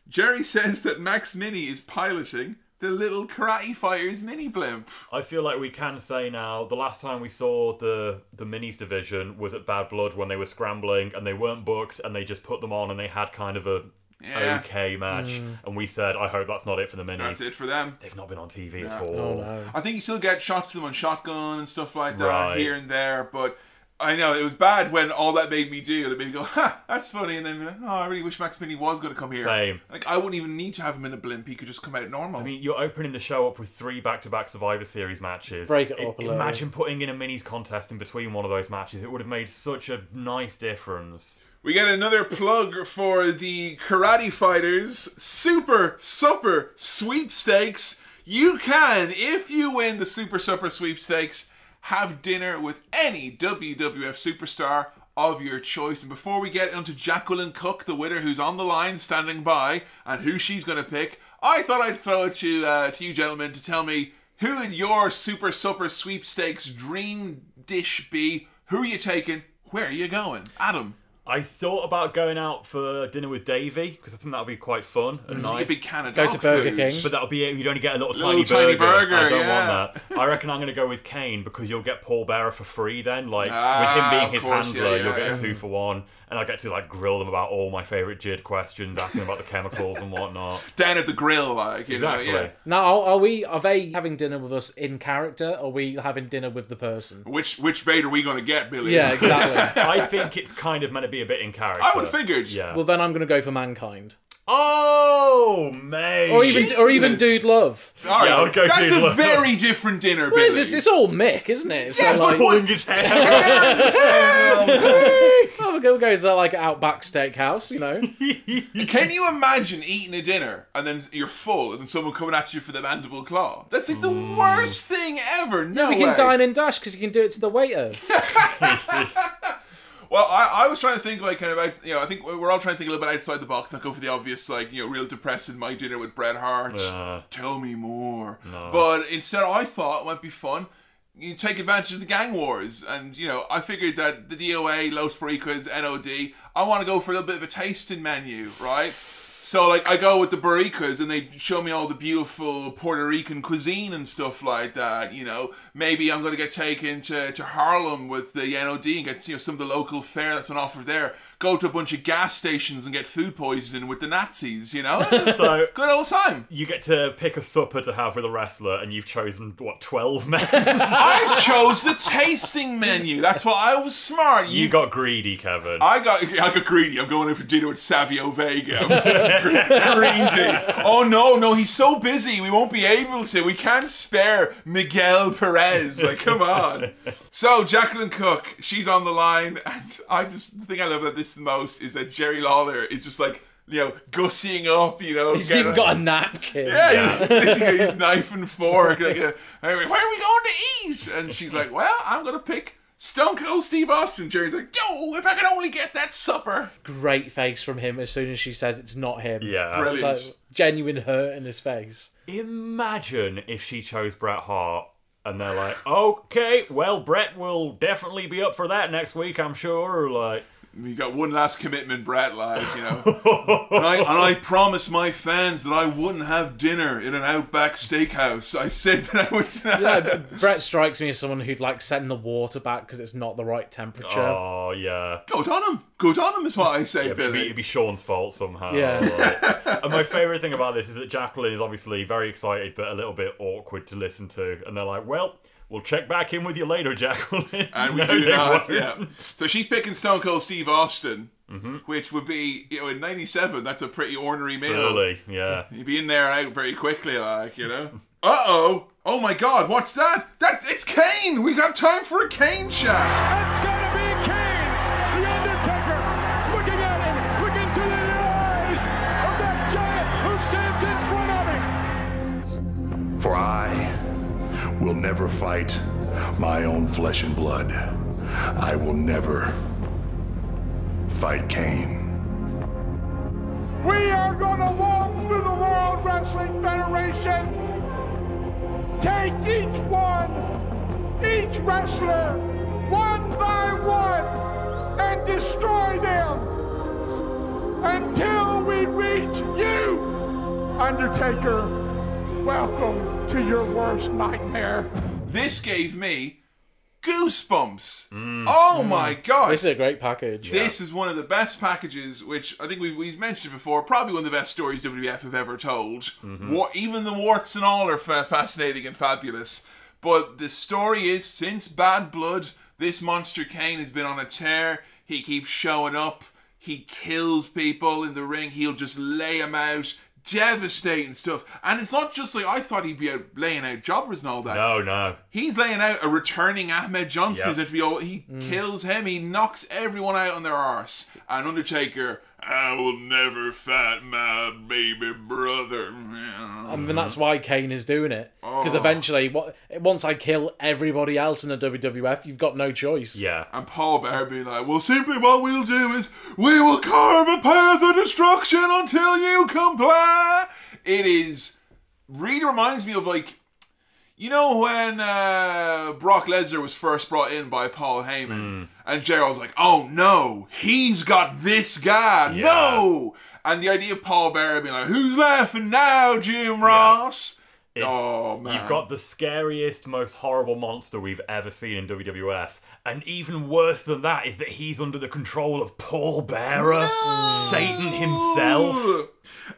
Jerry says that Max Mini is piloting the little karate fighters mini blimp. I feel like we can say now the last time we saw the the minis division was at Bad Blood when they were scrambling and they weren't booked and they just put them on and they had kind of a Yeah. okay match, Mm. and we said, I hope that's not it for the minis. That's it for them. They've not been on TV at all. Oh, I think you still get shots of them on shotgun and stuff like that Right. here and there, but I know it was bad when all that made me do. It made me go, "Ha, that's funny," and then "Oh, I really wish Max Mini was going to come here." Same. Like I wouldn't even need to have him in a blimp; he could just come out normal. I mean, you're opening the show up with three back-to-back Survivor Series matches. Break it I- up a little. Imagine putting in a minis contest in between one of those matches. It would have made such a nice difference. We get another plug for the Karate Fighters Super Supper Sweepstakes. You can, if you win the Super Supper Sweepstakes, have dinner with any WWF superstar of your choice. And before we get into Jacqueline Cook, the winner who's on the line standing by, and who she's going to pick, I thought I'd throw it to, uh, to you gentlemen to tell me who would your Super Supper Sweepstakes dream dish be? Who are you taking? Where are you going? Adam. I thought about going out for dinner with Davey because I think that would be quite fun and see a nice. big can of Go to Burger food. King. but that'll be it. You'd only get a little, Little tiny, tiny burger. burger, I don't yeah. want that. I reckon I'm going to go with Kane because you'll get Paul Bearer for free. Then, like Ah, with him of being his course, handler, yeah, you'll yeah, get a yeah. two for one, and I get to like grill them about all my favorite JID questions, asking about the chemicals and whatnot. [LAUGHS] Down at the grill, like you Exactly. know, yeah. Now, are, are we? Are they having dinner with us in character? Or are we having dinner with the person? Which which Vader are we going to get, Billy? Yeah, exactly. [LAUGHS] I think it's kind of meant to be a bit in character. I would have figured. Yeah. Well, then I'm going to go for mankind, oh, mate. or even or even Dude Love. All right, Yeah, I would go that's Dude a Love. very different dinner, Well, Billy. it's, it's all Mick, isn't it? So Yeah, like, but pulling his hair. oh, we'll go go to like Outback Steakhouse, you know. [LAUGHS] Can you imagine eating a dinner and then you're full and then someone coming at you for the mandible claw? That's like the worst thing ever. No we way. can dine and dash because you can do it to the waiter. [LAUGHS] [LAUGHS] Well, I, I was trying to think like kind of out, you know I think we're all trying to think a little bit outside the box, not go for the obvious like you know real depressing my dinner with Bret Hart. Yeah. Tell me more. No. But instead, I thought it might be fun. You take advantage of the gang wars, and you know I figured that the DOA, Los Boricuas, NOD. I want to go for a little bit of a tasting menu, right? So like I go with the Boricuas and they show me all the beautiful Puerto Rican cuisine and stuff like that. You know, maybe I'm gonna get taken to, to Harlem with the NOD and get you know some of the local fare that's on offer there. Go to a bunch of gas stations and get food poisoning with the Nazis. You know, [LAUGHS] So good old time. you get to pick a supper to have with a wrestler, and you've chosen what twelve men. [LAUGHS] I've chose the tasting menu. That's why I was smart. you got greedy, Kevin. I got I got greedy. I'm going in for dinner with Savio Vega. [LAUGHS] Greedy. Oh no, no, he's so busy. We won't be able to. We can't spare Miguel Perez. Like, come on. So Jacqueline Cook, she's on the line, and I just the thing I love about this the most is that Jerry Lawler is just like. You know, gussying up. You know, He's getting- even got a napkin. yeah, he's [LAUGHS] literally got his knife and fork. Like, uh, where are we going to eat? And she's like, well, I'm going to pick Stone Cold Steve Austin. Jerry's like, yo, if I could only get that supper. Great face from him as soon as she says it's not him. Yeah. Brilliant. Like genuine hurt in his face. Imagine if she chose Bret Hart. And they're like, okay, well, Bret will definitely be up for that next week, I'm sure. Like, We got one last commitment, Bret, like, you know. [LAUGHS] and, I, and I promised my fans that I wouldn't have dinner in an Outback steakhouse. I said that I would. Yeah, Bret strikes me as someone who'd like send the water back because it's not the right temperature. oh, yeah. Good on him. Good on him is what I say, Yeah, it'd, be, Billy. it'd be Shawn's fault somehow. Yeah. like. and my favourite thing about this is that Jacqueline is obviously very excited, but a little bit awkward to listen to. And they're like, well, we'll check back in with you later, [LAUGHS] Jacqueline. And we No, do they not, won't. yeah. So she's picking Stone Cold Steve Austin, Mm-hmm. which would be, you know, in 97, that's a pretty ornery meal. Silly, yeah. You'd be in there and out very quickly, like, you know. [LAUGHS] Uh oh! Oh my god, what's that? That's it's Kane! We got time for a Kane shot! It's gonna be Kane, the Undertaker, looking at him, looking into the eyes of that giant who stands in front of him. For I will never fight my own flesh and blood. I will never fight Kane. We are gonna walk through the World Wrestling Federation. Take each one, each wrestler, one by one, and destroy them until we reach you, Undertaker. Welcome to your worst nightmare. This gave me goosebumps. Mm. Oh my god. This is a great package. This is one of the best packages, which I think we've, we've mentioned before. Probably one of the best stories WWF have ever told. Mm-hmm. Wa- even the warts and all are fa- fascinating and fabulous. But the story is since Bad Blood, this monster Kane has been on a tear. He keeps showing up. He kills people in the ring. He'll just lay them out. Devastating stuff. And it's not just like I thought he'd be out laying out jobbers and all that. No, no. He's laying out a returning Ahmed Johnson. Yep. To be all, he mm. kills him. He knocks everyone out on their arse. And Undertaker, I will never fight my baby brother. I mean, that's why Kane is doing it. Because Oh. eventually, what once I kill everybody else in the WWF, you've got no choice. Yeah. And Paul Bearer being like, well, simply what we'll do is we will carve a path of destruction until you comply. It is really reminds me of like, you know, when uh, Brock Lesnar was first brought in by Paul Heyman, and Gerald's like, oh no, he's got this guy, no. And the idea of Paul Bearer being like, who's laughing now, Jim Ross? It's, oh man, You've got the scariest, most horrible monster we've ever seen in WWF. And even worse than that is that he's under the control of Paul Bearer, Satan himself.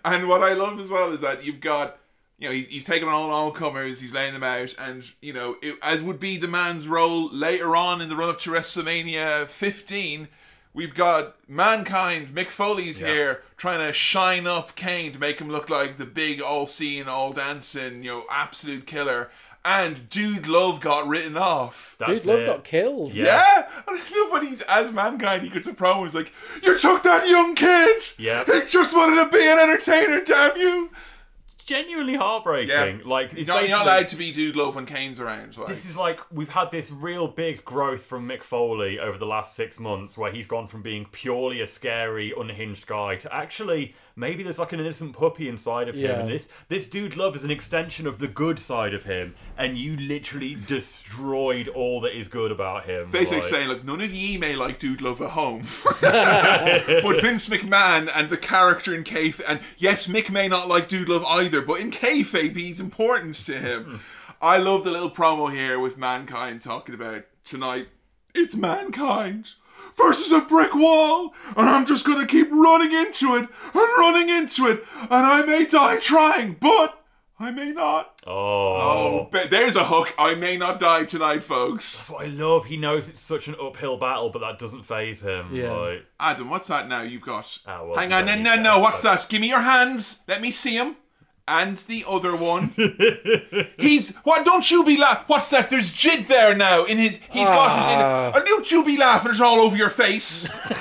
And what I love as well is that you've got, you know, he's, he's taking on all comers, he's laying them out, and, you know, it, as would be the man's role later on in the run up to WrestleMania 15, we've got Mankind, Mick Foley's here, trying to shine up Kane to make him look like the big all seeing, all dancing, you know, absolute killer. And Dude Love got written off. Dude, Love got killed. Yeah. [LAUGHS] And I feel when he's as mankind, he gets a promo. He's like, "You took that young kid. Yeah. He just wanted to be an entertainer. Damn you." Genuinely heartbreaking. Like He's not, you're not allowed to be dude love when Kane's around. Like. This is like we've had this real big growth from Mick Foley over the last six months, where he's gone from being purely a scary, unhinged guy to actually maybe there's like an innocent puppy inside of him. Yeah. And this this dude love is an extension of the good side of him, and you literally destroyed all that is good about him. basically like- saying, look, none of ye may like Dude Love at home. [LAUGHS] but Vince McMahon and the character in Kayfabe, and yes, Mick may not like Dude Love either, but in Kayfabe, he's important to him. [LAUGHS] I love the little promo here with Mankind talking about tonight. It's Mankind versus a brick wall, and I'm just gonna keep running into it and running into it, and I may die trying, but I may not. Oh. Oh, but there's a hook. I may not die tonight, folks. That's what I love. He knows it's such an uphill battle, but that doesn't phase him. Yeah. Like, Adam, what's that now you've got? Ah, well, Hang on, no, no, no, what's that? Give me your hands. Let me see him. And the other one. he's. What? Don't you be laughing. What's that? There's Jid there now in his. He's got his. Ah. In, and don't you be laughing. It's all over your face. [LAUGHS]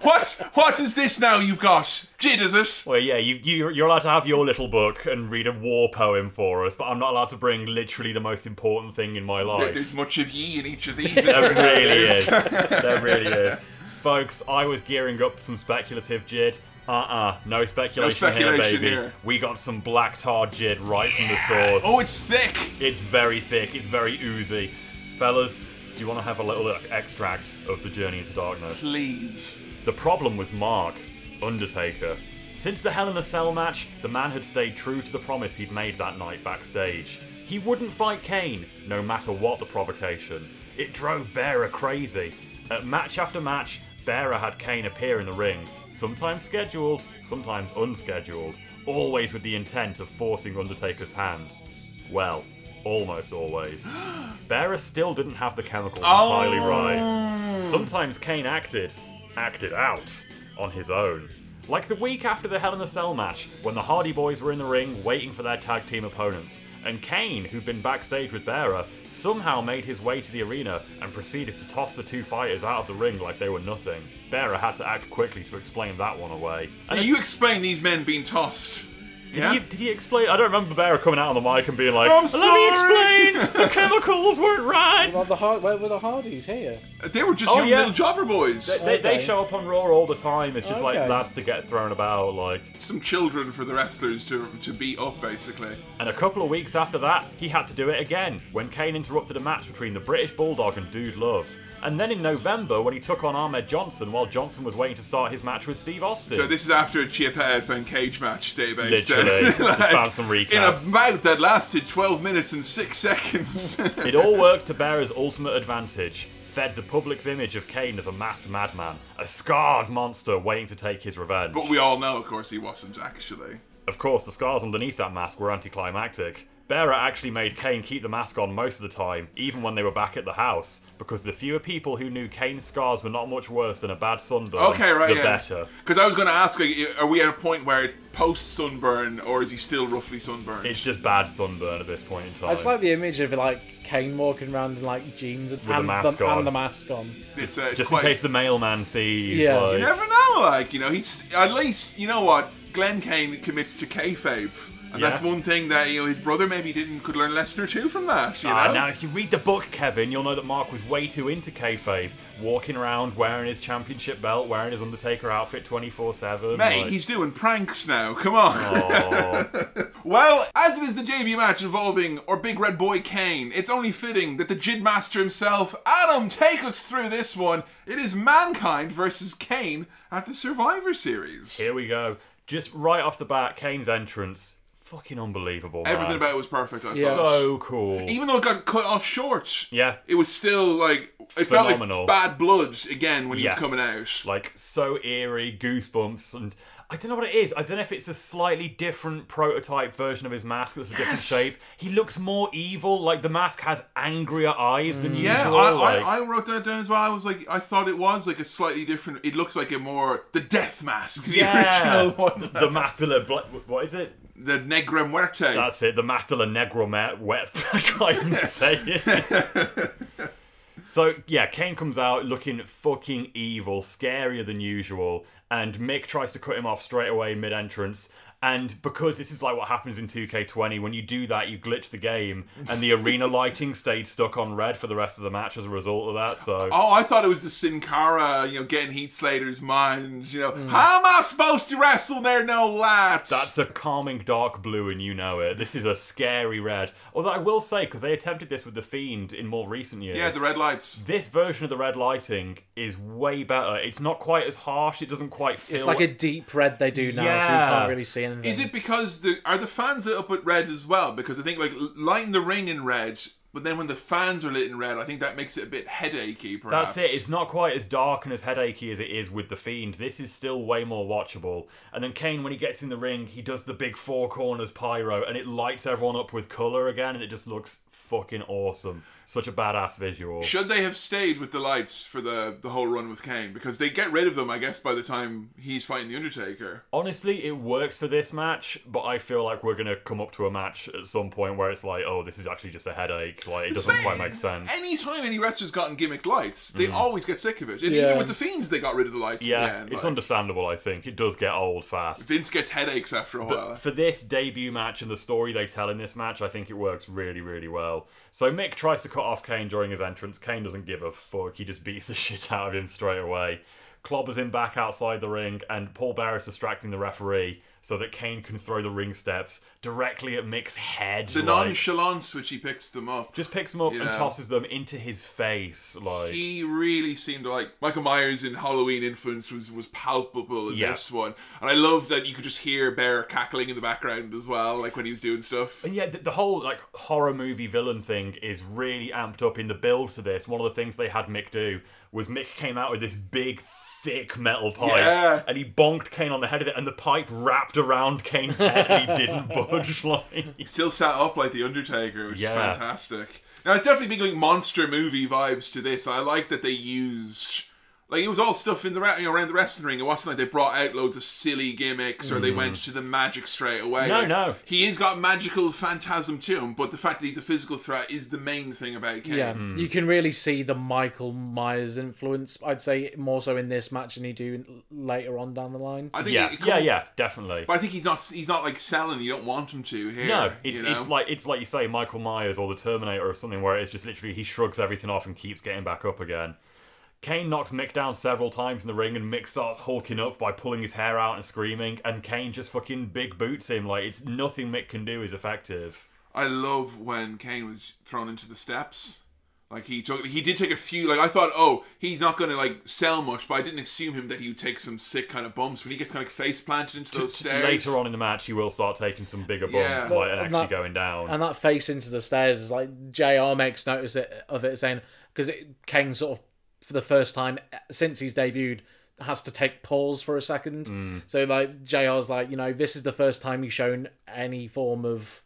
what? What is this now you've got? Jid, is it? Well, yeah, you, you, you're allowed to have your little book and read a war poem for us, but I'm not allowed to bring literally the most important thing in my There- life. There's much of ye in each of these. There isn't there? really is. [LAUGHS] There really is. Folks, I was gearing up for some speculative jid. Uh-uh, no speculation, speculation here, baby. here. We got some black tar jid right from the source. Oh, it's thick. It's very thick. It's very oozy. Fellas, do you want to have a little extract of the Journey into Darkness? Please. The problem was Mark, Undertaker. Since the Hell in a Cell match, the man had stayed true to the promise he'd made that night backstage. He wouldn't fight Kane, no matter what the provocation. It drove Bearer crazy. At match after match, Bearer had Kane appear in the ring, sometimes scheduled, sometimes unscheduled, always with the intent of forcing Undertaker's hand. Well, almost always. [GASPS] Bearer still didn't have the chemicals entirely oh. right. Sometimes Kane acted, acted out, on his own. Like the week after the Hell in a Cell match, when the Hardy Boys were in the ring waiting for their tag team opponents, and Kane, who'd been backstage with Bearer, somehow made his way to the arena and proceeded to toss the two fighters out of the ring like they were nothing. Bearer had to act quickly to explain that one away. Now, you explain these men being tossed. Did, yeah? he, did he explain? I don't remember Bearer coming out on the mic and being like, I'm sorry. "Let me explain. the [LAUGHS] chemicals weren't right." Well, the Hard- where were the Hardys here? They were just Oh, young yeah. little jobber boys. They, they, they show up on Raw all the time. It's just like Okay. lads to get thrown about, like. Some children for the wrestlers to, to beat up, basically. And a couple of weeks after that, he had to do it again when Kane interrupted a match between the British Bulldog and Dude Love. And then in November, when he took on Ahmed Johnson, while Johnson was waiting to start his match with Steve Austin. So this is after a Chip Headphone cage match database. Literally. [LAUGHS] Just found some recaps. In a bout that lasted 12 minutes and 6 seconds. [LAUGHS] it all worked to Bearer's ultimate advantage. Fed the public's image of Kane as a masked madman, a scarred monster waiting to take his revenge. but we all know, of course, he wasn't actually. Of course, the scars underneath that mask were anticlimactic. Bearer actually made Kane keep the mask on most of the time, even when they were back at the house, because the fewer people who knew Kane's scars were not much worse than a bad sunburn, Okay, right, the yeah. better. Because I was going to ask, like, are we at a point where it's post sunburn, or is he still roughly sunburned? It's just bad sunburn at this point in time. I just like the image of like Kane walking around in like jeans and, With the mask the, on. and the mask on. It's, uh, it's just quite- in case the mailman sees. Yeah. like- You never know, like, you know, he's at least, you know what, Glenn Kane commits to kayfabe. And Yeah. that's one thing that, you know, his brother maybe didn't, could learn or two from that, you know? Ah, now, if you read the book, Kevin, you'll know that Mark was way too into kayfabe, walking around wearing his championship belt, wearing his Undertaker outfit 24 7. Mate, he's doing pranks now. Come on. Oh. [LAUGHS] well, as it is the debut match involving our big red boy Kane, it's only fitting that the Jid Master himself, Adam, take us through this one. It is Mankind versus Kane at the Survivor Series. Here we go. Just right off the bat, Kane's entrance. Fucking unbelievable. man. Everything about it was perfect. I thought. So cool. Even though it got cut off short, Yeah. it was still like it felt Phenomenal. like bad blood again when Yes. he was coming out. Like so eerie, goosebumps, and I don't know what it is. I don't know if it's a slightly different prototype version of his mask that's a different Yes. shape. He looks more evil. Like the mask has angrier eyes than mm. Yeah, usual. I, like, I, I wrote that down as well. I was like, I thought it was like a slightly different. It looks like a more the death mask, [LAUGHS] the yeah, original one, the, the mask de la Bla- what is it? The Muerte. That's it. The Master la Negro wet. I. So yeah, Kane comes out looking fucking evil, scarier than usual, and Mick tries to cut him off straight away mid-entrance. And because this is like what happens in 2K20, when you do that, you glitch the game, and the arena [LAUGHS] lighting stayed stuck on red for the rest of the match as a result of that. So Oh, I thought it was the Sin Cara, you know, getting Heath Slater's mind. You know, Hmm. how am I supposed to wrestle there, no lads? That's a calming dark blue, and you know it. This is a scary red. Although I will say, because they attempted this with the Fiend in more recent years. yeah, the red lights. This version of the red lighting is way better. It's not quite as harsh. It doesn't quite feel. It's like a deep red they do now, so you can't really see anything. Is it because the are the fans lit up with red as well? Because I think like lighting the ring in red, but then when the fans are lit in red, I think that makes it a bit headachy. Perhaps That's it. It's not quite as dark and as headachy as it is with the Fiend. This is still way more watchable. And then Kane, when he gets in the ring, he does the big four corners pyro, and it lights everyone up with color again, and it just looks fucking awesome. Such a badass visual. Should they have stayed with the lights for the the whole run with Kane? Because they get rid of them, I guess, by the time he's fighting the Undertaker. Honestly, it works for this match, but I feel like we're gonna come up to a match at some point where it's like, oh, this is actually just a headache. Like it doesn't Same- quite make sense. Anytime any wrestler's gotten gimmick lights, they Mhm. always get sick of it. And Yeah. even with the Fiends, they got rid of the lights. Yeah, the end, it's like. understandable. I think it does get old fast. Vince gets headaches after a while. But for this debut match and the story they tell in this match, I think it works really, really well. So Mick tries to cut off Kane during his entrance. Kane doesn't give a fuck. He just beats the [LAUGHS] shit out of him straight away. Clobbers him back outside the ring, and Paul Bearer's distracting the referee so that Kane can throw the ring steps directly at Mick's head. the like- nonchalance which he picks them up. just picks them up and know. tosses them into his face. Like He really seemed like Michael Myers in Halloween influence was was palpable in Yeah. this one, and I love that you could just hear Bear cackling in the background as well, like when he was doing stuff. And yeah, the, the whole like horror movie villain thing is really amped up in the build to this. One of the things they had Mick do was Mick came out with this big, thick metal pipe, Yeah. and he bonked Kane on the head of it, and the pipe wrapped around Kane's head, and he didn't [LAUGHS] budge. Like He still sat up like the Undertaker, which Yeah. is fantastic. Now it's definitely big like monster movie vibes to this. I like that they used. Like it was all stuff in the ra- you know, around the wrestling ring. It wasn't like they brought out loads of silly gimmicks or they Mm. went to the magic straight away. No, Like, no. He has got magical phantasm to him, but the fact that he's a physical threat is the main thing about Kane. Yeah, you can really see the Michael Myers influence. I'd say more so in this match than you do later on down the line. I think yeah, it- it yeah, yeah, definitely. But I think he's not. He's not like selling. You don't want him to here. No, it's you know? it's like it's like you say Michael Myers or the Terminator or something where it's just literally he shrugs everything off and keeps getting back up again. Kane knocks Mick down several times in the ring and Mick starts hulking up by pulling his hair out and screaming and Kane just fucking big boots him like it's nothing Mick can do is effective. I love when Kane was thrown into the steps. Like he took, he did take a few. Like I thought, oh, he's not going to like sell much, but I didn't assume him that he would take some sick kind of bumps when he gets kind of face planted into those stairs. Later on in the match, he will start taking some bigger bumps, Yeah. like and And actually that- going down. And that face into the stairs is like JR makes notice of it, saying because Kane sort of for the first time since he's debuted has to take pause for a second. Mm. So like JR's like you know this is the first time he's shown any form of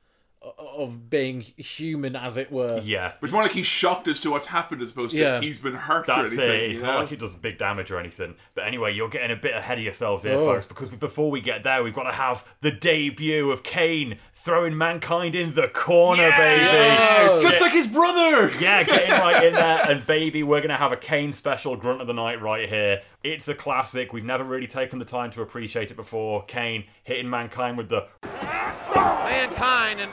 of being human, as it were. yeah. But it's more like he's shocked as to what's happened as opposed to Yeah. he's been hurt That's or anything. it. It's you not like it does big damage or anything. But anyway, you're getting a bit ahead of yourselves here, Oh. folks, because before we get there, we've got to have the debut of Kane throwing mankind in the corner, baby. Yeah, just like his brother. Yeah, getting right in there. And baby, we're going to have a Kane special grunt of the night right here. It's a classic. We've never really taken the time to appreciate it before. Kane hitting mankind with the. Mankind and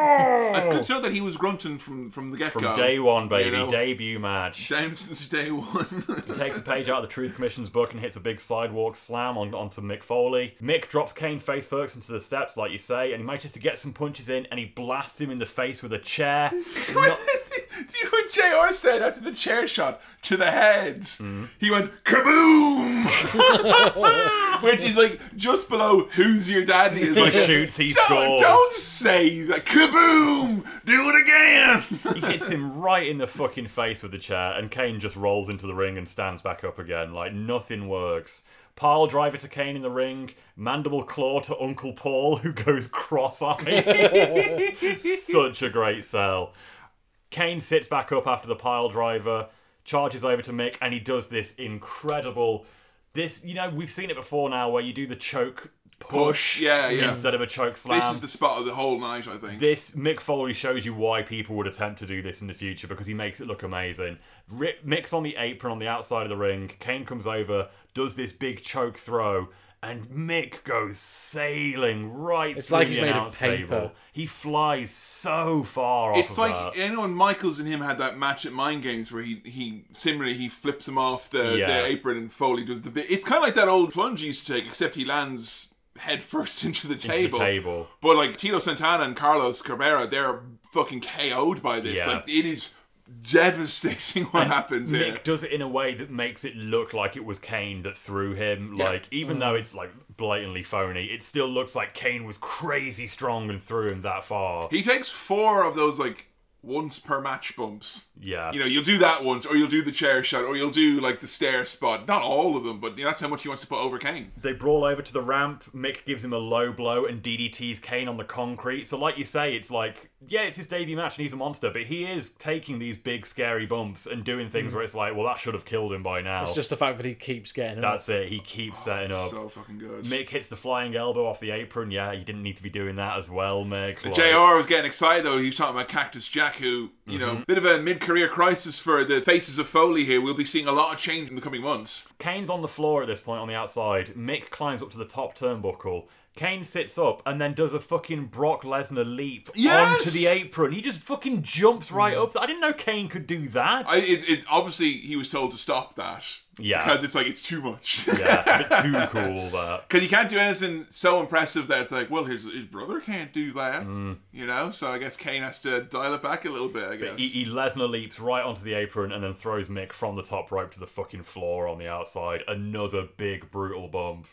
It's good to know that he was grunting from from the get go. From day one, baby. Debut match. Down since day one. He takes a page out of the Truth Commission's book and hits a big sidewalk slam on, onto Mick Foley. Mick drops Kane face first into the steps, like you say, and he manages to get some punches in, and he blasts him in the face with a chair. [LAUGHS] Not- [LAUGHS] you know what JR said after the chair shot to the heads? He went kaboom! [LAUGHS] Which is like just below who's your daddy is He like [LAUGHS] shoots, he don't, scores." Don't say that kaboom! Do it again! he hits him right in the fucking face with the chair, and Kane just rolls into the ring and stands back up again. Like nothing works. Pile driver to Kane in the ring, mandible claw to Uncle Paul, who goes cross-eyed. Such a great sell. Kane sits back up after the pile driver, charges over to Mick, and he does this incredible. This, you know, we've seen it before now, where you do the choke push, yeah, yeah. instead of a choke slam. This is the spot of the whole night, I think. This Mick Foley shows you why people would attempt to do this in the future because he makes it look amazing. Ri Mick's on the apron on the outside of the ring. Kane comes over, does this big choke throw, and Mick goes sailing right It's through like the he's made of announce paper. table. He flies so far off. It's of like that. you know when Michaels and him had that match at Mind Games where he he similarly he flips him off the, Yeah. the apron and Foley does the bit. It's kind of like that old plunge he used to take, except he lands head first [LAUGHS] into the the table. table. But like Tito Santana and Carlos Cabrera, they're fucking KO'd by this. Yeah. Like it is devastating what happens Mick here. does it in a way that makes it look like it was Kane that threw him. Yeah. Like, even mm. though it's like blatantly phony, it still looks like Kane was crazy strong and threw him that far. He takes four of those like once per match bumps. Yeah. You know, you'll do that once, or you'll do the chair shot, or you'll do like the stair spot. Not all of them, but you know, that's how much he wants to put over Kane. They brawl over to the ramp. Mick gives him a low blow and DDTs Kane on the concrete. So, like you say, it's like, yeah, it's his debut match and he's a monster, but he is taking these big, scary bumps and doing things Mm. where it's like, well, that should have killed him by now. It's just the fact that he keeps getting up. That's it. He keeps setting up. So fucking good. Mick hits the flying elbow off the apron. Yeah, you didn't need to be doing that as well, Mick. Like- JR was getting excited though. He was talking about Cactus Jack, who, you know, Mhm. bit of a mid career crisis for the faces of Foley here. We'll be seeing a lot of change in the coming months. Kane's on the floor at this point on the outside. Mick climbs up to the top turnbuckle. Kane sits up and then does a fucking Brock Lesnar leap Yes! onto the apron. He just fucking jumps right up. I didn't know Kane could do that. I, it, it, obviously, he was told to stop that. Yeah. Because it's like, it's too much. yeah, a bit [LAUGHS] too cool that. Because you can't do anything so impressive that it's like, well, his, his brother can't do that. Mm. You know? So I guess Kane has to dial it back a little bit, I guess. He, he Lesnar leaps right onto the apron and then throws Mick from the top rope to the fucking floor on the outside. Another big brutal bump.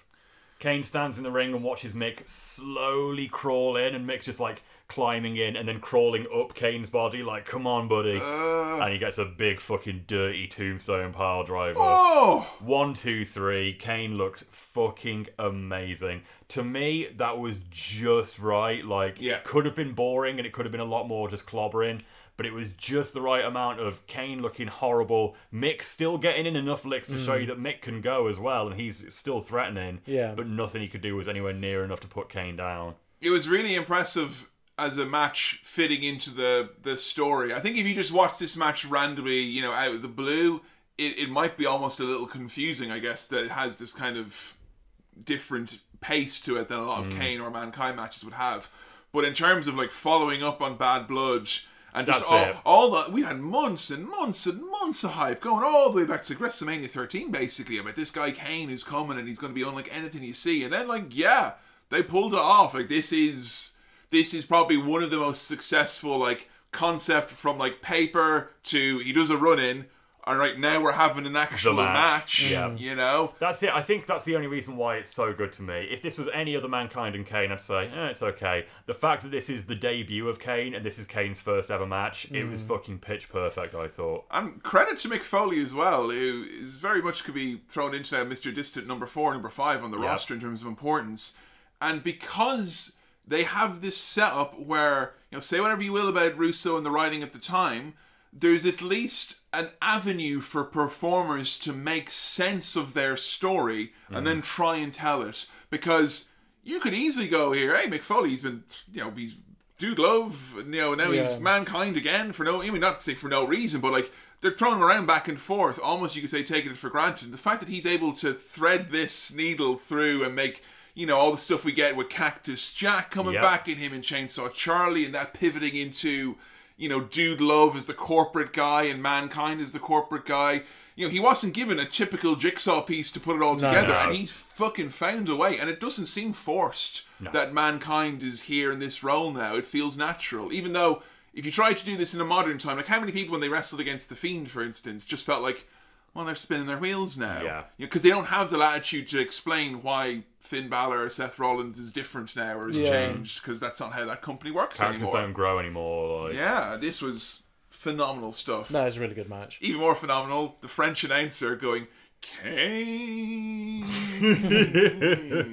Kane stands in the ring and watches Mick slowly crawl in, and Mick's just like climbing in and then crawling up Kane's body, like, come on, buddy. Uh. and he gets a big fucking dirty tombstone pile driver. Oh! One, two, three. Kane looked fucking amazing. To me, that was just right. Like, Yeah. it could have been boring and it could have been a lot more just clobbering, but it was just the right amount of Kane looking horrible, Mick still getting in enough licks to show Mm. you that Mick can go as well, and he's still threatening. Yeah. But nothing he could do was anywhere near enough to put Kane down. it was really impressive as a match fitting into the the story. I think if you just watch this match randomly, you know, out of the blue, it, it might be almost a little confusing, I guess, that it has this kind of different pace to it than a lot of Mm. Kane or Mankind matches would have. But in terms of like following up on Bad Blood and just That's all, it. all that, we had months and months and months of hype going all the way back to WrestleMania 13, basically, about this guy Kane who's coming and he's going to be unlike anything you see. And then, like, yeah, they pulled it off. Like, this is this is probably one of the most successful like concept from like paper to he does a run in. And right now we're having an actual match. Yeah. You know? That's it. I think that's the only reason why it's so good to me. If this was any other Mankind and Kane, I'd say, eh, it's okay. The fact that this is the debut of Kane and this is Kane's first ever match, it was Mm. fucking pitch perfect, I thought. And credit to Mick Foley as well, who is very much could be thrown into now Mr. Distant number four, number five on the Yep. roster in terms of importance. And because they have this setup where, you know, say whatever you will about Russo and the writing at the time, there's at least an avenue for performers to make sense of their story and then mm-hmm. try and tell it. Because you could easily go here, hey, Mick Foley's been, you know, he's dude love, you know, now he's mankind again for no, I mean, not to say for no reason, but like they're throwing him around back and forth, almost you could say taking it for granted. The fact that he's able to thread this needle through and make, you know, all the stuff we get with Cactus Jack coming Yep. back in him and Chainsaw Charlie and that pivoting into, you know, Dude Love is the corporate guy and Mankind is the corporate guy. You know, he wasn't given a typical jigsaw piece to put it all together, No. and he's fucking found a way, and it doesn't seem forced No. that mankind is here in this role now. It feels natural, even though if you try to do this in a modern time, like how many people when they wrestled against the Fiend, for instance, just felt like, well, they're spinning their wheels now, Yeah. because they don't have the latitude to explain why Finn Balor or Seth Rollins is different now or has Yeah. changed, because that's not how that company works Characters anymore. don't grow anymore. Like, Yeah, this was phenomenal stuff. That was a really good match. Even more phenomenal, the French announcer going, Kane.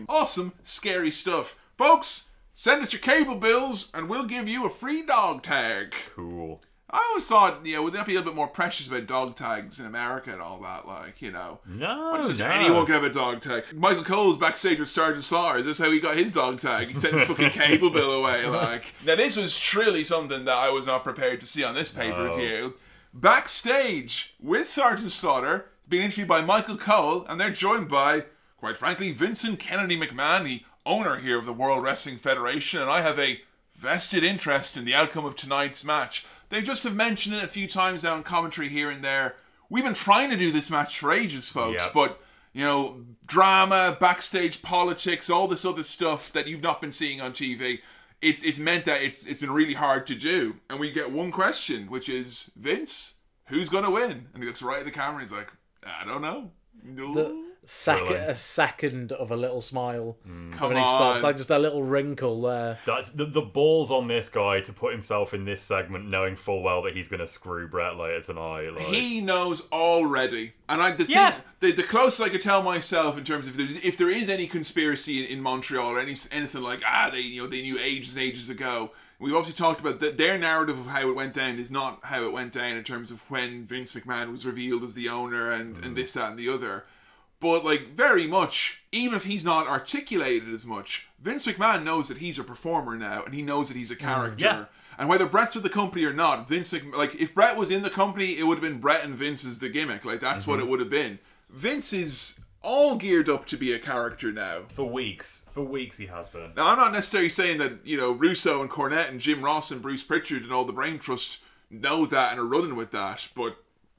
[LAUGHS] awesome, scary stuff. Folks, send us your cable bills and we'll give you a free dog tag. Cool. I always thought, you know, would that be a little bit more precious about dog tags in America and all that? Like, you know. No, Why does no. anyone can have a dog tag? Michael Cole's backstage with Sergeant Slaughter. Is this how he got his dog tag? He sent his fucking [LAUGHS] cable bill away. Like, now this was truly something that I was not prepared to see on this pay per view. Backstage with Sergeant Slaughter, being interviewed by Michael Cole, and they're joined by, quite frankly, Vincent Kennedy McMahon, the owner here of the World Wrestling Federation, and I have a vested interest in the outcome of tonight's match. They just have mentioned it a few times now in commentary here and there. We've been trying to do this match for ages, folks, Yep. but you know, drama, backstage politics, all this other stuff that you've not been seeing on TV. It's it's meant that it's it's been really hard to do. And we get one question, which is Vince, who's gonna win? And he looks right at the camera and he's like, I don't know. No. The second, Thrilling. a second of a little smile Come when he stops, on. like just a little wrinkle there. That's the, the balls on this guy to put himself in this segment, knowing full well that he's going to screw Bret later tonight. Like, He knows already, and I the thing, Yeah. the, the closest I could tell myself in terms of there's, if there is any conspiracy in, in Montreal or any anything like ah they you know they knew ages and ages ago. We've obviously talked about that their narrative of how it went down is not how it went down in terms of when Vince McMahon was revealed as the owner and, and this that and the other. But like very much, even if he's not articulated as much, Vince McMahon knows that he's a performer now, and he knows that he's a mm, character. yeah. And whether Bret's with the company or not, Vince Mc- like if Bret was in the company, it would have been Bret and Vince as the gimmick. Like that's what mm-hmm. it would have been. Vince is all geared up to be a character now. for weeks, for weeks he has been. Now I'm not necessarily saying that you know Russo and Cornette and Jim Ross and Bruce Prichard and all the Brain Trust know that and are running with that, but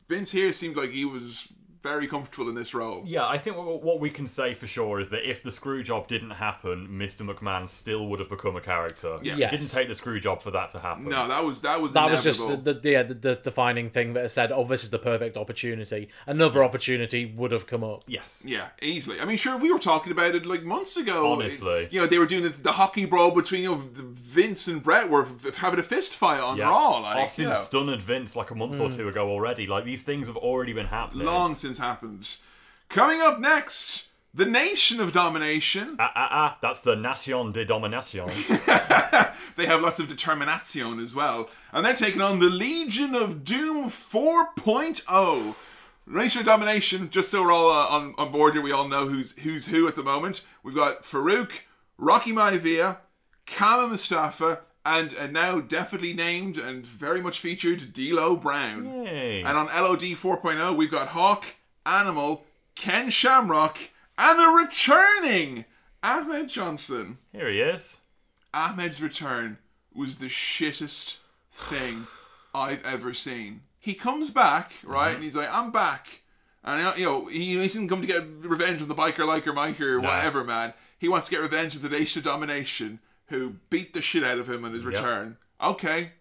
Vince here seemed like he was very comfortable in this role. Yeah, I think what what we can say for sure is that if the screw job didn't happen, Mr. McMahon still would have become a character. Yeah. It didn't take the screw job for that to happen. No, that was that was That was just the, the, yeah, the, the defining thing that said, oh, this is the perfect opportunity. Another opportunity would have come up. Yes. Yeah, easily. I mean, sure, we were talking about it like months ago. Honestly. you know, they were doing the, the hockey brawl between you know, Vince and Bret were f- having a fist fight on Yeah. Raw. Like, Austin you know, stunned Vince like a month or hmm. two ago already. Like these things have already been happening. long since happened. Coming up next, the Nation of Domination. Ah, ah, ah, that's the Nation de Domination. [LAUGHS] They have lots of determination as well, and they're taking on the Legion of Doom 4.0. Nation of Domination. Just so we're all uh, on, on board here, we all know who's who's who at the moment. We've got Farouk, Rocky Maivia, Kama Mustafa, and and now definitely named and very much featured D'Lo Brown. Yay. And on LOD 4.0, we've got Hawk, Animal, Ken Shamrock, and a returning Ahmed Johnson. Here he is. Ahmed's return was the shittest thing I've ever seen. He comes back, right, and mm-hmm. he's like, I'm back. And, you know, he, he doesn't come to get revenge on the biker, liker, miker, No. whatever, man. He wants to get revenge of the Nation of Domination, who beat the shit out of him on his Yep. return. Okay,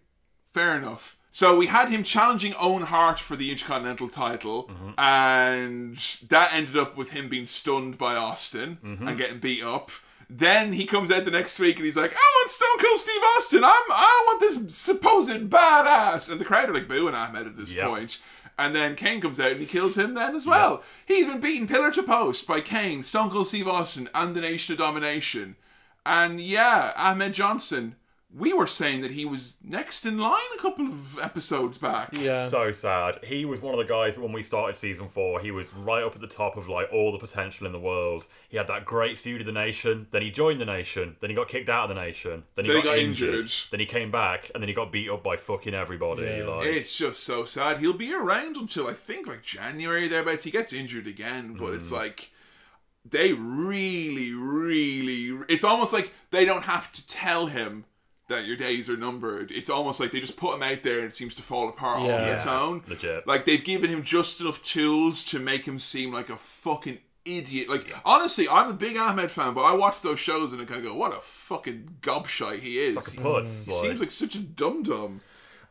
fair enough. So we had him challenging Owen Hart for the Intercontinental title, Mm-hmm. and that ended up with him being stunned by Austin Mm-hmm. and getting beat up. Then he comes out the next week and he's like, "I want Stone Cold Steve Austin. I'm I want this supposed badass." And the crowd are like booing Ahmed at this Yep. point. And then Kane comes out and he kills him then as well. He's been beaten pillar to post by Kane, Stone Cold Steve Austin, and the Nation of Domination. And yeah, Ahmed Johnson, we were saying that he was next in line a couple of episodes back. Yeah. So sad. He was one of the guys that when we started season four, he was right up at the top of like all the potential in the world. He had that great feud of the nation. Then he joined the nation. Then he got kicked out of the nation. Then he, Then he got, got injured. injured. Then he came back, and then he got beat up by fucking everybody. Like, It's just so sad. He'll be around until I think like January thereabouts. He gets injured again, but Mm. it's like they really, really. It's almost like they don't have to tell him that your days are numbered. It's almost like they just put him out there and it seems to fall apart all on its own. Legit. Like they've given him just enough tools to make him seem like a fucking idiot. Like honestly, I'm a big Ahmed fan, but I watch those shows and I kind of go, "What a fucking gobshite he is." Like a putz, He like- seems like such a dum dum.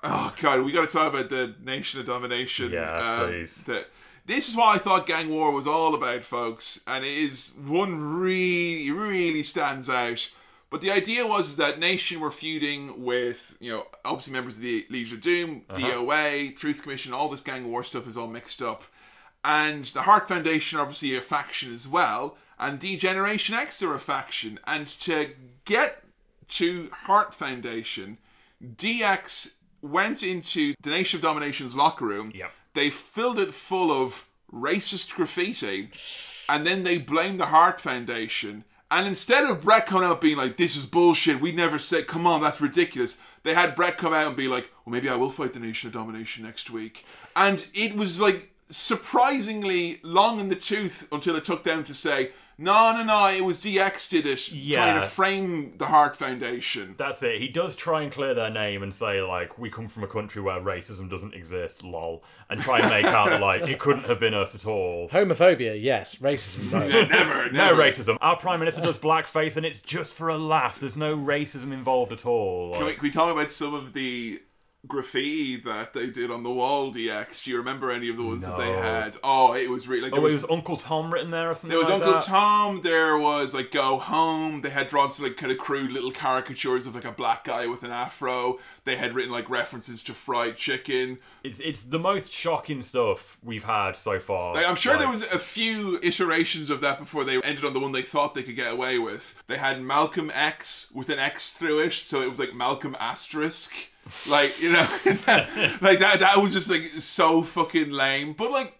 Oh god, we got to talk about the Nation of Domination. Yeah, um, please. That this is what I thought Gang War was all about, folks, and it is one really, really stands out. But the idea was is that Nation were feuding with, you know, obviously members of the Legion of Doom, Uh-huh. DOA, Truth Commission, all this Gang War stuff is all mixed up. And the Hart Foundation are obviously a faction as well, and Degeneration X are a faction. And to get to Hart Foundation, DX went into the Nation of Domination's locker room. Yep. They filled it full of racist graffiti, and then they blamed the Hart Foundation. And instead of Bret coming out being like, "This is bullshit," we never said, "Come on, that's ridiculous," they had Bret come out and be like, "Well, maybe I will fight the Nation of Domination next week." And it was like surprisingly long in the tooth until it took them to say, "No, no, no, it was DX did it, trying to frame the Hart Foundation." That's it. He does try and clear their name and say like we come from a country where racism doesn't exist, lol, and try and make out [LAUGHS] like it couldn't have been us at all. Homophobia, yes. Racism, no. never, [LAUGHS] No racism. Our prime minister does blackface, and it's just for a laugh. There's no racism involved at all. Can we, can we talk about some of the graffiti that they did on the wall, DX? Do you remember any of the ones that they had? Oh, it was really like oh, there it was, was Uncle Tom written there or something. there was like Uncle that? Tom. There was like Go Home. They had drawn some like kind of crude little caricatures of like a black guy with an afro. They had written like references to fried chicken. It's it's the most shocking stuff we've had so far. Like, I'm sure there was a few iterations of that before they ended on the one they thought they could get away with. They had Malcolm X with an X through it, so it was like Malcolm asterisk. Like you know, [LAUGHS] like that. That was just like so fucking lame. But like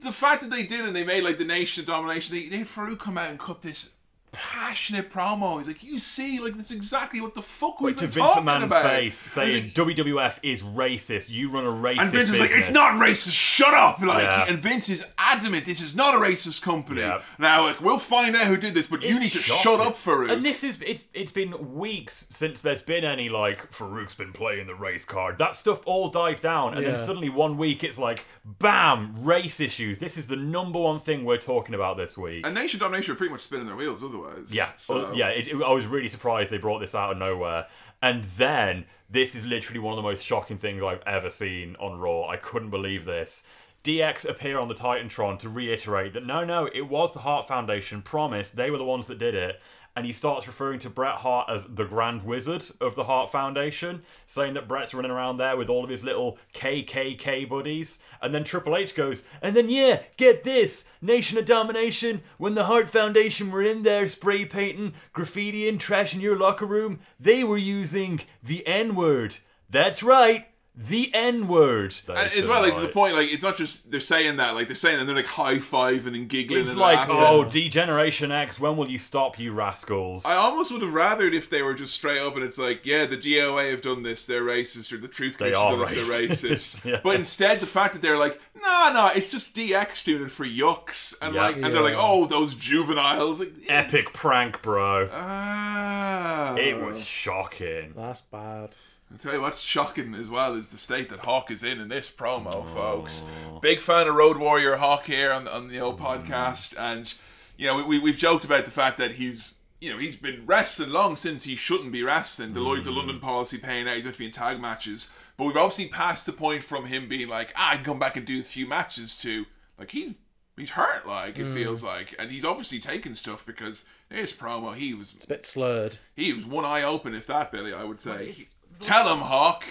the fact that they did and they made like the Nation of Domination. They, they Farouk come out and cut this passionate promo. He's like, you see, like that's exactly what the fuck we've Wait, to been Vince talking McMahon's about. face And he's saying like, WWF is racist. You run a racist and Vince was like, business. "It's not racist. Shut up!" Like, Yeah. and Vince is adamant, "This is not a racist company." Yeah. Now, like, we'll find out who did this, but you need to shocking. shut up, Farouk. And this is it's it's been weeks since there's been any like Farouk's been playing the race card. That stuff all died down, and Yeah. then suddenly one week it's like, bam, race issues. This is the number one thing we're talking about this week. and Nation Domination are pretty much spinning their wheels otherwise. Yeah, So, uh, yeah. It, it- I was really surprised they brought this out of nowhere, and then this is literally one of the most shocking things I've ever seen on Raw. I couldn't believe this. DX appear on the Titantron to reiterate that no, no, it was the Hart Foundation. Promise, they were the ones that did it. And he starts referring to Bret Hart as the Grand Wizard of the Hart Foundation, saying that Bret's running around there with all of his little KKK buddies. And then Triple H goes, and then yeah, get this Nation of Domination. When the Hart Foundation were in there spray painting, graffitiing, trashing your locker room, they were using the N word. That's right, the N word. And as well, like to the point, like it's not just they're saying that, like they're saying and they're like high fiving and giggling. It's and like, laughing. oh, Degeneration X, when will you stop, you rascals? I almost would have rathered if they were just straight up and it's like, yeah, the DOA have done this, they're racist, or the Truth They Commission are done this, they're racist. [LAUGHS] racist. Yeah. But instead, the fact that they're like, no, no, it's just DX doing it for yucks, and Yeah. like, and they're like, oh, those juveniles, like, Epic prank, bro. ah, It was shocking. That's bad. I tell you what's shocking as well is the state that Hawk is in in this promo, folks. Big fan of Road Warrior Hawk here on, on the old podcast, and you know we, we we've joked about the fact that he's you know, he's been wrestling long since he shouldn't be wrestling. The Lloyd's of London policy paying out, he's meant to be in tag matches. But we've obviously passed the point from him being like, ah, I can come back and do a few matches to like he's he's hurt like it Mm. feels like. And he's obviously taken stuff because his promo he was It's a bit slurred. he was one eye open if that, Billy, I would say. Tell him, Hawk.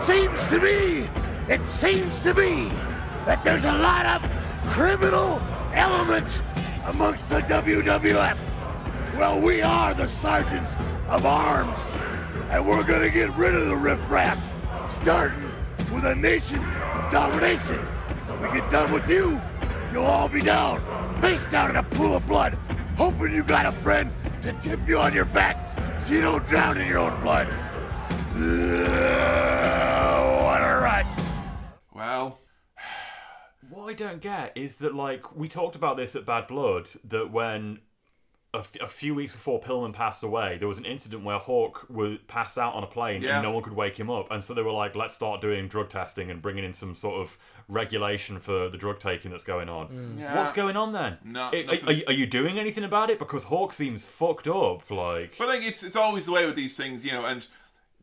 Seems to me, it seems to me that there's a lot of criminal element amongst the WWF. Well, we are the sergeants of arms, and we're gonna get rid of the riffraff, starting with a nation of domination. When we get done with you, you'll all be down, face down in a pool of blood, hoping you got a friend to tip you on your back so you don't drown in your own blood. Ugh, what a rush! Well, What I don't get is that, like, we talked about this at Bad Blood, that when a, f- a few weeks before Pillman passed away, there was an incident where Hawk was passed out on a plane Yeah. and no one could wake him up. And so they were like, let's start doing drug testing and bringing in some sort of regulation for the drug taking that's going on. Mm. Yeah. What's going on then? No, I- are, nothing. are you- are you doing anything about it? Because Hawk seems fucked up. Like, But like it's it's always the way with these things, you know, and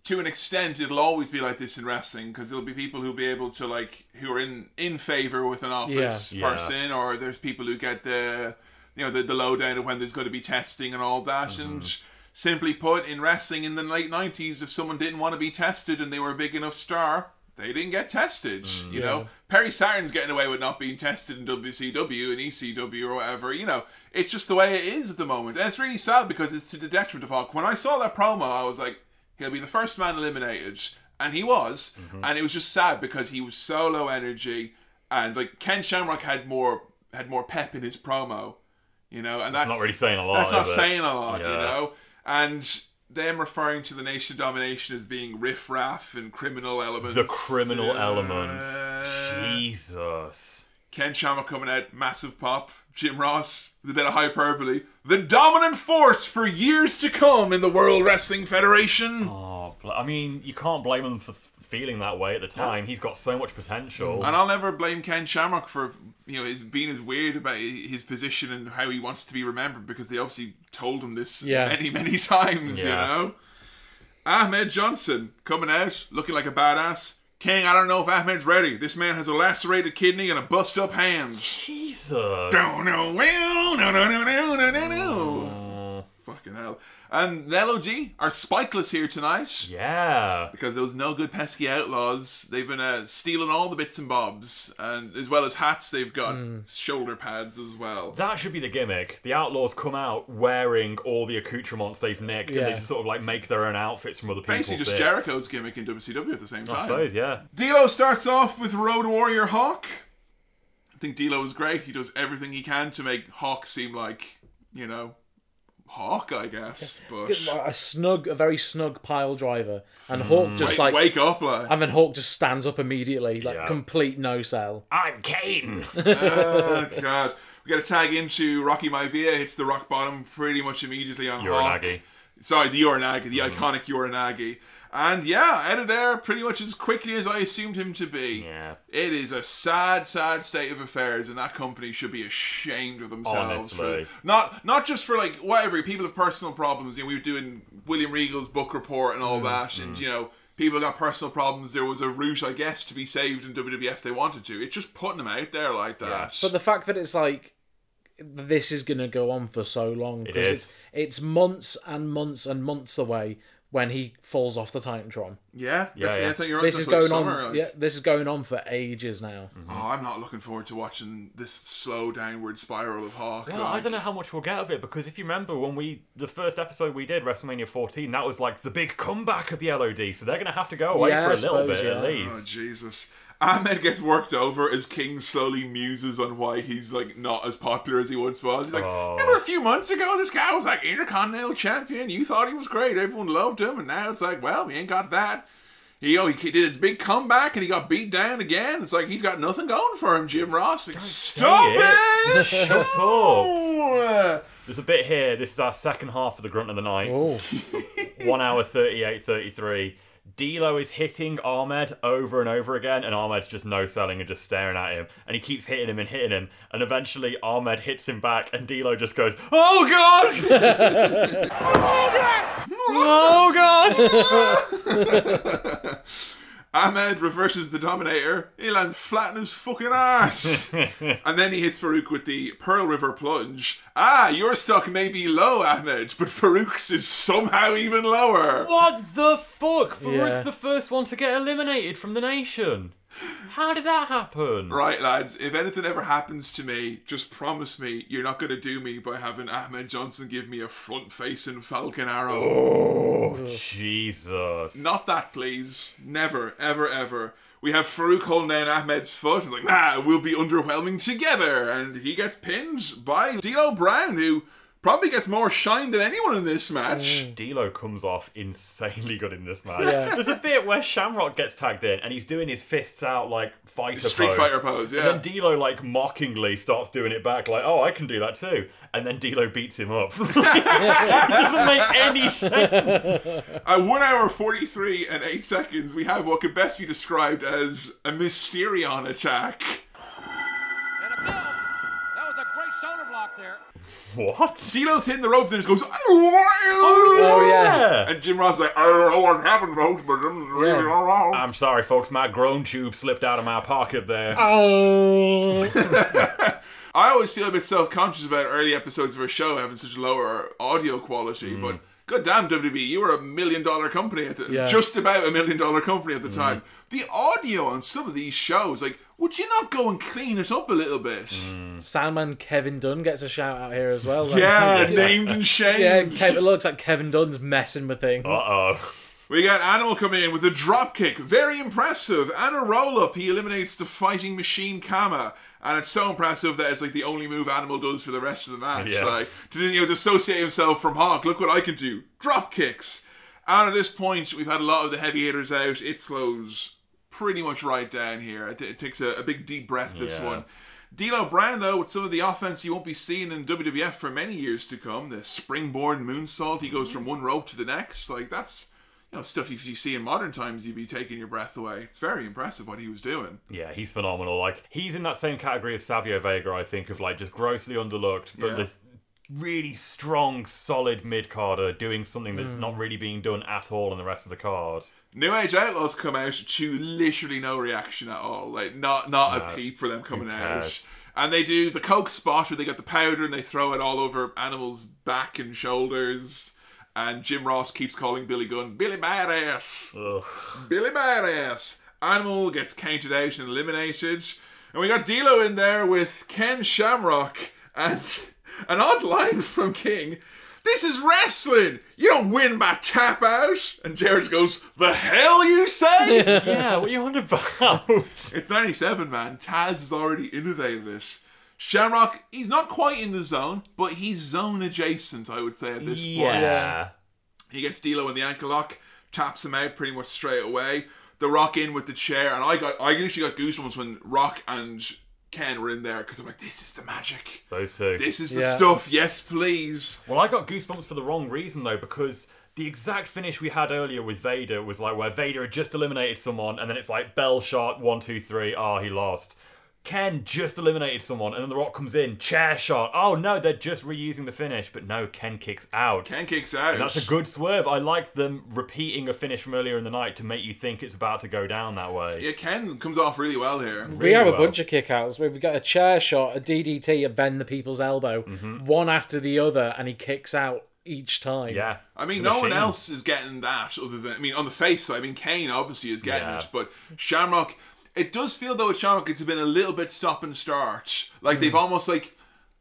to an extent it'll always be like this in wrestling because there'll be people who'll be able to like who are in in favor with an office Yeah. Yeah. person, or there's people who get the you know the the lowdown of when there's going to be testing and all that, Mm-hmm. and simply put, in wrestling in the late '90s, if someone didn't want to be tested and they were a big enough star. They didn't get tested, Mm. you Yeah. know. Perry Saturn's getting away with not being tested in WCW and ECW or whatever. You know, it's just the way it is at the moment, and it's really sad because it's to the detriment of Hawk. When I saw that promo, I was like, he'll be the first man eliminated, and he was, Mm-hmm. and it was just sad because he was so low energy, and like Ken Shamrock had more had more pep in his promo, you know, and That's that's not really saying a lot, That's not it? saying a lot, you know, and. Them referring to the nation domination as being riffraff and criminal elements. the criminal Uh, element. Jesus. Ken Shamrock coming out, massive pop. Jim Ross, with a bit of hyperbole. The dominant force for years to come in the World Wrestling Federation. Oh, I mean, you can't blame him for feeling that way at the time. He's got so much potential. And I'll never blame Ken Shamrock for you know his being as weird about his position and how he wants to be remembered because they obviously told him this Yeah. many many [LAUGHS] times. You Yeah. know, Ahmed Johnson coming out looking like a badass. King, I don't know if Ahmed's ready. This man has a lacerated kidney and a bust up hand. Jesus. Don't know. Well, no, no, no, no, no, no, no. Fucking hell. And LOD are spikeless here tonight. Yeah. Because those no good pesky outlaws, they've been uh, stealing all the bits and bobs, and as well as hats, they've got shoulder pads as well. That should be the gimmick. The outlaws come out wearing all the accoutrements they've nicked, and they just sort of like make their own outfits from other people. Basically, just bits. Jericho's gimmick in WCW at the same time. I suppose, yeah. D'Lo starts off with Road Warrior Hawk. I think D'Lo is great. He does everything he can to make Hawk seem like, you know, Hawk, I guess. But a snug, a very snug pile driver, and Hawk just Wake- like wake up, like. and then Hawk just stands up immediately, like Yeah. complete no sell. I'm Kane. [LAUGHS] oh god. We got to tag into Rocky Maivia, hits the rock bottom pretty much immediately on Hawk. Uranage. Sorry, the Uranage, the Mm-hmm. iconic Uranage. And yeah, out of there pretty much as quickly as I assumed him to be. Yeah. It is a sad, sad state of affairs, and that company should be ashamed of themselves. Honestly. For, not not just for like whatever people have personal problems. You know, we were doing William Regal's book report and Mm, all that, and you know, people got personal problems. There was a route, I guess, to be saved in WWF they wanted to. It's just putting them out there like that. But the fact that it's like this is going to go on for so long It because is. it's it's months and months and months away when he falls off the Titantron. Yeah, Yeah, that's yeah. end thing you're. This is like going summer, on. like- Yeah, this is going on for ages now. Oh, I'm not looking forward to watching this slow downward spiral of Hawk. Well, I don't know how much we'll get of it because if you remember when we the first episode we did WrestleMania 14, that was like the big comeback of the LOD, so they're gonna have to go away Yeah, for a little suppose, bit at yeah. Oh least. Jesus. Ahmed gets worked over as King slowly muses on why he's like not as popular as he once was. He's like, Oh. remember a few months ago this guy was like Intercontinental Champion. You thought he was great. Everyone loved him, and now it's like, well, he ain't got that. He, oh, he did his big comeback and he got beat down again. It's like he's got nothing going for him, Jim Ross. Like, Stop it! [LAUGHS] Shut up! There's a bit here. This is our second half of the Grunt of the Night. Oh. [LAUGHS] One hour 38, 33. D'Lo is hitting Ahmed over and over again, and Ahmed's just no selling and just staring at him, and he keeps hitting him and hitting him, and eventually Ahmed hits him back, and D'Lo just goes, "Oh god, [LAUGHS] [LAUGHS] oh god." [LAUGHS] Ahmed reverses the Dominator. He lands flat in his fucking ass. [LAUGHS] and then he hits Farouk with the Pearl River plunge. Ah, your stock may be low, Ahmed, but Farouk's is somehow even lower. What the fuck? Farouk's Yeah. the first one to get eliminated from the nation. How did that happen? Right, lads, if anything ever happens to me, just promise me you're not going to do me by having Ahmed Johnson give me a front facing Falcon Arrow. Oh, Jesus. Not that, please. Never, ever, ever. We have Farouk holding down Ahmed's foot and like, nah, we'll be underwhelming together. And he gets pinned by D'Lo Brown, who probably gets more shine than anyone in this match. Mm. D'Lo comes off insanely good in this match. Yeah. There's a bit where Shamrock gets tagged in and he's doing his fists out like fighter pose. Street pose. fighter pose, yeah. And then D'Lo like mockingly starts doing it back, like, "Oh, I can do that too." And then D'Lo beats him up. [LAUGHS] it doesn't make any sense. [LAUGHS] At 1 hour 43 and 8 seconds, we have what could best be described as a Mysterion attack. That was a great shoulder block there. What? D'Lo's hitting the ropes and just goes, Oh, yeah. And Jim Ross is like, I don't know what happened, folks, but I'm really wrong. I'm sorry, folks. My groan tube slipped out of my pocket there. Oh. [LAUGHS] I always feel a bit self conscious about early episodes of our show having such lower audio quality, Mm. but goddamn WWE, you were a million dollar company at the Yeah. just about a million dollar company at the Mm. time. The audio on some of these shows, like, would you not go and clean it up a little bit? Mm. Soundman Kevin Dunn gets a shout out here as well. like- Yeah, [LAUGHS] named and shamed. Yeah, Kev, it looks like Kevin Dunn's messing with things. Uh oh. We got Animal coming in with a drop kick. Very impressive. And a roll up. He eliminates the fighting machine Kama. And it's so impressive that it's like the only move Animal does for the rest of the match. Yeah. Like to you know dissociate himself from Hawk. Look what I can do. Drop kicks. And at this point, we've had a lot of the heavy hitters out. It slows pretty much right down here. It, it takes a, a big deep breath. This Yeah. one. D'Lo Brown though, with some of the offense you won't be seeing in WWF for many years to come. The springboard moonsault. He goes from one rope to the next. Like that's you know stuff if you see in modern times you'd be taking your breath away. It's very impressive what he was doing. Yeah, he's phenomenal. Like he's in that same category of Savio Vega, I think, of like just grossly underlooked, but Yeah. this really strong, solid mid carder doing something that's Mm. not really being done at all in the rest of the card. New Age Outlaws come out to literally no reaction at all. Like not not No. a peep for them coming out. And they do the coke spot where they got the powder and they throw it all over Animal's back and shoulders. And Jim Ross keeps calling Billy Gunn Billy Badass. Billy Badass. Animal gets counted out and eliminated. And we got D'Lo in there with Ken Shamrock and an odd line from King. This is wrestling. You don't win by tap out. And JR goes, The hell you say? [LAUGHS] yeah, what are you on about? it's 97, man. Taz has already innovated this. Shamrock, he's not quite in the zone, but he's zone adjacent, I would say, at this point. Yeah. He gets D'Lo in the ankle lock, taps him out pretty much straight away. The Rock in with the chair, and I got I literally got goosebumps when Rock and Ken were in there because I'm like, this is the magic. Those two. This is the Yeah. stuff. Yes, please. Well, I got goosebumps for the wrong reason though, because the exact finish we had earlier with Vader was like where Vader had just eliminated someone, and then it's like bell shot one two three. Ah, he lost. Ken just eliminated someone, and then The Rock comes in, chair shot. Oh no, they're just reusing the finish, but no, Ken kicks out. Ken kicks out. And that's a good swerve. I like them repeating a finish from earlier in the night to make you think it's about to go down that way. Yeah, Ken comes off really well here. we have a bunch of kickouts. We've got a chair shot, a DDT, a bend the people's elbow, Mm-hmm. one after the other, and he kicks out each time. Yeah. I mean, The no one machine. else is getting that other than I mean, on the face side, I mean, Kane obviously is getting Yeah. it, but Shamrock, it does feel though with Shamrock it's been a little bit stop and start. Like they've Mm. almost like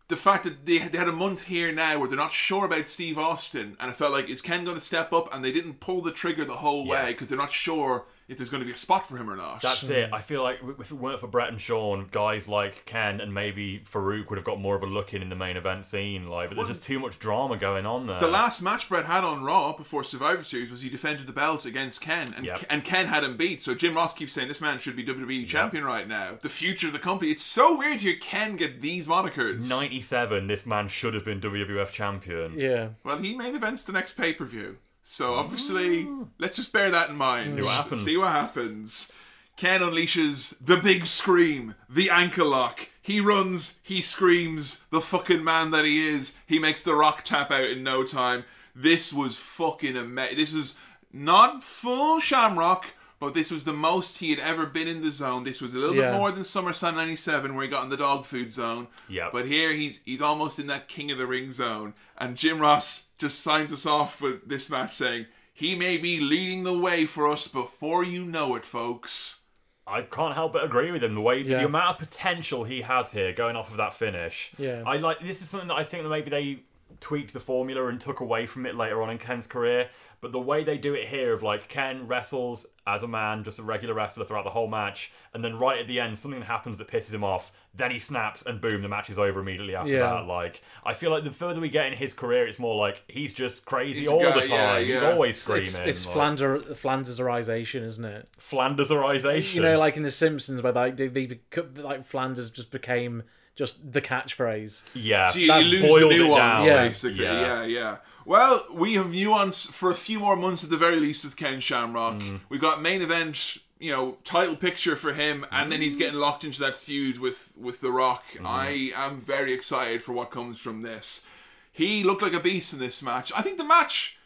the fact that they they had a month here now where they're not sure about Steve Austin, and it felt like is Ken going to step up, and they didn't pull the trigger the whole Yeah. way because they're not sure if there's going to be a spot for him or not. That's it. I feel like if it weren't for Bret and Shawn, guys like Ken and maybe Farouk would have got more of a look in in the main event scene. Like, but there's just too much drama going on there. The last match Bret had on Raw before Survivor Series was he defended the belt against Ken, and Yep. and Ken had him beat. So Jim Ross keeps saying this man should be WWE champion right now, the future of the company. It's so weird you hear Ken get these monikers. 97, this man should have been WWF champion. Yeah. Well, he main events the next pay per view, So ah. obviously, let's just bear that in mind. See what happens. See what happens. Ken unleashes the big scream, the ankle lock. He runs, he screams, the fucking man that he is. He makes the rock tap out in no time. This was fucking amazing. This was not full Shamrock, but this was the most he had ever been in the zone. This was a little Yeah. bit more than SummerSlam '97, where he got in the dog food zone. Yep. But here he's he's almost in that King of the Ring zone, and Jim Ross just signs us off with this match saying he may be leading the way for us before you know it, folks. I can't help but agree with him. The way, Yeah. the amount of potential he has here, going off of that finish. Yeah. I like. This is something that I think that maybe they tweaked the formula and took away from it later on in Ken's career. But the way they do it here, of like Ken wrestles as a man, just a regular wrestler throughout the whole match, and then right at the end, something happens that pisses him off. Then he snaps, and boom, the match is over immediately after Yeah. that. Like, I feel like the further we get in his career, it's more like he's just crazy He's all guy, the time. yeah, He's always screaming. It's, it's like, Flander, Flanderserization, isn't it? Flanderserization. You know, like in The Simpsons, where like they, they beco- like Flanders just became just the catchphrase Yeah, So you, That's you lose the nuance. Yeah. basically. Yeah. Yeah. yeah, Well, we have nuance for a few more months at the very least with Ken Shamrock. Mm. We got main event, you know, title picture for him, and then he's Mm. getting locked into that feud with with The Rock. Mm-hmm. I am very excited for what comes from this. He looked like a beast in this match. I think the match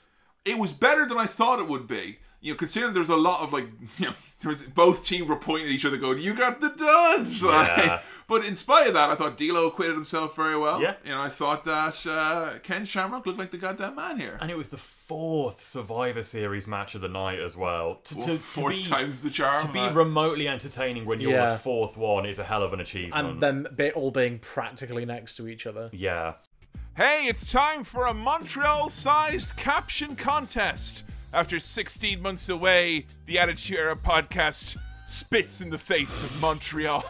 it was better than I thought it would be. You know, considering there was a lot of like, [LAUGHS] you know, there was both teams were pointing at each other, going, "You got the duds!" [LAUGHS] Like, Yeah. but in spite of that, I thought D'Lo acquitted himself very well. Yeah. you know, I thought that uh, Ken Shamrock looked like the goddamn man here. And it was the fourth Survivor Series match of the night as well. To, to, to Fourth be, times the charm. to be uh, remotely entertaining when you're Yeah. the fourth one is a hell of an achievement. And them be, all being practically next to each other. yeah. Hey, it's time for a Montreal sized caption contest. After 16 months away, the Attitude Era podcast spits in the face of Montreal.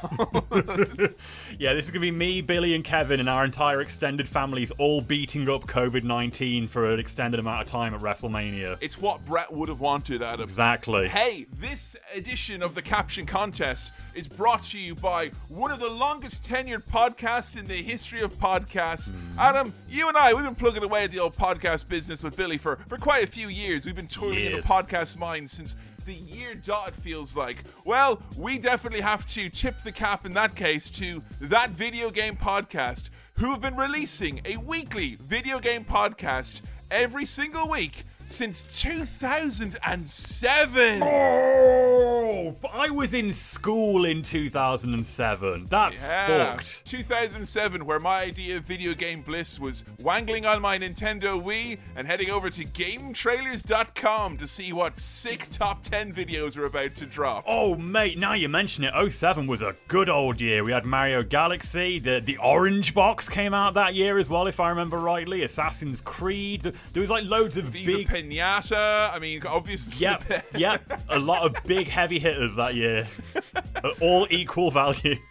[LAUGHS] Yeah, this is going to be me, Billy, and Kevin, and our entire extended families all beating up COVID 19 for an extended amount of time at WrestleMania. it's what Bret would have wanted, Adam. Exactly. Hey, this edition of the Caption Contest is brought to you by one of the longest tenured podcasts in the history of podcasts. Hmm. Adam, you and I, we've been plugging away at the old podcast business with Billy for, for quite a few years. We've been toiling in the podcast mine since the year dot, feels like. Well, we definitely have to tip the cap in that case to that video game podcast, who have been releasing a weekly video game podcast every single week since 2007. Oh, but I was in school in 2007. That's Yeah. fucked. 2007, where my idea of video game bliss was wangling on my Nintendo Wii and heading over to GameTrailers.com to see what sick top 10 videos are about to drop. Oh, mate, now you mention it, 07 was a good old year. We had Mario Galaxy, the, the Orange Box came out that year as well, if I remember rightly. Assassin's Creed. There was like loads of Viva big. Pinata. I mean, obviously. Yep, yep. A lot of big heavy hitters that year. [LAUGHS] All equal value. [LAUGHS]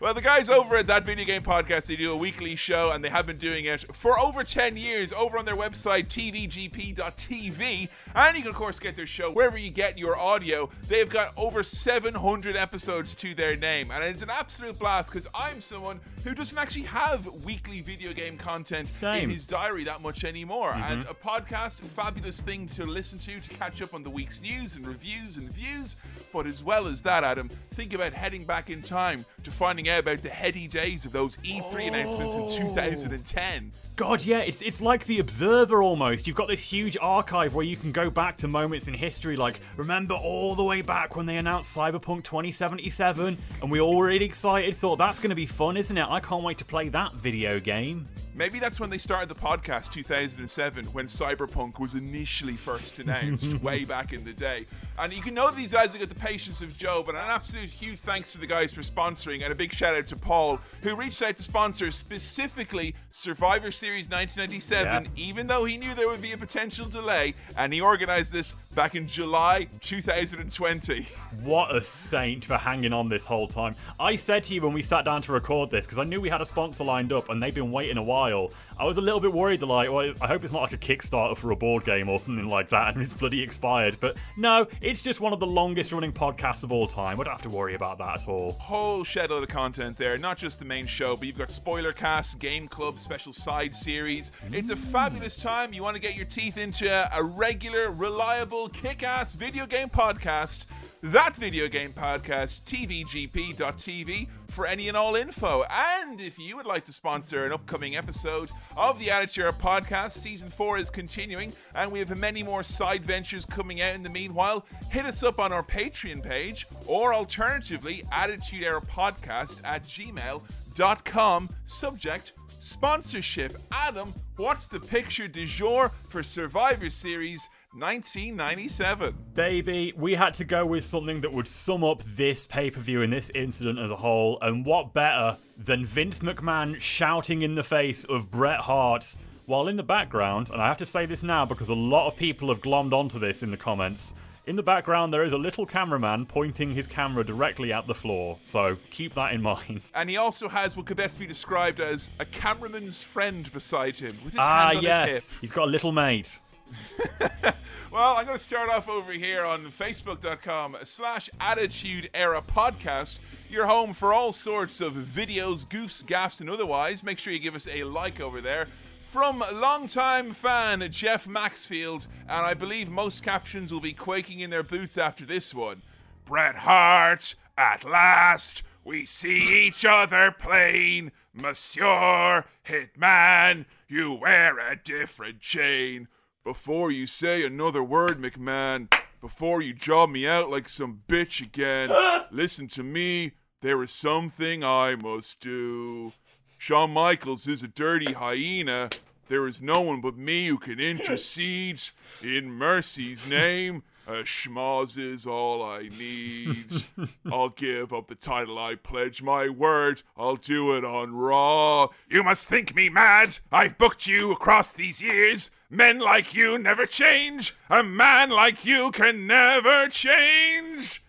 Well, the guys over at that video game podcast, they do a weekly show and they have been doing it for over 10 years over on their website, tvgp.tv. And you can, of course, get their show wherever you get your audio. They've got over 700 episodes to their name. And it's an absolute blast because I'm someone who doesn't actually have weekly video game content Same. in his diary that much anymore. And mm-hmm. a podcast, fabulous thing to listen to to catch up on the week's news and reviews and views. But as well as that, Adam, think about heading back in time to finding out about the heady days of those E3 announcements in 2010. God, yeah, it's it's like the Observer almost. You've got this huge archive where you can go back to moments in history, like remember all the way back when they announced Cyberpunk 2077, and we all were really excited. Thought that's going to be fun, isn't it? I can't wait to play that video game. Maybe that's when they started the podcast 2007 when Cyberpunk was initially first announced [LAUGHS] way back in the day. And you can know these guys have got the patience of Job. And an absolute huge thanks to the guys for sponsoring and a big shout out to Paul who reached out to sponsor specifically Survivor Series 1997 Yeah. even though he knew there would be a potential delay and he organized this back in July 2020. What a saint for hanging on this whole time. I said to you when we sat down to record this, because I knew we had a sponsor lined up and they've been waiting a while. I was a little bit worried that, like, well, I hope it's not like a Kickstarter for a board game or something like that and it's bloody expired. But no, it's just one of the longest running podcasts of all time. I don't have to worry about that at all. Whole shed load of content there, not just the main show, but you've got spoiler casts, game club, special side series. It's a fabulous time. You want to get your teeth into a regular, reliable, kick ass video game podcast. That video game podcast, tvgp.tv, for any and all info. And if you would like to sponsor an upcoming episode of the Attitude podcast, season four is continuing, and we have many more side ventures coming out in the meanwhile. Hit us up on our Patreon page, or alternatively, Attitude Era Podcast at gmail.com, subject sponsorship. Adam, what's the picture du jour for Survivor Series 1997? Baby, we had to go with something that would sum up this pay per view and this incident as a whole, and what better than Vince McMahon shouting in the face of Bret Hart while in the background, and I have to say this now because a lot of people have glommed onto this in the comments. In the background, there is a little cameraman pointing his camera directly at the floor, so keep that in [LAUGHS] mind. And he also has what could best be described as a cameraman's friend beside him with his Ah, hand on yes, his hip. he's got a little mate. [LAUGHS] Well, I'm going to start off over here on facebook.com slash attitude era podcast. Your home for all sorts of videos, goofs, gaffs, and otherwise. Make sure you give us a like over there. From longtime fan Jeff Maxfield, and I believe most captions will be quaking in their boots after this one. Bret Hart, at last, we see each other plain. Monsieur Hitman, you wear a different chain. Before you say another word, McMahon, before you job me out like some bitch again, [LAUGHS] listen to me. There is something I must do. Shawn Michaels is a dirty hyena. There is no one but me who can [LAUGHS] intercede. In mercy's name, a schmoz is all I need. [LAUGHS] I'll give up the title, I pledge my word. I'll do it on Raw. You must think me mad. I've booked you across these years. Men like you never change. A man like you can never change.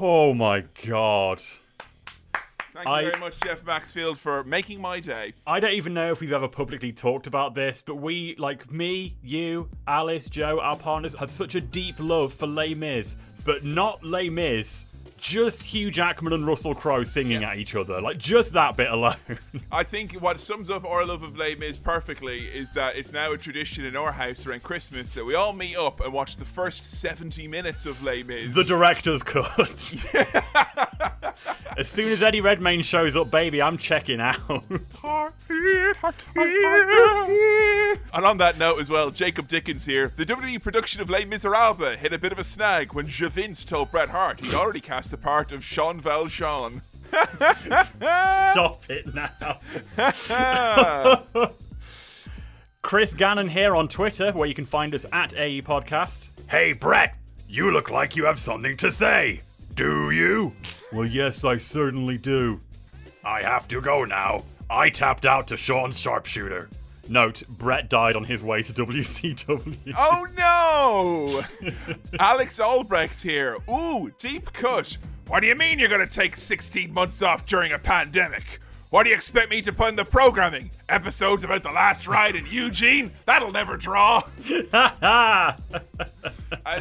Oh my god. Thank you I- very much, Jeff Maxfield, for making my day. I don't even know if we've ever publicly talked about this, but we, like me, you, Alice, Joe, our partners, have such a deep love for Les Mis, but not Les Mis. Just Hugh Jackman and Russell Crowe singing at each other. Like, just that bit alone. [LAUGHS] I think what sums up our love of Les Mis perfectly is that it's now a tradition in our house around Christmas that we all meet up and watch the first 70 minutes of Les Mis. the director's cut. [LAUGHS] as soon as Eddie Redmayne shows up, baby, I'm checking out. [LAUGHS] And on that note as well, Jacob Dickens here. The WWE production of Les Miserables hit a bit of a snag when Javince told Bret Hart he'd already cast the part of Sean Valjean. Stop it now. [LAUGHS] Chris Gannon here on Twitter, where you can find us at AE Podcast. Hey, Bret, you look like you have something to say. Do you? Well, yes, I certainly do. I have to go now. I tapped out to Shawn's sharpshooter. Note, Bret died on his way to WCW. Oh [LAUGHS] no! Alex Albrecht here. Ooh, deep cut. What do you mean you're gonna take 16 months off during a pandemic? What do you expect me to put in the programming? Episodes about the last ride in Eugene? That'll never draw. [LAUGHS] uh,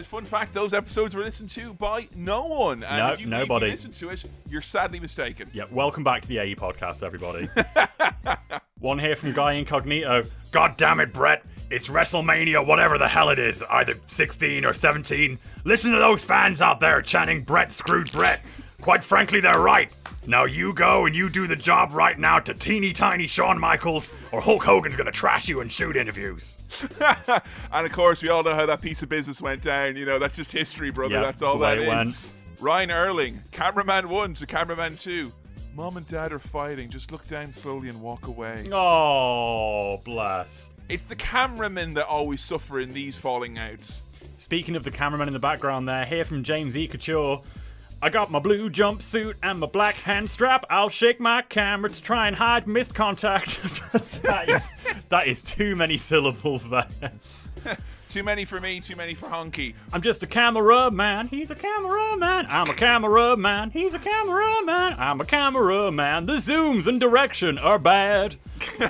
fun fact: those episodes were listened to by no one. And No, if you, nobody. If you listen to it, you're sadly mistaken. Yeah, welcome back to the AE Podcast, everybody. [LAUGHS] One here from Guy Incognito. God damn it, Bret. It's WrestleMania, whatever the hell it is, either 16 or 17. Listen to those fans out there chanting Bret screwed Bret. Quite frankly, they're right. Now you go and you do the job right now to teeny tiny Shawn Michaels, or Hulk Hogan's gonna trash you and shoot interviews. [LAUGHS] and of course, we all know how that piece of business went down. You know, that's just history, brother. Yeah, that's all that it went. Ryan Erling, cameraman one to cameraman two. Mom and dad are fighting. Just look down slowly and walk away. Oh, bless. It's the cameramen that always suffer in these falling outs. Speaking of the cameraman in the background there, here from James E. Couture. I got my blue jumpsuit and my black hand strap. I'll shake my camera to try and hide missed contact. [LAUGHS] that, is, that is too many syllables there. [LAUGHS] too many for me, too many for Honky. I'm just a cameraman. He's a cameraman. I'm a cameraman. He's a cameraman. I'm a cameraman. The zooms and direction are bad. [LAUGHS]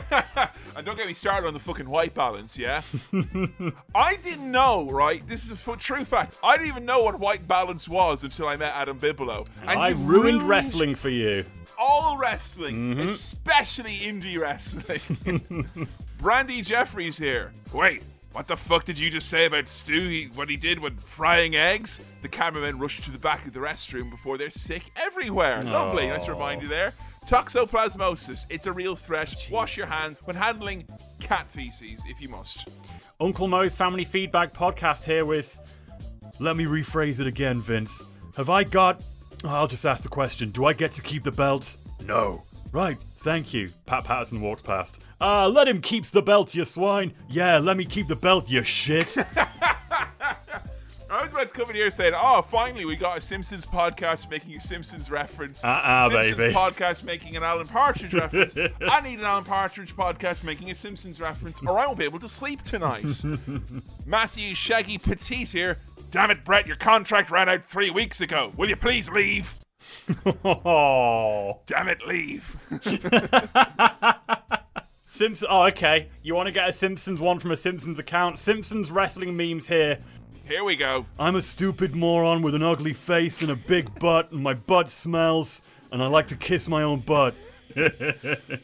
And don't get me started on the fucking white balance, yeah? [LAUGHS] I didn't know, right? This is a f- true fact. I didn't even know what white balance was until I met Adam Bigelow. And I you ruined wrestling for you. all wrestling, Mhm. especially indie wrestling. [LAUGHS] Brandy Jeffries here. Wait, what the fuck did you just say about Stu? He, what he did with frying eggs? The cameramen rushed to the back of the restroom before they're sick everywhere. Lovely, nice reminder there. Toxoplasmosis, it's a real threat. Wash your hands when handling cat feces if you must. Uncle Mo's Family Feedback Podcast here with. Let me rephrase it again, Vince. Have I got. I'll just ask the question Do I get to keep the belt? No. Right, thank you. Pat Patterson walks past. Ah, let him keeps the belt, you swine. Yeah, let me keep the belt, you shit. [LAUGHS] I was about to come in here saying, "Oh, finally, we got a Simpsons podcast making a Simpsons reference. Uh-uh, Simpsons baby. [LAUGHS] podcast making an Alan Partridge reference. [LAUGHS] I need an Alan Partridge podcast making a Simpsons reference, or I won't be able to sleep tonight." Matthew Shaggy Petite here. Damn it, Bret, your contract ran out three weeks ago. Will you please leave? Oh. [LAUGHS] Damn it, leave. [LAUGHS] Simpsons. Oh, okay. You want to get a Simpsons one from a Simpsons account? Simpsons wrestling memes here. Here we go. I'm a stupid moron with an ugly face and a big butt, and my butt smells, and I like to kiss my own butt. [LAUGHS] Mr.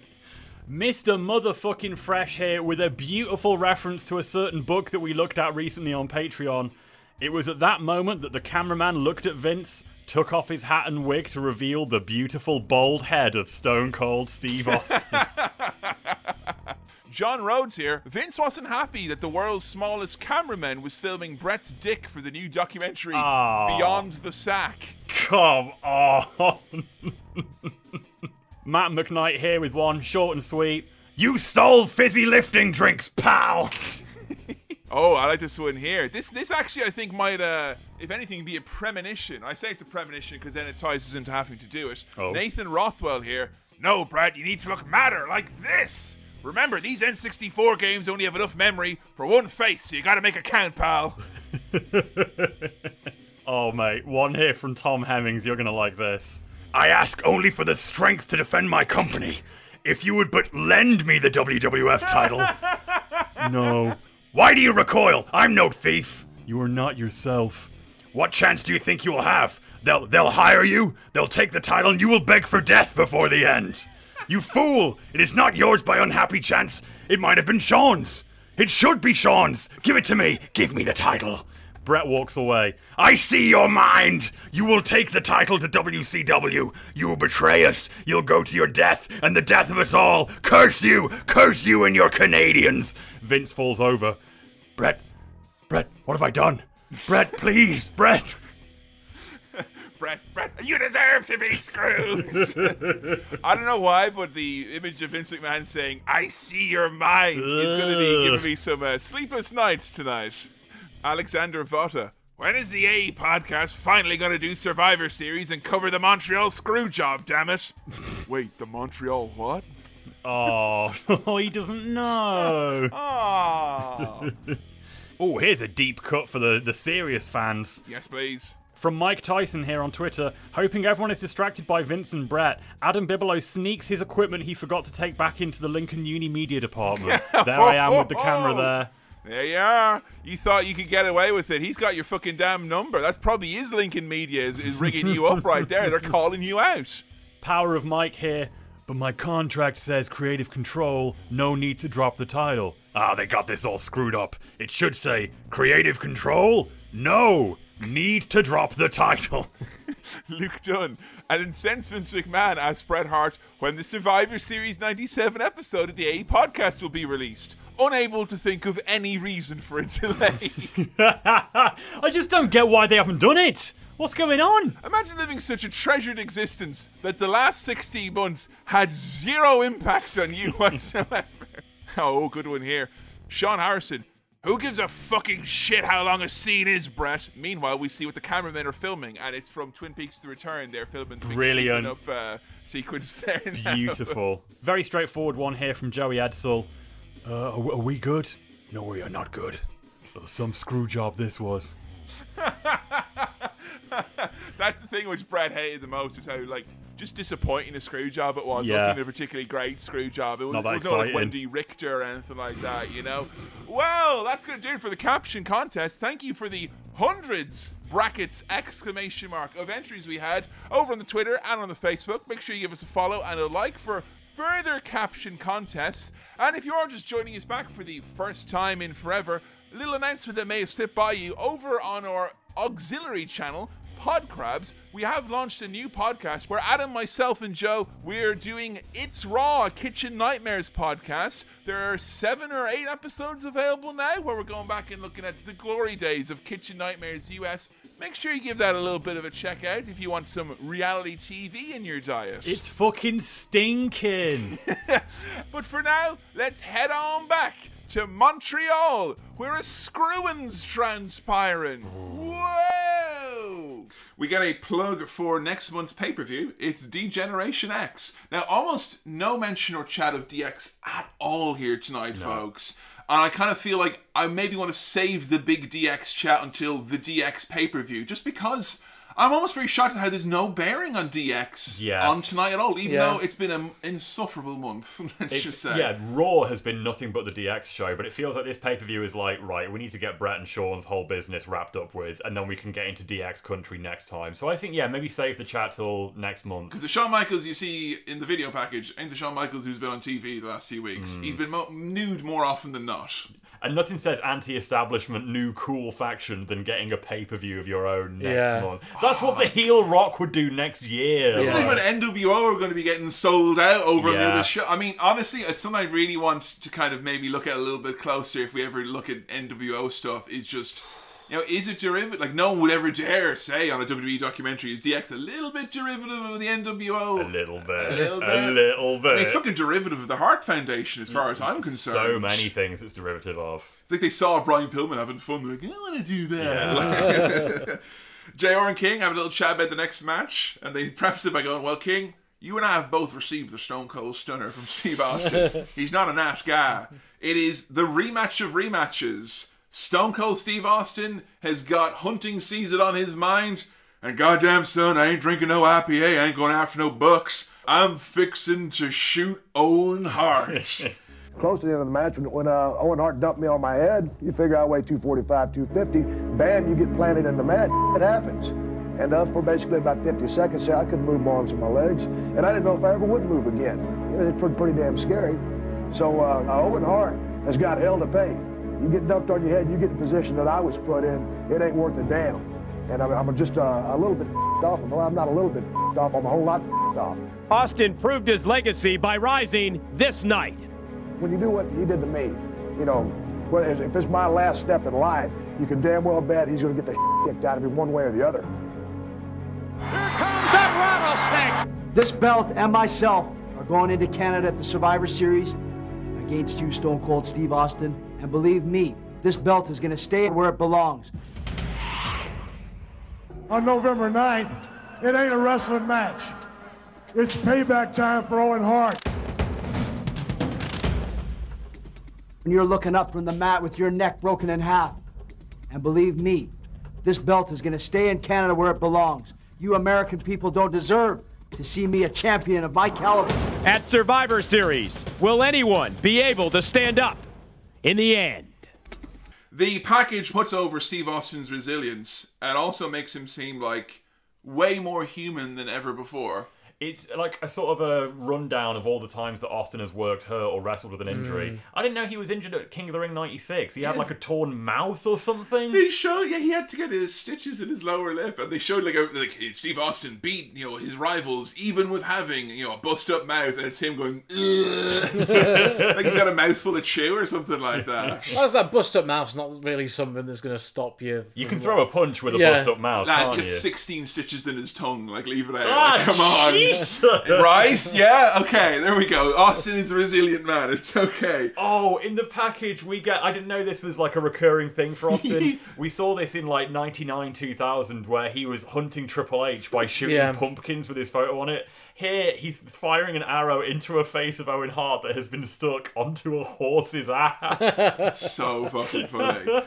Motherfucking Fresh here with a beautiful reference to a certain book that we looked at recently on Patreon. It was at that moment that the cameraman looked at Vince, took off his hat and wig to reveal the beautiful bald head of Stone Cold Steve Austin. [LAUGHS] John Rhodes here. Vince wasn't happy that the world's smallest cameraman was filming Bret's dick for the new documentary Aw. Beyond the Sack. Come on. [LAUGHS] Matt McKnight here with one short and sweet. You stole fizzy lifting drinks, pal. Oh, I like this one here. This this actually I think might uh if anything be a premonition. I say it's a premonition because then it ties us into having to do it. Oh. Nathan Rothwell here. No, Brad, you need to look madder like this. Remember, these N64 games only have enough memory for one face, so you gotta make a count, pal. [LAUGHS] Oh, mate, one here from Tom Hemmings. You're gonna like this. I ask only for the strength to defend my company. If you would but lend me the WWF title. [LAUGHS] No, Why do you recoil? I'm no thief. you are not yourself. What chance do you think you will have? They'll they'll hire you, they'll take the title, and you will beg for death before the end. You fool! It is not yours by unhappy chance. It might have been Shawn's. It should be Shawn's. Give it to me. Give me the title. Bret walks away. I see your mind. You will take the title to WCW. You will betray us. You'll go to your death and the death of us all. Curse you! Curse you and your Canadians. Vince falls over. Bret, Bret, what have I done? Bret, please, [LAUGHS] Bret. [LAUGHS] Bret, Bret, you deserve to be screwed. [LAUGHS] I don't know why, but the image of Vince McMahon saying, I see your mind, is going to be giving me some uh, sleepless nights tonight. Alexander Votta. When is the A podcast finally going to do Survivor Series and cover the Montreal screw job, damn it? [LAUGHS] Wait, the Montreal what? Oh, [LAUGHS] he doesn't know. [LAUGHS] Oh. oh, here's a deep cut for the, the serious fans. yes, please. From Mike Tyson here on Twitter, hoping everyone is distracted by Vince and Bret, Adam Bigelow sneaks his equipment he forgot to take back into the Lincoln Uni media department. there I am with the camera there. There you are. You thought you could get away with it. He's got your fucking damn number. That's probably his Lincoln Media is, is rigging you up right there. They're calling you out. Power of Mike here, but my contract says creative control, no need to drop the title. Ah, they got this all screwed up. It should say creative control. No, need to drop the title. [LAUGHS] Luke Dunn. And incensed Vince McMahon asked Bret Hart when the Survivor Series 97 episode of the A podcast will be released. Unable to think of any reason for a delay. [LAUGHS] I just don't get why they haven't done it. What's going on? Imagine living such a treasured existence that the last 60 months had zero impact on you [LAUGHS] whatsoever. oh, good one here. Sean Harrison. Who gives a fucking shit how long a scene is, Bret? Meanwhile, we see what the cameramen are filming, and it's from Twin Peaks: The Return. They're filming the big Brilliant. up uh, sequence [LAUGHS] there. now. Beautiful. Very straightforward one here from Joey Edsel. Uh, are, are we good? No, we are not good. Some screw job this was. [LAUGHS] That's the thing which Bret hated the most was how like just disappointing a screw job it was. It Yeah. wasn't a particularly great screw job. It was, Not that it was not like. Wendi Richter or anything like that, you know. Well, that's gonna do it for the caption contest. Thank you for the hundreds brackets exclamation mark of entries we had over on the Twitter and on the Facebook. Make sure you give us a follow and a like for further caption contests. And if you're just joining us back for the first time in forever, a little announcement that may have slipped by you over on our auxiliary channel. Podcrabs, we have launched a new podcast where Adam, myself, and Joe we're doing It's Raw, Kitchen Nightmares podcast. There are seven or eight episodes available now where we're going back and looking at the glory days of Kitchen Nightmares US. Make sure you give that a little bit of a check out if you want some reality TV in your diet. It's fucking stinking. [LAUGHS] [LAUGHS] But for now, let's head on back to Montreal, where a screwin's transpiring. Whoa! We get a plug for next month's pay per view. It's D-Generation X. Now, almost no mention or chat of DX at all here tonight, folks. And I kind of feel like I maybe want to save the big DX chat until the DX pay per view, just because I'm almost very shocked at how there's no bearing on DX Yeah. on tonight at all, even Yeah. though it's been an insufferable month. [LAUGHS] Let's It- just say. Yeah, Raw has been nothing but the DX show, but it feels like this pay per view is like, right, we need to get Bret and Shawn's whole business wrapped up with, and then we can get into DX country next time. So I think, yeah, maybe save the chat till next month. Because the Shawn Michaels you see in the video package ain't the Shawn Michaels who's been on TV the last few weeks. Mm. He's been mo- nude more often than not. And nothing says anti establishment, new cool faction than getting a pay per view of your own next Yeah. month. That's what the ah. heel rock would do next year. Isn't it like- NWO are going to be getting sold out over on the Yeah. other show? I mean, honestly, it's something I really want to kind of maybe look at a little bit closer if we ever look at NWO stuff. Is just, you know, is it derivative? Like, no one would ever dare say on a WWE documentary, is DX a little bit derivative of the NWO? A little bit. A little bit. A little bit. I mean, it's fucking derivative of the Hart Foundation, as far as I'm concerned. So many things it's derivative of. It's like they saw Brian Pillman having fun. They're like, I want to do that. Yeah. [LAUGHS] JR and King have a little chat about the next match, and they [LAUGHS] preface it by going, Well, King, you and I have both received the Stone Cold Stunner from Steve Austin. [LAUGHS] He's not a nice guy. It is the rematch of rematches. Stone Cold Steve Austin has got hunting season on his mind, and goddamn son, I ain't drinking no IPA, I ain't going after no bucks. I'm fixing to shoot Owen Hart. [LAUGHS] Close to the end of the match, when, when uh, Owen Hart dumped me on my head, you figure I weigh 245, 250, bam, you get planted in the mat, it happens. And uh, for basically about 50 seconds, I couldn't move my arms and my legs, and I didn't know if I ever would move again. It was pretty, pretty damn scary. So uh, Owen Hart has got hell to pay. You get dumped on your head, you get the position that I was put in, it ain't worth a damn. And I'm, I'm just uh, a little bit off. Well, I'm not a little bit off, I'm a whole lot off. Austin proved his legacy by rising this night. when you do what he did to me, you know, whether if it's my last step in life, you can damn well bet he's going to get the kicked out of him one way or the other. Here comes that rattlesnake! This belt and myself are going into Canada at the Survivor Series against you, Stone Cold Steve Austin. And believe me, this belt is going to stay where it belongs. on November 9th, it ain't a wrestling match. It's payback time for Owen Hart. When you're looking up from the mat with your neck broken in half. And believe me, this belt is going to stay in Canada where it belongs. You American people don't deserve to see me a champion of my caliber. At Survivor Series, will anyone be able to stand up in the end? The package puts over Steve Austin's resilience and also makes him seem like way more human than ever before. It's like a sort of a rundown of all the times that Austin has worked, hurt, or wrestled with an injury. Mm. I didn't know he was injured at King of the Ring 96. He had like a torn mouth or something. They showed, yeah, he had to get his stitches in his lower lip, and they showed like, a, like Steve Austin beat you know his rivals even with having you know a bust up mouth, and it's him going, [LAUGHS] like he's got a mouthful of chew or something like that. [LAUGHS] That's that bust up mouth's not really something that's going to stop you. You from can throw a punch with a Yeah. bust up mouth, Lads, can't he you? 16 stitches in his tongue. Like, leave it out. Ah, Like, come on, right? [LAUGHS] Yeah. Okay. There we go. Austin is a resilient man. It's okay. Oh, in the package we get. I didn't know this was like a recurring thing for Austin. [LAUGHS] we saw this in like '99, 2000, where he was hunting Triple H by shooting Yeah. pumpkins with his photo on it. Here, he's firing an arrow into a face of Owen Hart that has been stuck onto a horse's ass. [LAUGHS] so fucking funny.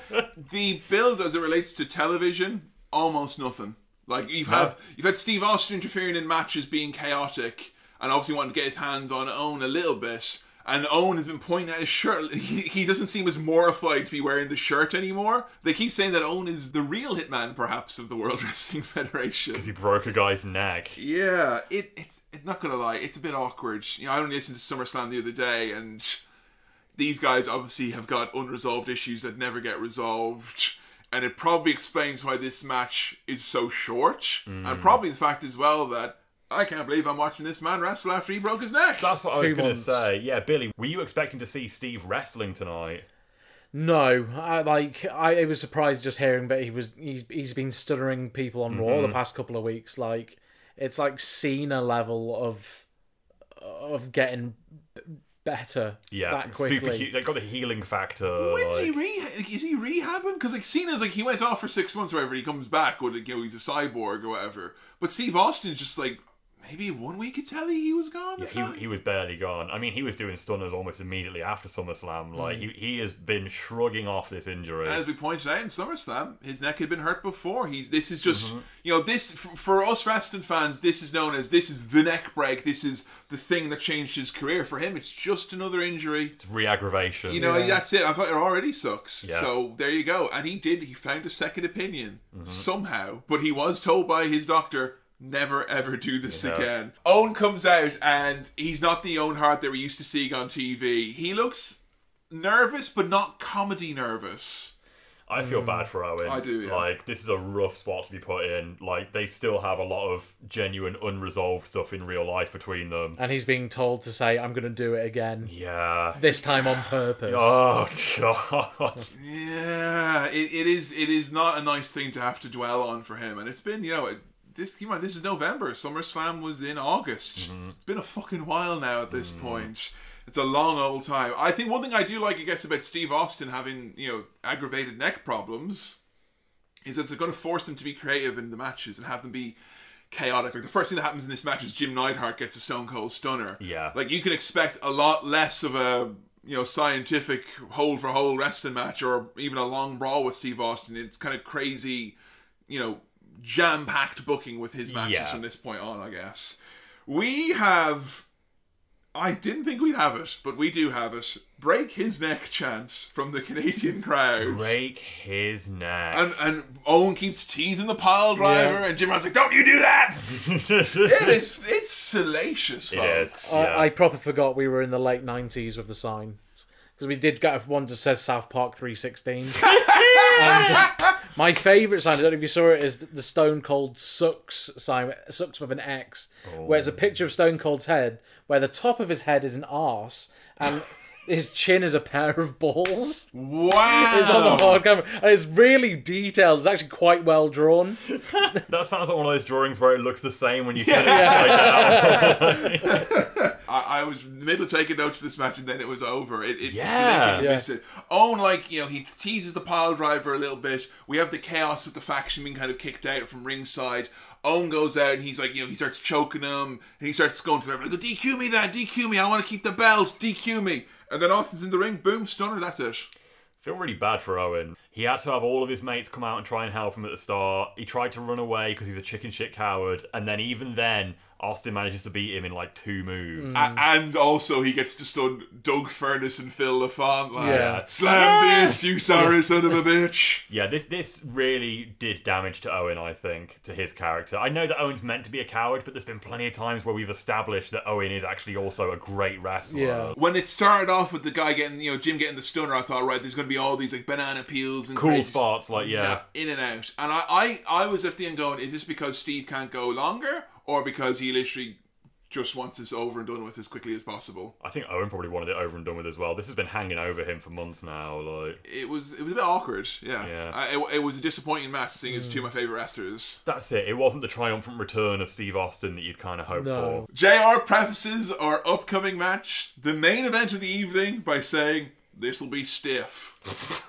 The build as it relates to television, almost nothing. Like you've No. had you've had Steve Austin interfering in matches being chaotic and obviously wanting to get his hands on Owen a little bit. And Owen has been pointing at his shirt. [LAUGHS] He, he doesn't seem as mortified to be wearing the shirt anymore. They keep saying that Owen is the real hitman, perhaps, of the World [LAUGHS] Wrestling Federation. Because he broke a guy's neck. Yeah, it, it's, it's not gonna lie, it's a bit awkward. You know, I only listened to SummerSlam the other day, and these guys obviously have got unresolved issues that never get resolved, and it probably explains why this match is so short, and Mm. probably the fact as well that I can't believe I'm watching this man wrestle after he broke his neck. That's what I was going to say. Yeah, Billy, were you expecting to see Steve wrestling tonight? No, I like I, I was surprised just hearing that he was he's, he's been stuttering people on Raw the Mhm. past couple of weeks. Like it's like Cena level of of getting b- better Yeah, that super. He- they got the healing factor. When's like- he re? Is he rehabbing? Because like Cena's like he went off for six months, or whatever. He comes back with like, you know he's a cyborg or whatever. But Steve Austin's just like maybe one week could tell he was gone. Yeah, he, he was barely gone. I mean, he was doing stunners almost immediately after SummerSlam. Like, Mm. he, he has been shrugging off this injury. As we pointed out in SummerSlam, his neck had been hurt before. He's this is just Mm-hmm. you know this for, for us wrestling fans. This is known as this is the neck break. This is the thing that changed his career. For him, it's just another injury. It's re-aggravation. You know, that's it. I thought it already sucks. Yeah. So there you go. And he did. He found a second opinion Mm-hmm. somehow. But he was told by his doctor, never ever do this Yeah. again. Owen comes out and he's not the Owen Hart that we're used to seeing on TV. He looks nervous, but not comedy nervous. I feel bad for Owen. Mm. I do, yeah. Like, this is a rough spot to be put in. Like, they still have a lot of genuine, unresolved stuff in real life between them. and he's being told to say, "I'm going to do it again." Yeah. This time on purpose. [LAUGHS] Oh, God. Yeah, it, it is. It is not a nice thing to have to dwell on for him, and it's been you know it- this. Come on, this is November. SummerSlam was in August. Mm-hmm. It's been a fucking while now at this mm. point. It's a long old time. I think one thing I do like, I guess, about Steve Austin having you know aggravated neck problems is that it's going to force them to be creative in the matches and have them be chaotic. Like the first thing that happens in this match is Jim Neidhart gets a Stone Cold Stunner. Yeah. Like you can expect a lot less of a you know scientific hold for hold wrestling match or even a long brawl with Steve Austin. It's kind of crazy, you know, jam packed booking with his matches Yeah. from this point on. I guess we have. I didn't think we'd have it, but we do have it. Break his neck chance from the Canadian [LAUGHS] crowd. Break his neck. And and Owen keeps teasing the pile driver, Yeah. and Jim Ross like, "Don't you do that!" [LAUGHS] it is it's salacious, It folks. is. I, I proper forgot we were in the late '90s with the sign because we did get one that says South Park 316. [LAUGHS] and uh, [LAUGHS] my favourite sign, I don't know if you saw it, is the Stone Cold sucks sign. Sucks with an X, where it's a picture of Stone Cold's head, where the top of his head is an arse and. [LAUGHS] His chin is a pair of balls. Wow! It's on the hard camera, and it's really detailed. It's actually quite well drawn. [LAUGHS] That sounds like one of those drawings where it looks the same when you turn it upside down. I, I was in the middle of taking notes of this match, and then it was over. It, it Yeah. you didn't Yeah. miss it. Owen, like you know, he teases the pile driver a little bit. We have the chaos with the faction being kind of kicked out from ringside. Owen goes out and he's like, you know, he starts choking him, and he starts going to them like, "DQ me, that DQ me. I want to keep the belt. DQ me." And then Austin's in the ring. Boom, stunner. That's it. feel really bad for Owen. He had to have all of his mates come out and try and help him at the start. He tried to run away because he's a chicken shit coward, and then even then, Austin manages to beat him in like two moves. A- and also, he gets to stun Doug Furnas and Phil Lafon. Like, Yeah. Slam this, you sorry son of a bitch. [LAUGHS] Yeah, this this really did damage to Owen, I think, to his character. I know that Owen's meant to be a coward, but there's been plenty of times where we've established that Owen is actually also a great wrestler. Yeah. When it started off with the guy getting, you know, Jim getting the stunner, I thought, right, there's going to be all these like banana peels and Cool crazy- spots, like, yeah. in and out. And I, I, I was at the end going, is this because Steve can't go longer, or because he literally just wants this over and done with as quickly as possible. I think Owen probably wanted it over and done with as well. This has been hanging over him for months now. Like It was it was a bit awkward. Yeah, Yeah. I, it, it was a disappointing match, seeing as two of my favorite wrestlers. that's it. It wasn't the triumphant return of Steve Austin that you'd kind of hoped No. for. JR prefaces our upcoming match, the main event of the evening, by saying, This'll be stiff. [LAUGHS]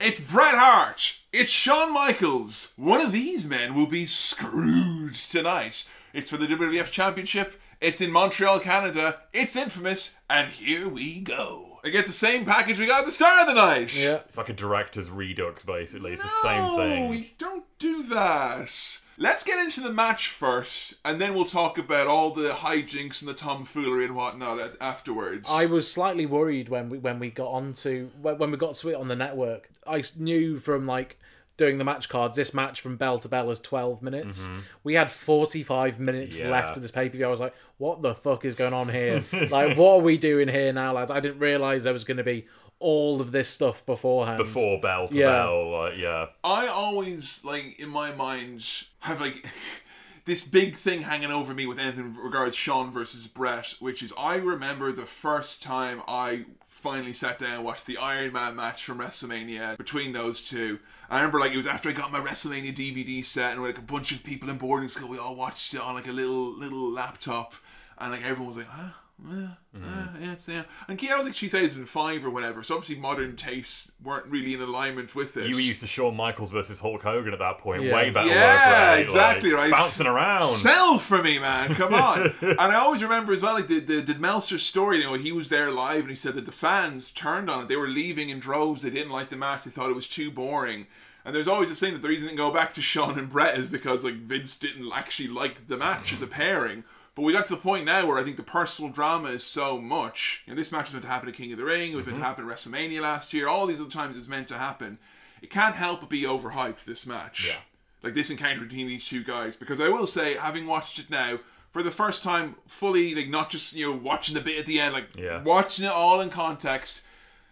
it's Bret Hart. It's Shawn Michaels. One of these men will be screwed tonight. It's for the WWF Championship. It's in Montreal, Canada. It's infamous. And here we go. I get the same package we got at the start of the night. Yeah. It's like a director's redux, basically. It's the same No, thing. we don't do that. Let's get into the match first, and then we'll talk about all the hijinks and the tomfoolery and whatnot a- afterwards. I was slightly worried when we when we got onto when when we got to it on the network. I s- knew from like doing the match cards, this match from bell to bell is twelve minutes. Mhm. We had forty five minutes Yeah. left of this pay per view. I was like, what the fuck is going on here? [LAUGHS] like, what are we doing here now, lads? I didn't realize there was going to be all of this stuff beforehand. Before bell to Yeah. bell, like, yeah. I always like in my mind have like [LAUGHS] this big thing hanging over me with anything regards Shawn versus Bret, which is I remember the first time I finally sat down and watched the Iron Man match from WrestleMania between those two. I remember like it was after I got my WrestleMania DVD set and like a bunch of people in boarding school, we all watched it on like a little little laptop, and like everyone was like, huh. Yeah, yeah, yeah, it's yeah. And yeah, it was like 2005 or whatever. So obviously modern tastes weren't really in alignment with it. You were used to Shawn Michaels versus Hulk Hogan at that point. Yeah. Way better Yeah, work rate, exactly like, right. Bouncing around. Sell for me, man. Come on. [LAUGHS] and I always remember as well, like the, the the Meltzer story. You know, he was there live, and he said that the fans turned on it. They were leaving in droves. They didn't like the match. They thought it was too boring. And there's always this thing that the reason it didn't go back to Shawn and Bret is because like Vince didn't actually like the match as a pairing. But we got to the point now where I think the personal drama is so much. You know, this match was meant to happen at King of the Ring. It was meant to mm-hmm. happen at WrestleMania last year. All these other times it's meant to happen. It can't help but be overhyped. This match. Yeah. Like this encounter between these two guys, because I will say, having watched it now for the first time fully, like not just you know watching the bit at the end, like Yeah. watching it all in context.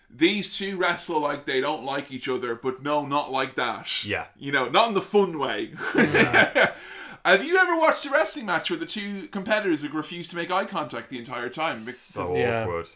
These two wrestle like they don't like each other, but no, not like that. Yeah. You know, not in the fun way. [LAUGHS] Have you ever watched a wrestling match where the two competitors have refused to make eye contact the entire time? Because- So awkward.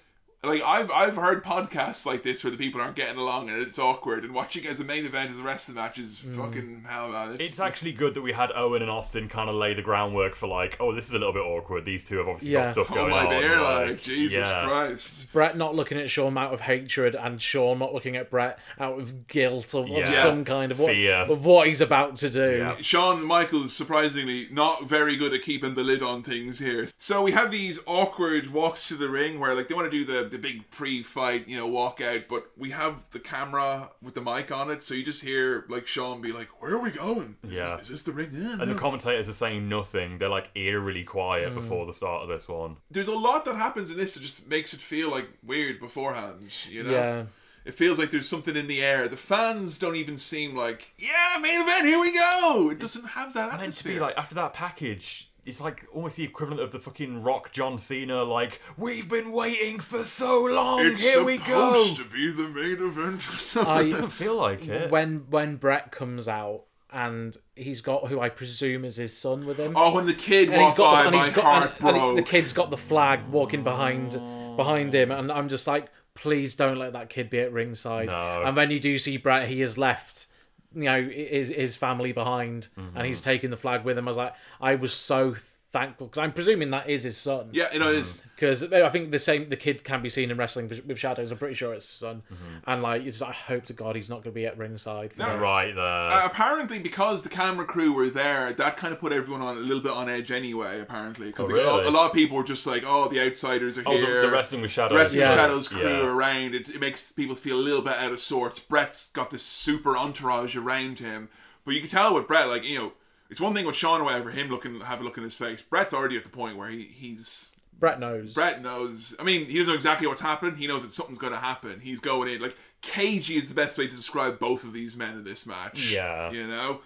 Like I've I've heard podcasts like this where the people aren't getting along and it's awkward and watching as a main event as a wrestling match is hmm. fucking hell man. It's actually good that we had Owen and Austin kind of lay the groundwork for like, oh, this is a little bit awkward. These two have obviously Yeah. got stuff oh going my on. dear, like, like Jesus yeah. Christ. Bret not looking at Shawn out of hatred, and Shawn not looking at Bret out of guilt or, of Yeah. some kind of what, Fear. of what he's about to do. Shawn Michaels surprisingly not very good at keeping the lid on things here. So we have these awkward walks to the ring where like they want to do the the big pre-fight, you know, walk out, but we have the camera with the mic on it, so you just hear like Shawn be like, "Where are we going? Is, Yeah. this, is this the ring?" Yeah, And no." the commentators are saying nothing. They're like eerily quiet Mm. before the start of this one. There's a lot that happens in this that just makes it feel like weird beforehand, you know? Yeah. It feels like there's something in the air. The fans don't even seem like, yeah, main event, here we go. It doesn't have that meant to be like after that package. It's like almost the equivalent of the fucking Rock John Cena. Like we've been waiting for so long. it's Here we go. supposed to be the main event. or something. I- It doesn't feel like it. When when Bret comes out and he's got who I presume is his son with him. Oh, when the kid and he's walked got by, the, and my he's got heart and, and broke. the kid's got the flag walking behind behind him, and I'm just like, please don't let that kid be at ringside. No. And when you do see Bret, he has left. You know his his family behind, Mm-hmm. and he's taking the flag with him. I was like, I was so thankful because I'm presuming that is his son. Yeah, you know, it is. Because I think the same the kid can be seen in wrestling with with shadows. I'm pretty sure it's his son, Mm-hmm. and like it's, I hope to God he's not going to be at ringside. For No, this. right there. Uh, apparently, because the camera crew were there, that kind of put everyone on a little bit on edge anyway. Apparently, because Oh, really? a lot of people were just like, "Oh, the outsiders are Oh, the- here." the Wrestling with Shadows the Wrestling with Yeah. Shadows crew Yeah. are around. It, it makes people feel a little bit out of sorts. Bret's got this super entourage around him, but you can tell with Bret, like you know, it's one thing with Shawn or whatever, him looking have a look in his face. Bret's already at the point where he, he's Bret knows. Bret knows. I mean, he doesn't know exactly what's happening. He knows that something's going to happen. He's going in like cagey is the best way to describe both of these men in this match. Yeah. you know,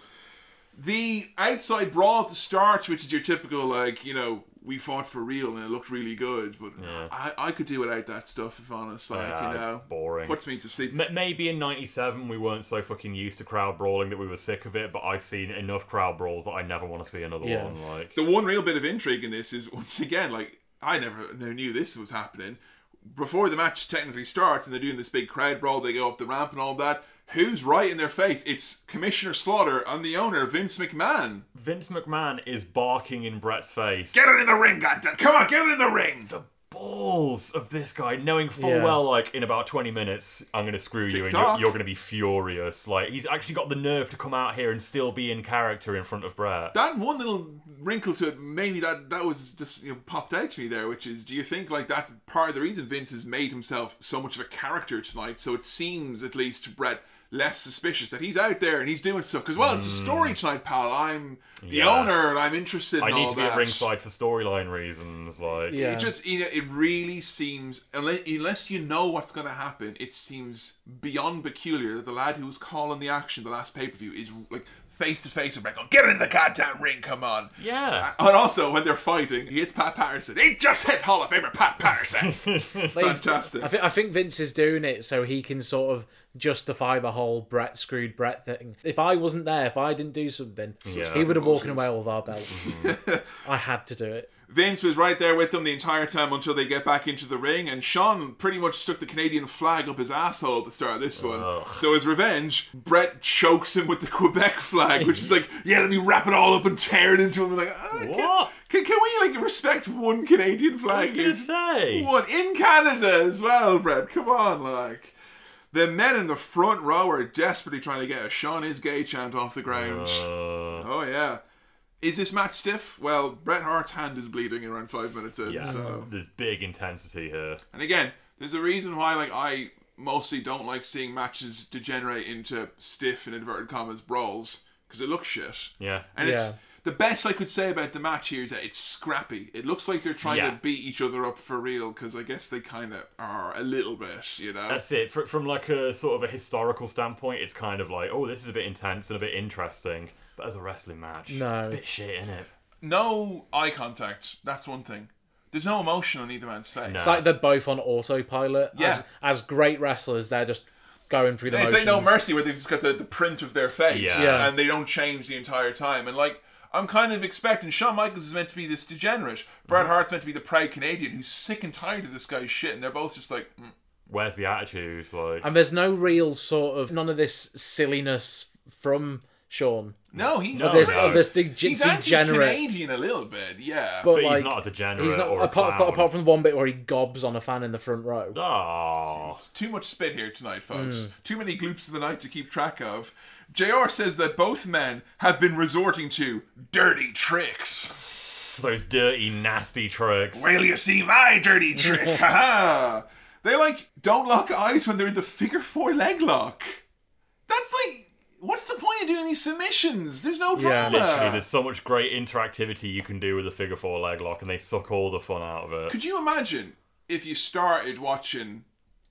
the outside brawl at the start, which is your typical like you know we fought for real and it looked really good, but I, I could do without that stuff if honest. Like Yeah, you know, boring. Puts me to sleep. M- maybe in '97 we weren't so fucking used to crowd brawling that we were sick of it, but I've seen enough crowd brawls that I never want to see another Yeah. one. Like, The one real bit of intrigue in this is once again, like I never never knew this was happening. Before the match technically starts and they're doing this big crowd brawl, they go up the ramp and all that. Who's right in their face? It's Commissioner Slaughter and the owner, Vince McMahon. Vince McMahon is barking in Bret's face. Get it in the ring, goddamn! Come on, get it in the ring. The balls of this guy, knowing full Yeah. well, like in about 20 minutes, I'm going to screw you and you're, Tick-tock. you're going to be furious. Like, he's actually got the nerve to come out here and still be in character in front of Bret. That one little wrinkle to it, maybe that that was just you know, popped out to me there, which is, do you think like that's part of the reason Vince has made himself so much of a character tonight? So it seems, at least to Bret, less suspicious that he's out there and he's doing stuff. Because well, it's a hmm. story tonight, pal. I'm the. Yeah. owner and I'm interested. I in need all to be that. at ringside for storyline reasons. Like, Yeah. It just you know, it really seems unless unless you know what's going to happen, it seems beyond peculiar that the lad who was calling the action the last pay per view is like face to face with Bret going, "Get in the goddamn ring, come on!" Yeah. And also when they're fighting, he hits Pat Patterson. He just hit Hall of Famer Pat Patterson. [LAUGHS] Fantastic. I think I think Vince is doing it so he can sort of justify the whole Bret screwed Bret thing. If I wasn't there, if I didn't do something, Yeah. he would have walked away with our belt. Mm-hmm. [LAUGHS] I had to do it. Vince was right there with them the entire time until they get back into the ring, and Shawn pretty much stuck the Canadian flag up his asshole at the start of this one. So as revenge, Bret chokes him with the Quebec flag, which is like, yeah, let me wrap it all up and tear it into him. Like, ah, can, What? Can, can we like respect one Canadian flag? I was gonna here? say. one in Canada as well, Bret. Come on, like. The men in the front row are desperately trying to get a Shawn is gay chant off the ground. Uh. oh yeah. Is this match stiff? Well, Bret Hart's hand is bleeding around five minutes in. yeah, So, there's big intensity here. and again, there's a reason why like I mostly don't like seeing matches degenerate into stiff in inverted commas brawls because it looks shit. Yeah. And it's Yeah. The best I could say about the match here is that it's scrappy. It looks like they're trying Yeah. to beat each other up for real because I guess they kind of are a little bit, you know. That's it. Fr- From like a sort of a historical standpoint, it's kind of like, oh, this is a bit intense and a bit interesting. But as a wrestling match, No. it's a bit shit, isn't it? no eye contact. That's one thing. There's no emotion on either man's face. It's like they're both on autopilot. Yeah. As, as great wrestlers, they're just going through the It's motions. like No Mercy where they've just got the, the print of their face Yeah. Yeah. and they don't change the entire time. And like, I'm kind of expecting Shawn Michaels is meant to be this degenerate. Bret Mm-hmm. Hart's meant to be the proud Canadian who's sick and tired of this guy's shit, and they're both just like, mm. Where's the attitude? Like, And there's no real sort of none of this silliness from Shawn. no, he's Of this, no. this dege- he's degenerate. anti-Canadian a little bit, yeah. But, But he's not a degenerate He's not or a apart, clown. apart from the one bit where he gobs on a fan in the front row. oh, Too much spit here tonight, folks. Hmm. Too many gloops of the night to keep track of. JR says that both men have been resorting to dirty tricks. those dirty, nasty tricks. Will you see my dirty trick? [LAUGHS] Haha! They like don't lock eyes when they're in the figure four leg lock. That's like, what's the point of doing these submissions? There's no Yeah. drama. Literally, there's so much great interactivity you can do with a figure four leg lock, and they suck all the fun out of it. Could you imagine if you started watching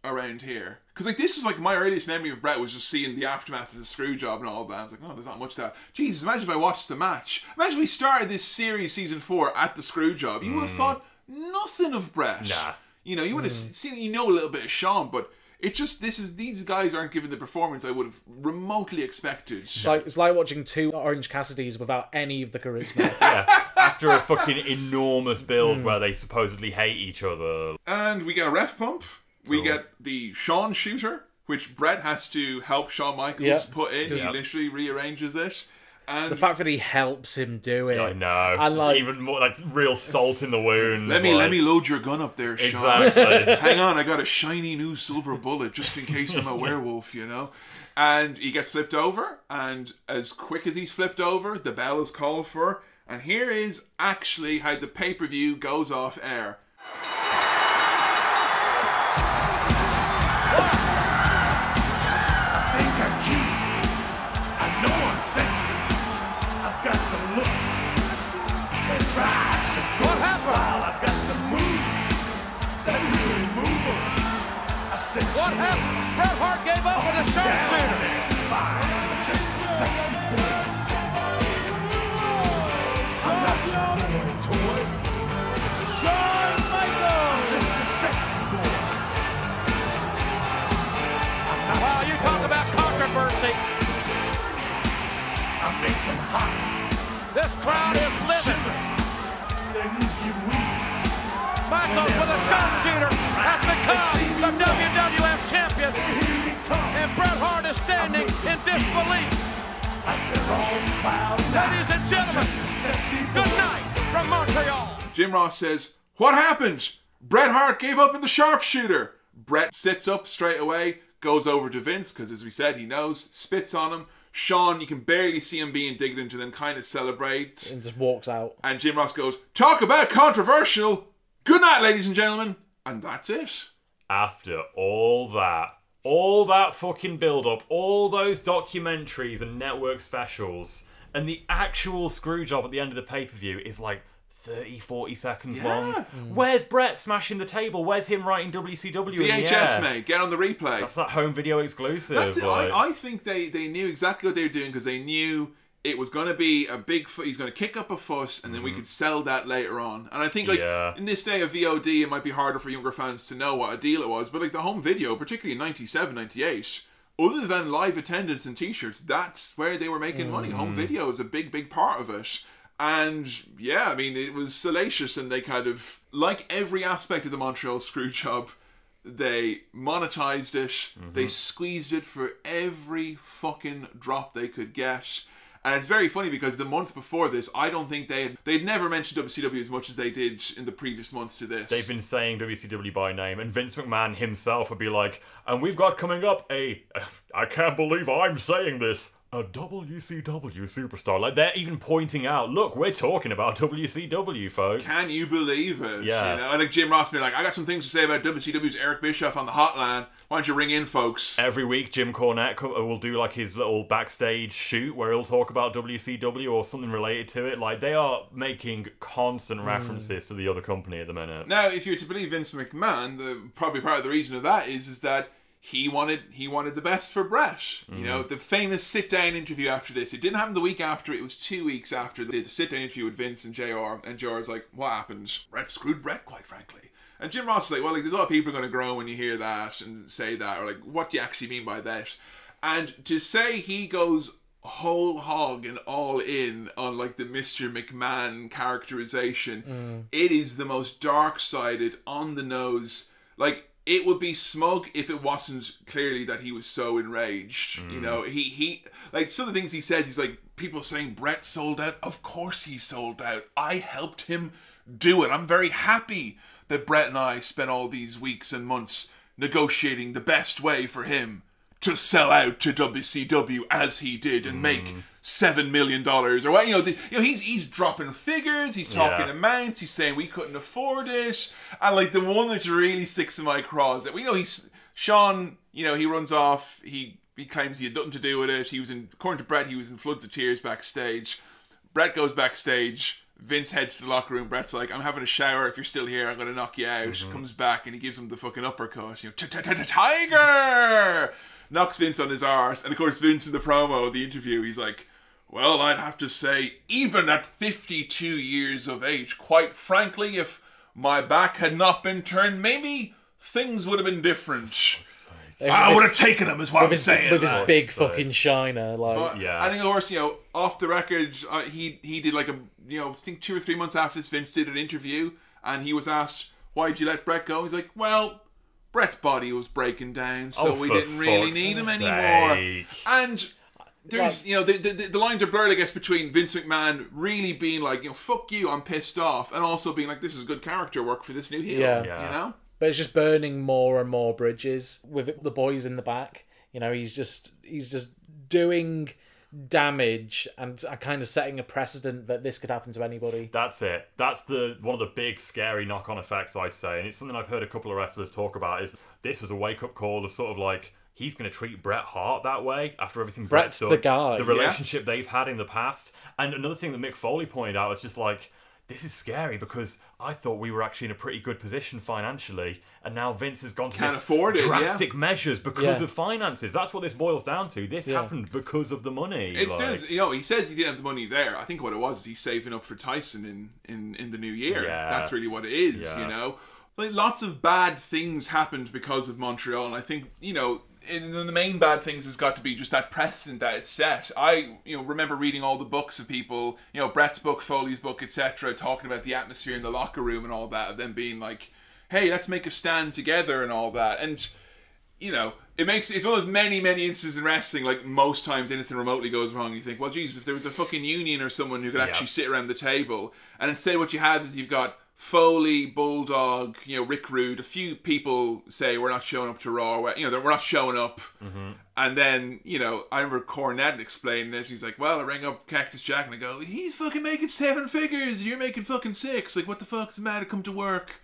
around here? Because like this was like my earliest memory of Bret was just seeing the aftermath of the screw job and all that. I was like, oh, there's not much to that. Jesus, imagine if I watched the match. Imagine if we started this series, season four, at the screw job. You would have thought nothing of Bret. Mm. Nah. You know, you would have seen, you know, a little bit of Shawn, but it just this is these guys aren't giving the performance I would have remotely expected. It's like it's like watching two Orange Cassidys without any of the charisma. [LAUGHS] yeah, after a fucking enormous build where they supposedly hate each other. And we get a ref bump. We get the Sean shooter, which Bret has to help Shawn Michaels Yeah. put in. He Yeah. literally rearranges it. And the fact that he helps him do it. I know. And It's like, even more like real salt in the wound. let me like- let me load your gun up there, Shawn. Exactly. [LAUGHS] Hang on, I got a shiny new silver bullet just in case I'm a [LAUGHS] werewolf, you know. And he gets flipped over, and as quick as he's flipped over, the bell is called for. And here is actually how the pay per view goes off air. Bret Hart gave up with a sharpshooter. I'm not Wow, you talk about controversy. I hot. This crowd is living. Their. Michaels with a sharpshooter has become the WWE. And Bret Hart is standing in disbelief. Ladies and gentlemen, good night from Montreal. Jim Ross says, What happened? Bret Hart gave up in the sharpshooter. Bret sits up straight away, goes over to Vince, because as we said, he knows, spits on him. Shawn, you can barely see him being indignant and then kind of celebrates. And just walks out. And Jim Ross goes, Talk about controversial. Good night, ladies and gentlemen. And that's it. After all that, all that fucking build up, all those documentaries and network specials, and the actual screw job at the end of the pay per view is like 30, 40 seconds Yeah. long. Mm. Where's Bret smashing the table? Where's him writing WCW? in the VHS, air? mate. Get on the replay. That's that home video exclusive. That's it. like- I, I think they, they knew exactly what they were doing because they knew it was going to be a big. He's going to kick up a fuss, and then we could sell that later on. And I think like Yeah. in this day of VOD, it might be harder for younger fans to know what a deal it was. But like the home video, particularly in 97, 98, other than live attendance and T-shirts, that's where they were making money. Home Mm. video is a big, big part of it. And yeah, I mean, it was salacious, and they kind of like every aspect of the Montreal screw job. They monetized it. They squeezed it for every fucking drop they could get. And it's very funny because the month before this, I don't think they had, they'd never mentioned WCW as much as they did in the previous months to this. They've been saying WCW by name, and Vince McMahon himself would be like, and we've got coming up a, [LAUGHS] I can't believe I'm saying this, a WCW superstar. Like, they're even pointing out, look, we're talking about WCW, folks. Can you believe it? Yeah. You know, and like Jim Ross being like, I got some things to say about WCW's Eric Bischoff on the hotline. Why don't you ring in, folks? Every week, Jim Cornette will do like his little backstage shoot where he'll talk about WCW or something related to it. Like, they are making constant Hmm. references to the other company at the minute. Now, if you're to believe Vince McMahon, the probably part of the reason of that is is that he wanted he wanted the best for Bret. You know, the famous sit down interview after this. It didn't happen the week after. It was two weeks after they did the sit down interview with Vince and JR. And JR's like, "What happened? Bret screwed Bret, quite frankly." And Jim Ross is like, "Well, like, there's a lot of people are going to grow when you hear that and say that, or like, what do you actually mean by that?" And to say he goes whole hog and all in on like the Mr. McMahon characterization, mm. it is the most dark sided, on the nose. Like it would be smug if it wasn't clearly that he was so enraged. You mm. know, he he like some of the things he says. He's like people saying Bret sold out. Of course he sold out. I helped him do it. I'm very happy that Bret and I spent all these weeks and months negotiating the best way for him to sell out to WCW as he did and make mm-hmm. seven million dollars or what you know. The, you know he's he's dropping figures. He's talking Yeah. amounts. He's saying we couldn't afford it. And like the one that really sticks in my craw is that we know he's Shawn. You know he runs off. He he claims he had nothing to do with it. He was in according to Bret. He was in floods of tears backstage. Bret goes backstage. Vince heads to the locker room. Bret's like, "I'm having a shower. If you're still here, I'm gonna knock you out." Comes back and he gives him the fucking uppercut. You know, Tiger knocks Vince on his arse, and of course Vince in the promo, the interview, he's like, "Well, I'd have to say, even at 52 years of age, quite frankly, if my back had not been turned, maybe things would have been different." I would have taken him, is what with I'm his, saying. With his big fucking shiner, like But, I think, of course, you know, off the record, uh, he he did like a you know, I think two or three months after this, Vince did an interview, and he was asked, "Why'd you let Bret go?" He's like, "Well, Bret's body was breaking down, so Oh, we didn't really fuck's need him anymore." sake. And there's, you know, the, the the lines are blurred, I guess, between Vince McMahon really being like, you know, "Fuck you, I'm pissed off," and also being like, "This is good character work for this new heel." Yeah. you know. But it's just burning more and more bridges with the boys in the back. You know, he's just he's just doing damage and kind of setting a precedent that this could happen to anybody. That's it. That's the one of the big scary knock-on effects I'd say, and it's something I've heard a couple of wrestlers talk about. Is this was a wake-up call of sort of like he's going to treat Bret Hart that way after everything Bret's Bret's done, the guy, the yeah. relationship they've had in the past, and another thing that Mick Foley pointed out is just like. This is scary because I thought we were actually in a pretty good position financially, and now Vince has gone to Can't this afford it, yeah. drastic measures because Yeah. of finances. That's what this boils down to. This Yeah. happened because of the money. It's like- dude, you know, he says he didn't have the money there. I think what it was is he's saving up for Tyson in in in the new year. Yeah. That's really what it is. Yeah. You know, like lots of bad things happened because of Montreal, and I think you know and the main bad things has got to be just that precedent that it's set. I, you know, remember reading all the books of people, you know, Bret's book, Foley's book, etc., talking about the atmosphere in the locker room and all that, of them being like, "Hey, let's make a stand together" and all that, and you know, it makes it's one of those many, many instances in wrestling. Like most times, anything remotely goes wrong. You think, well, Jesus, if there was a fucking union or someone who could actually sit around the table, and instead, what you have is you've got Foley, Bulldog, you know, Rick Rude. A few people say we're not showing up to Raw. we're- You know, we're not showing up. Mm-hmm. And then, you know, I remember Cornette explaining it. He's like, well, I rang up Cactus Jack and I go, he's fucking making seven figures. You're making fucking six. Like, what the fuck's the matter? Come to work.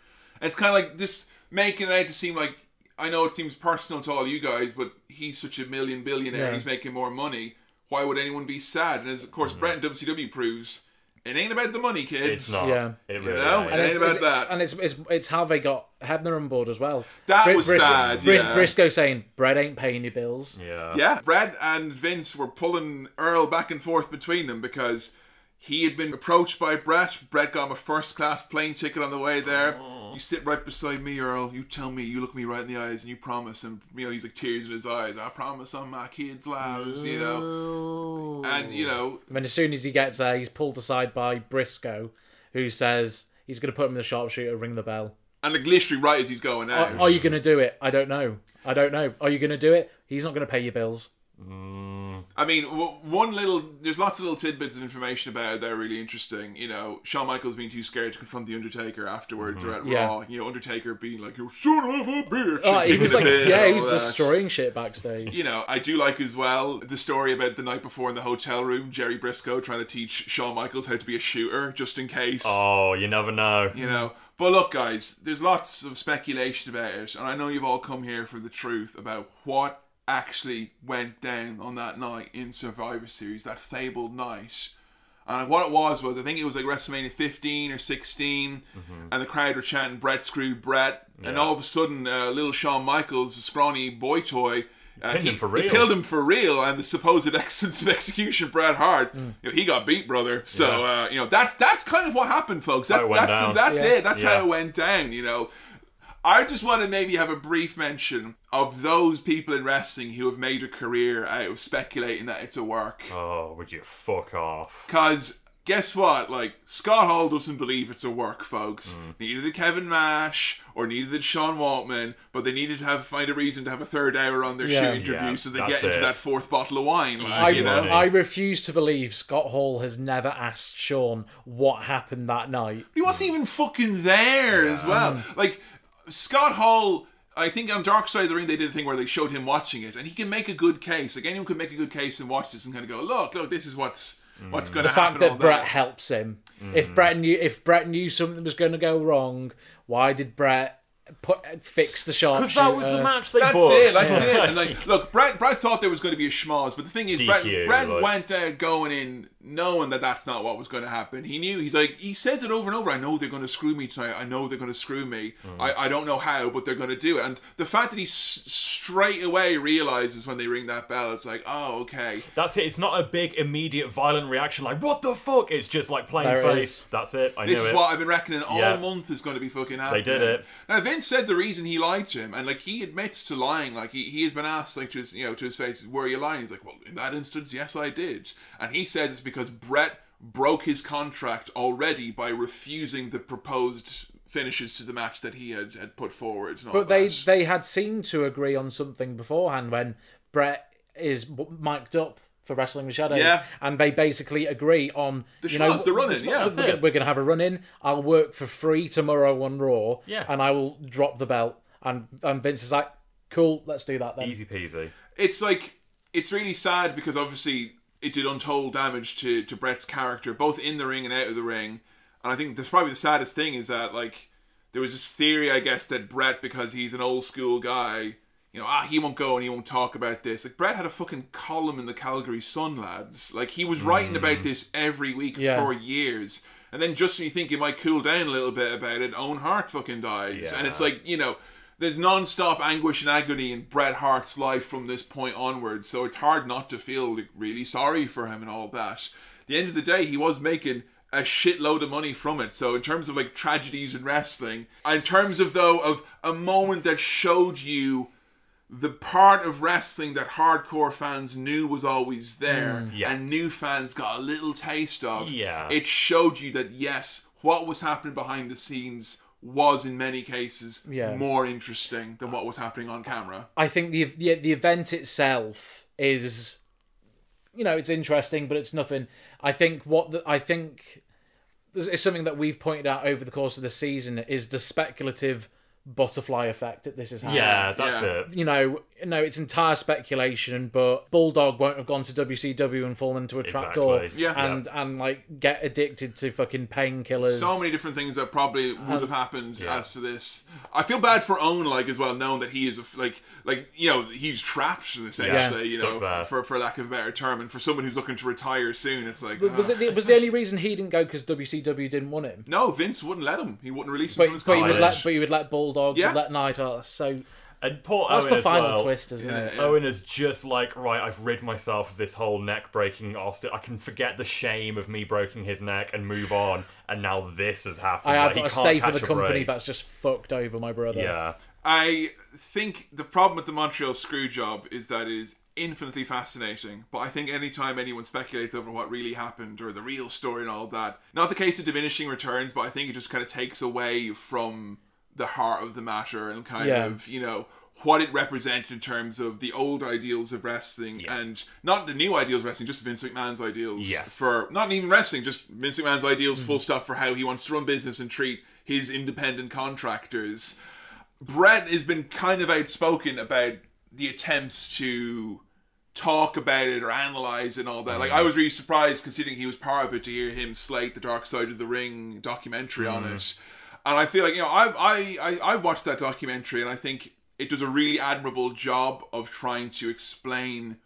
And it's kind of like just making it out to seem like, I know it seems personal to all you guys, but he's such a million billionaire. Yeah. He's making more money. Why would anyone be sad? And as, of course, mm-hmm. Bret in WCW proves, it ain't about the money, kids. It's not. Yeah. It You really know? ain't. It ain't about that. And it's, it's it's how they got Hebner on board as well. That was sad, yeah. Briscoe saying, Bret ain't paying your bills. Yeah. Yeah, Brad and Vince were pulling Earl back and forth between them because he had been approached by Bret. Bret got him a first class plane ticket on the way there. Oh. You sit right beside me, Earl. You tell me, you look me right in the eyes, and you promise. And you know, he's like tears in his eyes. I promise on my kids' lives. You know, and you know, And then as soon as he gets there, he's pulled aside by Briscoe, who says he's going to put him in the sharpshooter, ring the bell. and like literally right as he's going out. are you going to do it? I don't know. I don't know. Are you going to do it? He's not going to pay your bills. Mm. I mean, one little. There's lots of little tidbits of information about it that are really interesting. You know, Shawn Michaels being too scared to confront the Undertaker afterwards mm-hmm. or at Yeah. Raw. You know, Undertaker being like, "You son of a bitch." Oh, he was like, yeah, he all was that. destroying shit backstage. You know, I do like as well the story about the night before in the hotel room, Jerry Briscoe trying to teach Shawn Michaels how to be a shooter just in case. Oh, you never know. You know, but look, guys, there's lots of speculation about it, and I know you've all come here for the truth about what actually went down on that night in Survivor Series, that fabled night. And what it was was, I think it was like WrestleMania 15 or 16, and the crowd were chanting "Bret screw Bret," and all of a sudden, uh, little Shawn Michaels, a scrawny boy toy. Uh, Pinned him for real. He killed him for real, and the supposed [LAUGHS] excellence of execution, Bret Hart. Mm. You know, he got beat, brother. So Yeah. uh, you know that's that's kind of what happened, folks. That's it that's down. that's Yeah. it. That's Yeah. how it went down. You know, I just want to maybe have a brief mention of those people in wrestling who have made a career out of speculating that it's a work. Oh, would you fuck off? Because guess what? Like Scott Hall doesn't believe it's a work, folks. Mm. Neither did Kevin Nash or neither did Sean Waltman. But they needed to have find a reason to have a third hour on their Yeah. shoot interview Yeah, so they get into it. that fourth bottle of wine. Like, I, you know, I refuse to believe Scott Hall has never asked Shawn what happened that night. He wasn't even fucking there as well. Like Scott Hall, I think on Dark Side of the Ring they did a thing where they showed him watching it, and he can make a good case. Like anyone could make a good case and watch this and kind of go, "Look, look, this is what's what's mm. going The to fact happen." that all Bret that. helps him. If mm. Bret knew, if Bret knew something was going to go wrong, why did Bret put fix the sharpshooter? Because that was the match they That's booked. it. That's it. [LAUGHS] And like, look, Bret, Bret thought there was going to be a schmoz, but the thing is, Bret, DQ, Bret like- went out going in knowing that that's not what was going to happen. He knew. He's like, he says it over and over. I know they're going to screw me tonight. I know they're going to screw me. Mm. I, I don't know how, but they're going to do it. And the fact that he s- straight away realizes when they ring that bell, it's like, oh, okay. That's it. It's not a big, immediate, violent reaction like "What the fuck?" It's just like plain There face. is. That's it. I this knew is it. what I've been reckoning all Yeah. month is going to be fucking happening. They did it. Now Vince said the reason he lied to him, and like he admits to lying. Like he, he has been asked like to his you know to his face, "Were you lying?" He's like, "Well, in that instance, yes, I did." And he says it's because Bret broke his contract already by refusing the proposed finishes to the match that he had, had put forward. And But they that. they had seemed to agree on something beforehand when Bret is w- mic'd up for Wrestling with Shadows. Yeah. And they basically agree on The you know the run-in, schmo- yeah. we're, gonna- we're gonna have a run in. I'll work for free tomorrow on Raw. Yeah. And I will drop the belt. And and Vince is like, cool, let's do that then. Easy peasy. it's like it's really sad because obviously it did untold damage to to Bret's character, both in the ring and out of the ring. And I think that's probably the saddest thing is that like there was this theory, I guess, that Bret, because he's an old school guy, you know, ah, he won't go and he won't talk about this. Like Bret had a fucking column in the Calgary Sun, lads. Like he was writing about this every week Yeah. for years. And then just when you think it might cool down a little bit about it, Owen Hart fucking dies. And it's like, you know, there's non-stop anguish and agony in Bret Hart's life from this point onwards, so it's hard not to feel really sorry for him and all that. At the end of the day, he was making a shitload of money from it. So in terms of like tragedies in wrestling, in terms of though of a moment that showed you the part of wrestling that hardcore fans knew was always there Mm. Yeah. and new fans got a little taste of. Yeah. It showed you that yes, what was happening behind the scenes was in many cases Yeah. more interesting than what was happening on camera. I think the, the the event itself is, you know, it's interesting, but it's nothing. I think what the, I think is something that we've pointed out over the course of the season is the speculative butterfly effect that this is having. Yeah, that's Yeah. it. You know, no, it's entire speculation, but Bulldog won't have gone to WCW and fallen into a trapdoor Exactly. Yeah. and and like get addicted to fucking painkillers. So many different things that probably would Um, have happened yeah. as to this. I feel bad for Owen, like as well, knowing that he is a f like like you know he's trapped essentially, Yeah. you Stuck know, there. for for lack of a better term, and for someone who's looking to retire soon, it's like But was ah. it the, was the only reason he didn't go because WCW didn't want him? no Vince wouldn't let him. He wouldn't release him But, from his but you would college. let but you would let Bulldog, Yeah. would let Night. Oh, so And poor that's Owen the as final well. twist, isn't it? Owen is just like, right, I've rid myself of this whole neck breaking Austin. I can forget the shame of me breaking his neck and move on, and now this has happened. I have Like, got to stay for the company break. that's just fucked over my brother. Yeah. I think the problem with the Montreal screw job is that it is infinitely fascinating. But I think anytime anyone speculates over what really happened or the real story and all that, not the case of diminishing returns, but I think it just kind of takes away from the heart of the matter and kind Yeah. of, you know, what it represented in terms of the old ideals of wrestling and not the new ideals of wrestling, just Vince McMahon's ideals Yes. for not even wrestling, just Vince McMahon's ideals Mm-hmm. full stop for how he wants to run business and treat his independent contractors. Bret has been kind of outspoken about the attempts to talk about it or analyze and all that. Like I was really surprised considering he was part of it to hear him slate the Dark Side of the Ring documentary on Mm. it. And I feel like you know I've I, I I've watched that documentary and I think it does a really admirable job of trying to explain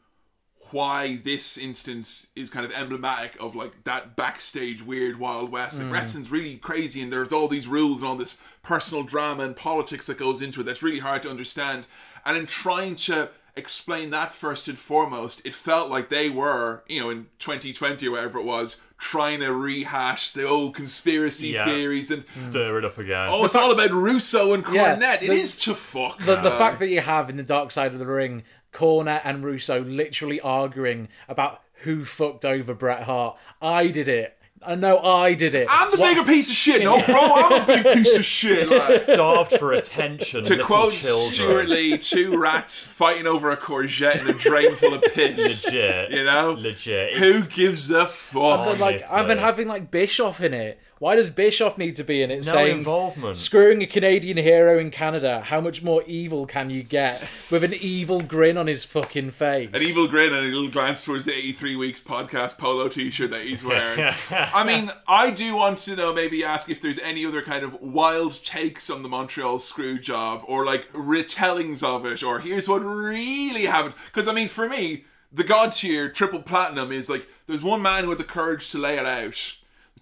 why this instance is kind of emblematic of like that backstage weird wild west. Like Mm. wrestling's really crazy and there's all these rules and all this personal drama and politics that goes into it that's really hard to understand. And in trying to explain that first and foremost, it felt like they were, you know, in 2020 or whatever it was, trying to rehash the old conspiracy Yeah. theories and Stir it up again. Oh, it's all about Russo and [LAUGHS] Yeah, Cornette. it the- is to fuck. The, the fact that you have in the Dark Side of the Ring, Cornette and Russo literally arguing about who fucked over Bret Hart. I did it. I know I did it. I'm the What- bigger piece of shit, no, bro. I'm a big piece of shit. [LAUGHS] like. Starved for attention. To little quote children. Stewart Lee, two rats fighting over a courgette in a drain full of piss. Legit. You know? Legit. Who gives a fuck? I've been like I've been having like Bischoff in it. Why does Bischoff need to be in it? No saying involvement. screwing a Canadian hero in Canada. How much more evil can you get with an evil grin on his fucking face? An evil grin and a little glance towards the 83 Weeks podcast polo t shirt that he's wearing. [LAUGHS] I mean, I do want to know, maybe ask if there's any other kind of wild takes on the Montreal screw job or like retellings of it or here's what really happened. Because, I mean, for me, the God tier triple platinum is like there's one man who had the courage to lay it out.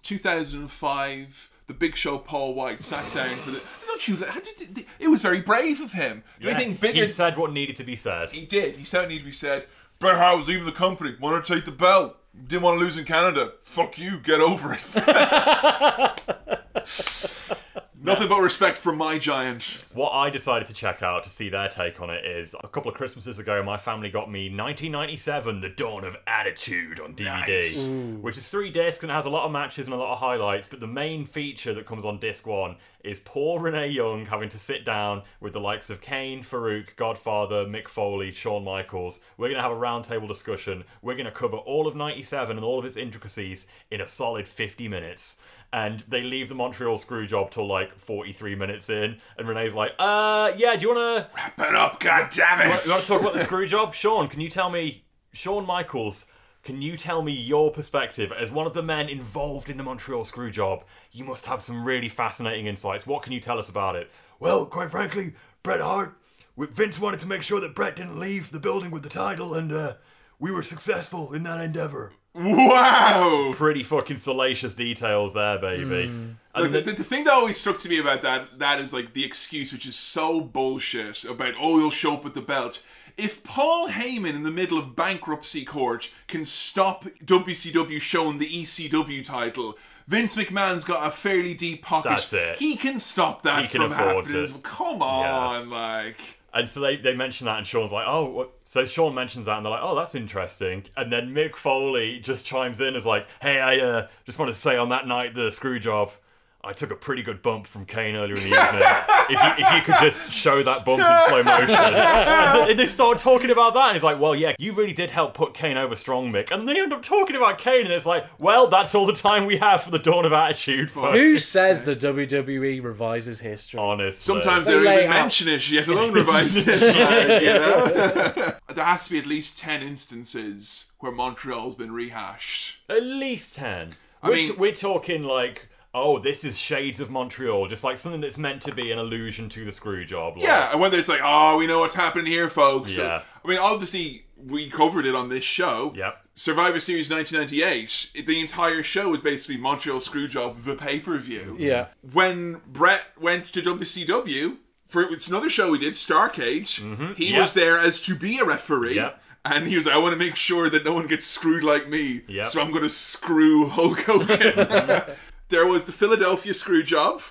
2005. The Big Show Paul White sat down for the. Don't you? how did- It was very brave of him. Do you Yeah. think bigger? He said what needed to be said. He did. He said what needed to be said. Bret Hart was leaving the company. Wanted to take the belt. Didn't want to lose in Canada. Fuck you. Get over it. [LAUGHS] Nothing but respect for my giant. What I decided to check out to see their take on it is a couple of Christmases ago, my family got me 1997 The Dawn of Attitude on DVD, Nice. Which is three discs and it has a lot of matches and a lot of highlights. But the main feature that comes on disc one is poor Renee Young having to sit down with the likes of Kane, Farouk, Godfather, Mick Foley, Shawn Michaels. We're going to have a roundtable discussion. We're going to cover all of 97 and all of its intricacies in a solid 50 minutes and they leave the Montreal screw job till like 43 minutes in, and Renee's like, uh, yeah, do you want to wrap it up? God damn it! You want to talk about the screw job, Shawn? Can you tell me, Shawn Michaels? Can you tell me your perspective as one of the men involved in the Montreal screw job? You must have some really fascinating insights. What can you tell us about it? Well, quite frankly, Bret Hart, Vince wanted to make sure that Bret didn't leave the building with the title, and uh, we were successful in that endeavor. Wow! Pretty fucking salacious details there, baby. Hmm. Look, And the, the- the, the thing that always struck to me about that that is like the excuse, which is so bullshit about oh you'll show up with the belt. If Paul Heyman in the middle of bankruptcy court can stop WCW showing the ECW title, Vince McMahon's got a fairly deep pocket. That's it. He can stop that He can from afford happening. to. Come on, like. And so they, they mention that, and Shawn's like, oh, what? so Shawn mentions that, and they're like, oh, that's interesting. And then Mick Foley just chimes in as like, hey, I uh, just want to say on that night, the screw job, I took a pretty good bump from Kane earlier in the evening. if, you, if you could just show that bump in slow motion. And th- they start talking about that, and he's like, well, yeah, you really did help put Kane over strong, Mick. And they end up talking about Kane, and it's like, well, that's all the time we have for the Dawn of Attitude. folks. Who says the WWE revises history? Honestly. Sometimes they They don't even out- mention it, yet alone revise it. [LAUGHS] like, you know? [LAUGHS] there has to be at least 10 instances where Montreal's been rehashed. At least 10. I we're, mean- we're talking like, oh, this is Shades of Montreal, just like something that's meant to be an allusion to the screw job. Like, Yeah, and whether it's like, oh, we know what's happening here, folks. Yeah. I mean, obviously, we covered it on this show. Yep. Survivor Series 1998, the entire show was basically Montreal Screwjob, the pay per view. Yeah. When Bret went to WCW, for it's another show we did, Starcade, he Mm-hmm. Yep. was there as to be a referee. Yep. And he was like, I want to make sure that no one gets screwed like me. Yep. So I'm going to screw Hulk Hogan. [LAUGHS] [LAUGHS] there was the Philadelphia screw job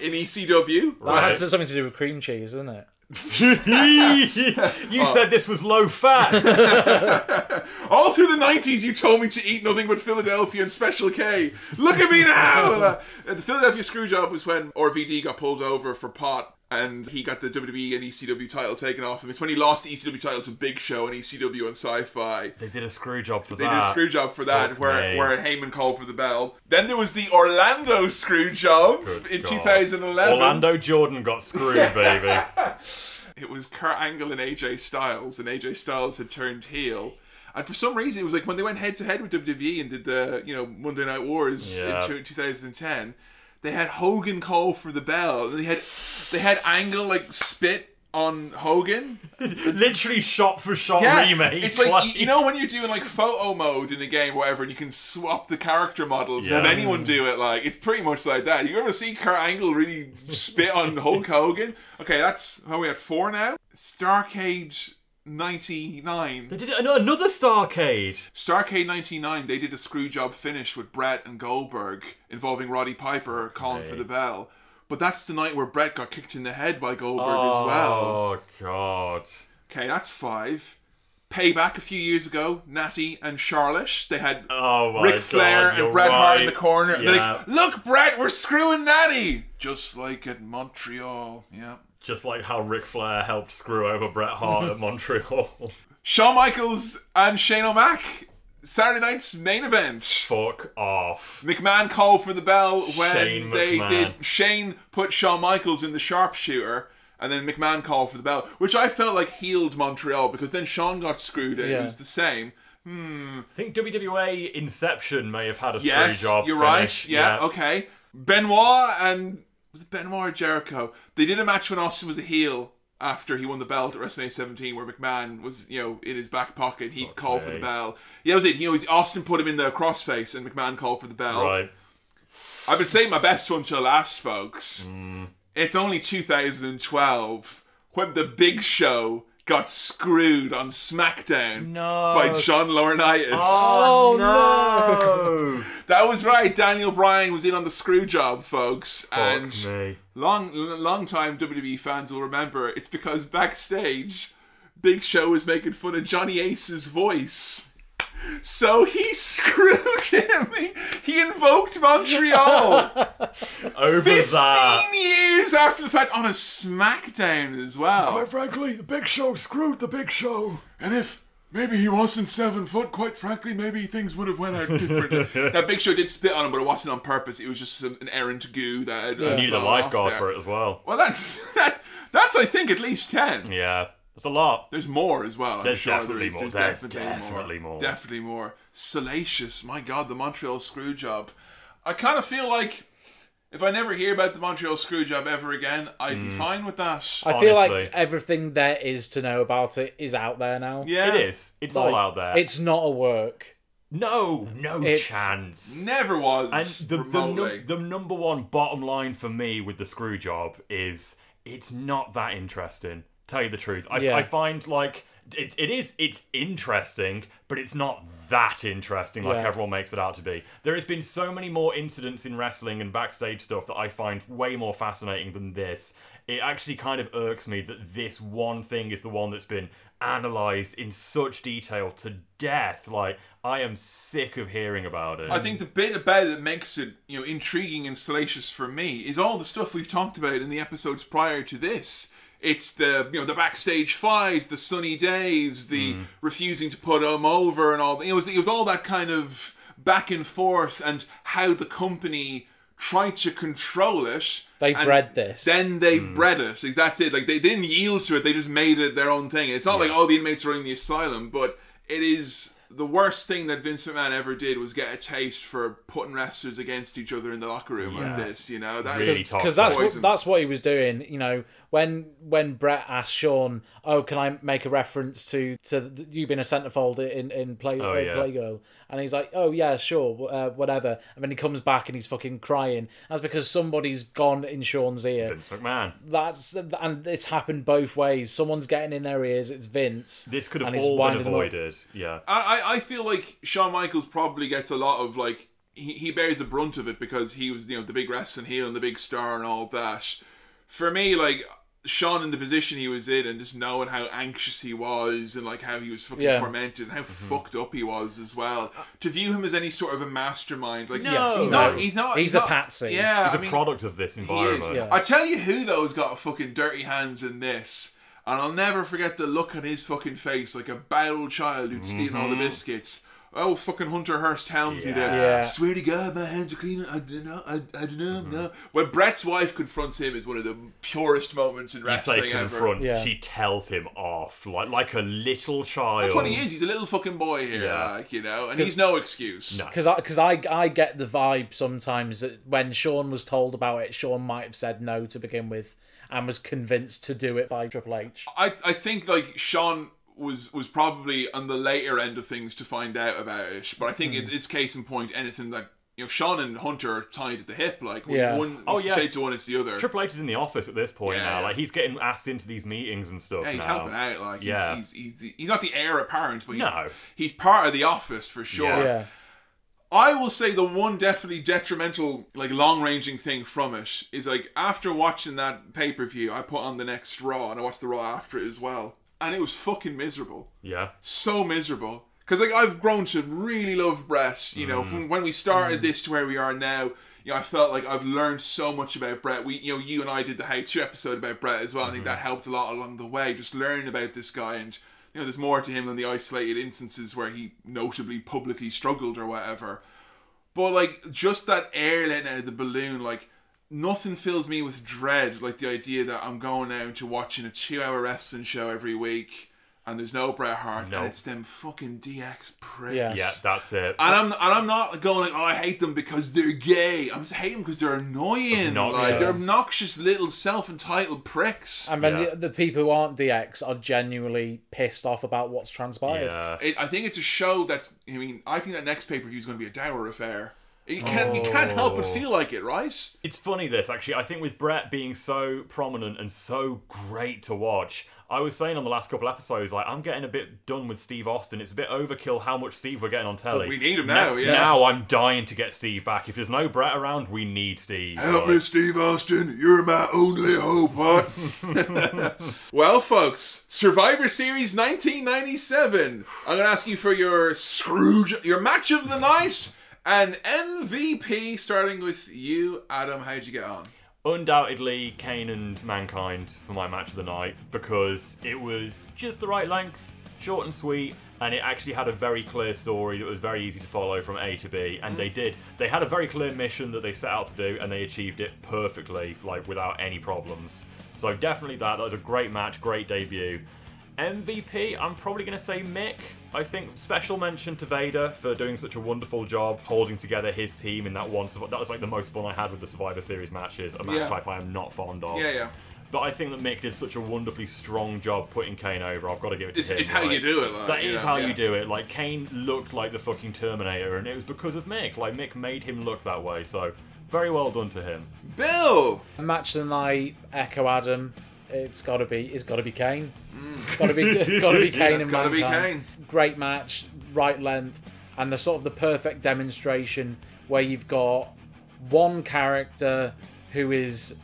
in ECW. That has something to do with cream cheese, isn't it? [LAUGHS] you said this was low fat. [LAUGHS] All through the 90s, you told me to eat nothing but Philadelphia and Special K. Look at me now! [LAUGHS] Uh, the Philadelphia Screwjob was when RVD got pulled over for pot and he got the WWE and ECW title taken off him. It's when he lost the ECW title to Big Show and ECW and Sci Fi. they did a screw job for They that. They did a screw job for that, Fuck where, me. where Heyman called for the bell. Then there was the Orlando screw job Good in God. 2011. Orlando Jordan got screwed, [LAUGHS] baby. It was Kurt Angle and AJ Styles, and AJ Styles had turned heel. And for some reason, it was like when they went head to head with WWE and did the you know Monday Night Wars Yeah. in 2010, they had Hogan call for the bell, they had they had Angle like spit on Hogan. [LAUGHS] Literally shot for shot Yeah, remake. it's like you, you know when you're doing like photo mode in a game, whatever, and you can swap the character models and have anyone do it. Like it's pretty much like that. You ever see Kurt Angle really spit on Hulk Hogan? Okay, that's how we at four now. Starcade. 99. They did an- another Starcade. Starcade 99, they did a screw job finish with Bret and Goldberg involving Roddy Piper calling for the bell. But that's the night where Bret got kicked in the head by Goldberg as oh, well. Oh god. Okay, that's five. Payback a few years ago, Natty and Charlotte. They had Oh my Ric Flair God, and Bret Hart in the right. corner. They're Yeah. like, look, Bret, we're screwing Natty! Just like at Montreal. Yeah. Just like how Ric Flair helped screw over Bret Hart at [LAUGHS] Montreal. Shawn Michaels and Shane O'Mac. Saturday night's main event. Fuck off. McMahon called for the bell when Shane they McMahon. did. Shane put Shawn Michaels in the sharpshooter, and then McMahon called for the bell, which I felt like healed Montreal because then Shawn got screwed and Yeah. it was the same. Hmm. I think WWA Inception may have had a Yes, screw job. you're finish. right. Yeah, okay. Benoit and was it Benoit or Jericho? They did a match when Austin was a heel after he won the belt at WrestleMania 17, where McMahon was you know in his back pocket. He'd call for the bell. Yeah, that was it. You know, Austin put him in the crossface, and McMahon called for the bell. Right. I've been saying my best one till last, folks. Mm. It's only 2012 when the Big Show got screwed on SmackDown by John Laurinaitis. Oh, oh no. that was right. Daniel Bryan was in on the screw job, folks. and me. long, long time WWE fans will remember it's because backstage, Big Show was making fun of Johnny Ace's voice. So he [LAUGHS] screwed him. He, he invoked Montreal. [LAUGHS] Over that. 15 years after the fact on a SmackDown as well. Quite frankly, the Big Show screwed the Big Show. And if maybe he wasn't seven foot, quite frankly, maybe things would have went out different. [LAUGHS] that Big Show did spit on him, but it wasn't on purpose. It was just some, an errant goo that had, You uh, needed a lifeguard for it as well. Well, that, that that's I think at least ten. Yeah. That's a lot. There's more as well. I'm There's sure definitely there is. more. There's, There's definitely, definitely more. more. Definitely more. Salacious. My God, the Montreal screw job. I kind of feel like if I never hear about the Montreal screw job ever again, I'd Mm. be fine with that. I feel like everything there is to know about it is out there now. Yeah. It is. It's all out there. It's not a work. No, no It's- chance. Never was. And the, the, remotely. num- the number one bottom line for me with the screw job is it's not that interesting. Tell you the truth, I, Yeah. I find like it, it is it's interesting, but it's not that interesting like Yeah. everyone makes it out to be. There has been so many more incidents in wrestling and backstage stuff that I find way more fascinating than this. It actually kind of irks me that this one thing is the one that's been analyzed in such detail to death. Like I am sick of hearing about it. I think the bit about it that makes it, you know, intriguing and salacious for me is all the stuff we've talked about in the episodes prior to this. It's the you know the backstage fights, the sunny days, the Hmm. refusing to put him over, and all. It was it was all that kind of back and forth, and how the company tried to control it. They bred this. Then they bred it. Like, That's it. Like they didn't yield to it. They just made it their own thing. It's not like oh the inmates are in the asylum, but it is the worst thing that Vince McMahon ever did was get a taste for putting wrestlers against each other in the locker room like this. You know that Really is because that's what, that's what he was doing. You know, when when Bret asked Shawn, "Oh, can I make a reference to to you being a centerfold in in play Oh, yeah. Playgirl?" And he's like, "Oh yeah, sure, uh, whatever." And then he comes back and he's fucking crying. That's because somebody's gone in Shawn's ear. Vince McMahon. That's and it's happened both ways. Someone's getting in their ears. It's Vince. This could have all been winding up. avoided. Yeah. I, I I feel like Shawn Michaels probably gets a lot of like he, he bears the brunt of it because he was you know the big wrestling heel and the big star and all that. For me, like Shawn in the position he was in and just knowing how anxious he was and like how he was fucking Yeah. tormented and how fucked up he was as well. To view him as any sort of a mastermind, like No. he's not. He's not. He's a not- patsy. Yeah, He's I a mean, product of this he is. environment. I tell you who though's got fucking dirty hands in this, and I'll never forget the look on his fucking face like a bowel child who'd stealen all the Mhm. biscuits. Oh, fucking Hunter Hearst Helmsley Yeah. there. Yeah. Swear to God, my hands are clean. I don't know. I, I don't know. Mm-hmm. No. When Bret's wife confronts him is one of the purest moments in You say wrestling ever. confronts, Yeah. she tells him off like like a little child. That's what he is. He's a little fucking boy here, Yeah. like you know, and he's no excuse. No. Because I, cause I, I get the vibe sometimes that when Shawn was told about it, Shawn might have said no to begin with and was convinced to do it by Triple H. I, I think like Shawn was was probably on the later end of things to find out about it, but I think Hmm. it, it's case in point. Anything that you know, Shawn and Hunter are tied at the hip. Like when Yeah. one Oh, yeah. say to one, it's the other. Triple H is in the office at this point Yeah, now. yeah. Like he's getting asked into these meetings and stuff. yeah, he's now. helping out. Like Yeah. he's, he's, he's, he's not the heir apparent, but he's, No. he's part of the office for sure. Yeah. Yeah. I will say the one definitely detrimental, like long ranging thing from it is like after watching that pay per view, I put on the next Raw and I watched the Raw after it as well, and it was fucking miserable, Yeah. so miserable. Because like I've grown to really love Bret, you know, from mm. when we started mm. this to where we are now. You know, I felt like I've learned so much about Bret. We, you know, you and I did the How To episode about Bret as well. I think mm-hmm. that helped a lot along the way. Just learning about this guy, and you know, there's more to him than the isolated instances where he notably publicly struggled or whatever. But like just that air letting out of the balloon, like nothing fills me with dread like the idea that I'm going out to watching a two hour wrestling show every week and there's no Bret Hart No. and it's them fucking DX pricks. Yeah. Yeah, that's it. And I'm and I'm not going like, oh, I hate them because they're gay. I'm just hating them because they're annoying. Like they're Obnoxious. obnoxious little self-entitled pricks. And then Yeah. the, the people who aren't DX are genuinely pissed off about what's transpired. Yeah. It, I think it's a show that's. I mean, I think that next pay per view is going to be a dour affair. You can't you can't help but Oh. feel like it, right? It's funny this actually. I think with Bret being so prominent and so great to watch, I was saying on the last couple episodes, like I'm getting a bit done with Steve Austin. It's a bit overkill how much Steve we're getting on telly. we need him now, yeah. Now I'm dying to get Steve back. If there's no Bret around, we need Steve. Help Like, me, Steve Austin. You're my only hope, what? [LAUGHS] [LAUGHS] well, folks, Survivor Series 1997. I'm going to ask you for your Scrooge, your match of the night, and MVP, starting with you, Adam. How'd you get on? Undoubtedly, Kane and Mankind for my match of the night because it was just the right length, short and sweet, and it actually had a very clear story that was very easy to follow from A to B, and they mm. did. They had a very clear mission that they set out to do, and they achieved it perfectly, like without any problems. So definitely that. That was a great match, great debut. MVP, I'm probably going to say Mick. I think special mention to Vader for doing such a wonderful job holding together his team in that one. That was like the most fun I had with the Survivor Series matches. A match Yeah. type I am not fond of. Yeah, yeah. But I think that Mick did such a wonderfully strong job putting Kane over. I've got to give it to It's- him. it's how you do it, like, that you is how yeah. you do it. Like Kane looked like the fucking Terminator, and it was because of Mick. Like Mick made him look that way. So very well done to him. Bill! Match of the night, Echo Adam. It's gotta be. It's gotta be Kane. Mm. Got to be, got to be [LAUGHS] Kane It's gotta be Mankind. Great match, right length, and the sort of the perfect demonstration where you've got one character who is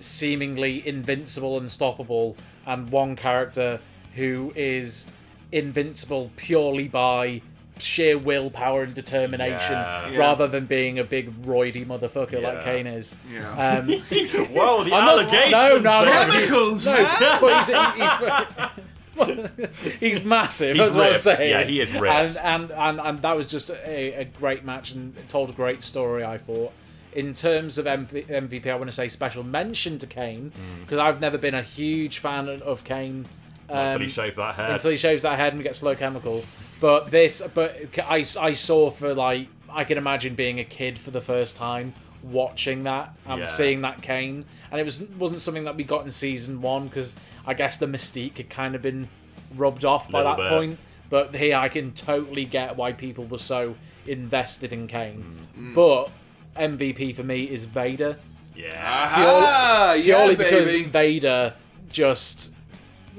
seemingly invincible, unstoppable, and one character who is invincible purely by sheer willpower and determination, Yeah. rather than being a big roidy motherfucker like Kane is. Yeah. Um, [LAUGHS] Whoa, the I'm not- allegations, No, no, Chemicals, no, man. [LAUGHS] but he's, he's, he's [LAUGHS] massive. He's that's what I'm saying. Yeah, he is ripped. And and, and, and that was just a, a great match and told a great story. I thought. In terms of MP, MVP, I want to say special mention to Kane Mm. because I've never been a huge fan of Kane. Not until he um, shaves that head. Until he shaves that head and gets slow chemical. But this, but I, I saw for like I can imagine being a kid for the first time watching that and Yeah. seeing that Kane, and it was wasn't something that we got in season one because I guess the mystique had kind of been rubbed off by Little that bit. point. But here I can totally get why people were so invested in Kane. Mm. But MVP for me is Vader. Yeah. Aha, yeah, purely because baby. Vader just,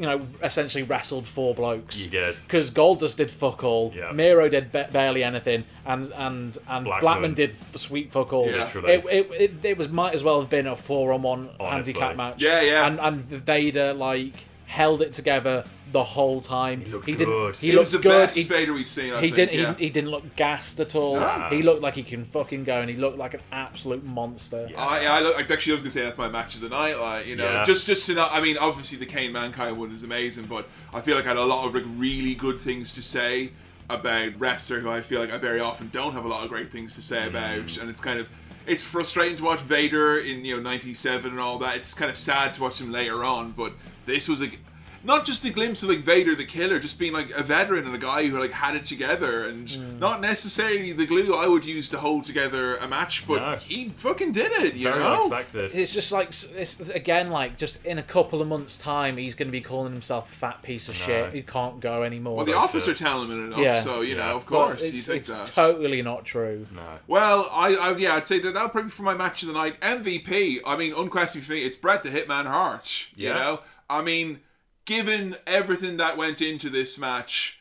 you know, essentially wrestled four blokes. You did. Because Goldust did fuck all, Yeah. Mero did ba- barely anything, and and and Blackman, Blackman. did f- sweet fuck all. Yeah. It, it, it, it was might as well have been a four on one handicap match. Yeah, yeah. And and Vader like held it together the whole time. He looked didn't. good. He He was the good. best he, Vader we'd seen, I he think, didn't. yeah. He, he didn't look gassed at all. Nah. He looked like he can fucking go, and he looked like an absolute monster. I, I, look, I actually was gonna say that's my match of the night. Like, you know, Yeah. just just to not. I mean, obviously the Kane Mankind one is amazing, but I feel like I had a lot of like really good things to say about wrestler who I feel like I very often don't have a lot of great things to say about, mm. and it's kind of. It's frustrating to watch Vader in you know '97 and all that. It's kind of sad to watch him later on, but this was like not just a glimpse of like Vader the Killer, just being like a veteran and a guy who like had it together, and Mm. not necessarily the glue I would use to hold together a match, but No. he fucking did it. You Very know, unexpected. It's just like it's again like just in a couple of months' time he's going to be calling himself a fat piece of No. shit. He can't go anymore. Well, the office are telling him enough, so, you know, of course, you it's, think it's that. totally not true. No. Well, I, I yeah, I'd say that that would probably be for my match of the night. MVP. I mean, unquestionably for me, it's Bret the Hitman Hart. You know, I mean, given everything that went into this match,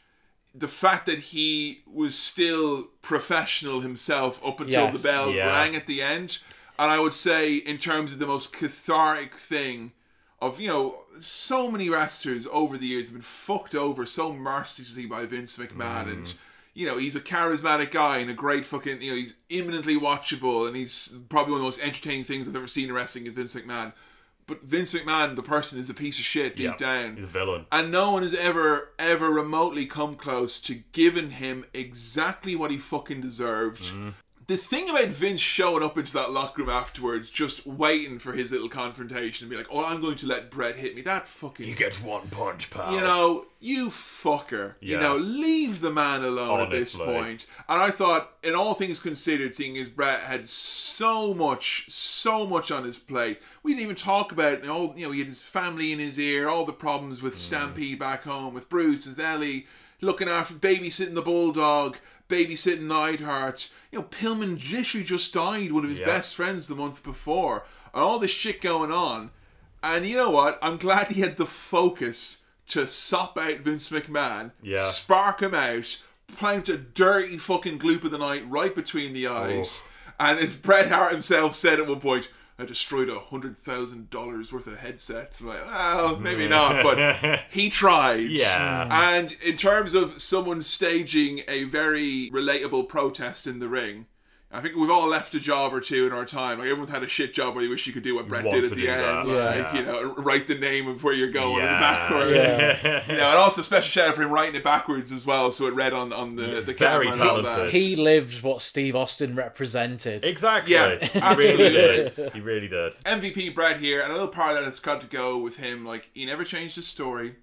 the fact that he was still professional himself up until Yes. the bell Yeah. rang at the end, and I would say in terms of the most cathartic thing of you know so many wrestlers over the years have been fucked over so mercilessly by Vince McMahon Mm. and you know he's a charismatic guy and a great fucking you know he's imminently watchable and he's probably one of the most entertaining things I've ever seen in wrestling is Vince McMahon but Vince McMahon the person is a piece of shit deep Yeah, down He's a villain. and no one has ever ever remotely come close to giving him exactly what he fucking deserved Mm. The thing about Vince showing up into that locker room afterwards, just waiting for his little confrontation and be like, "Oh, I'm going to let Bret hit me." That fucking He gets one punch, pal. you know, you fucker. You know, leave the man alone at this point. And I thought, in all things considered, seeing as Bret had so much, so much on his plate, we didn't even talk about all. Oh, you know, he had his family in his ear, all the problems with mm. Stampede back home, with Bruce and Ellie, looking after babysitting the bulldog, babysitting Neidhart. You know, Pillman literally just died, one of his Yeah. best friends the month before, and all this shit going on. And you know what? I'm glad he had the focus to sop out Vince McMahon, Yeah. spark him out, plant a dirty fucking gloop of the night right between the eyes. And as [LAUGHS] Bret Hart himself said at one point, I destroyed a hundred thousand dollars worth of headsets. I'm like, well, maybe not, [LAUGHS] but he tried. Yeah. And in terms of someone staging a very relatable protest in the ring, I think we've all left a job or two in our time. Like everyone's had a shit job where you wish you could do what Bret did at the end. that. Like, Yeah. you know, write the name of where you're going in the Yeah. backward. Yeah. You know, and also special shout out for him writing it backwards as well, so it read on, on the, the very camera and all that. talented. He lived what Steve Austin represented. Exactly. Yeah, he really absolutely. did. He really did. MVP Bret here, and a little part that has got to go with him. Like he never changed his story.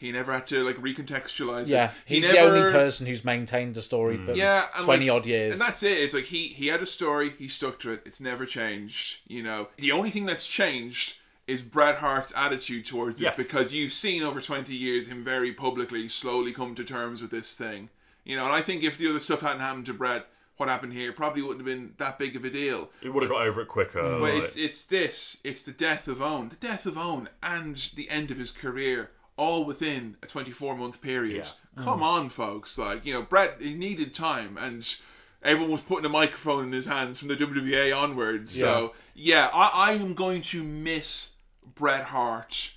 He never had to like recontextualize Yeah, it. He he's the never- only person who's maintained a story mm. for yeah, and twenty like- odd years. And that's it. It's like he he had a story, he stuck to it. It's never changed. You know, the only thing that's changed is Bret Hart's attitude towards it Yes. because you've seen over twenty years him very publicly slowly come to terms with this thing. You know, and I think if the other stuff hadn't happened to Bret, what happened here probably wouldn't have been that big of a deal. He would have got over it quicker. But like- it's it's this. It's the death of Owen. The death of Owen and the end of his career all within a 24 month period. Yeah. Come Mm. on, folks. Like, you know, Bret, he needed time and everyone was putting a microphone in his hands from the WWA onwards. So, yeah, I, I am going to miss Bret Hart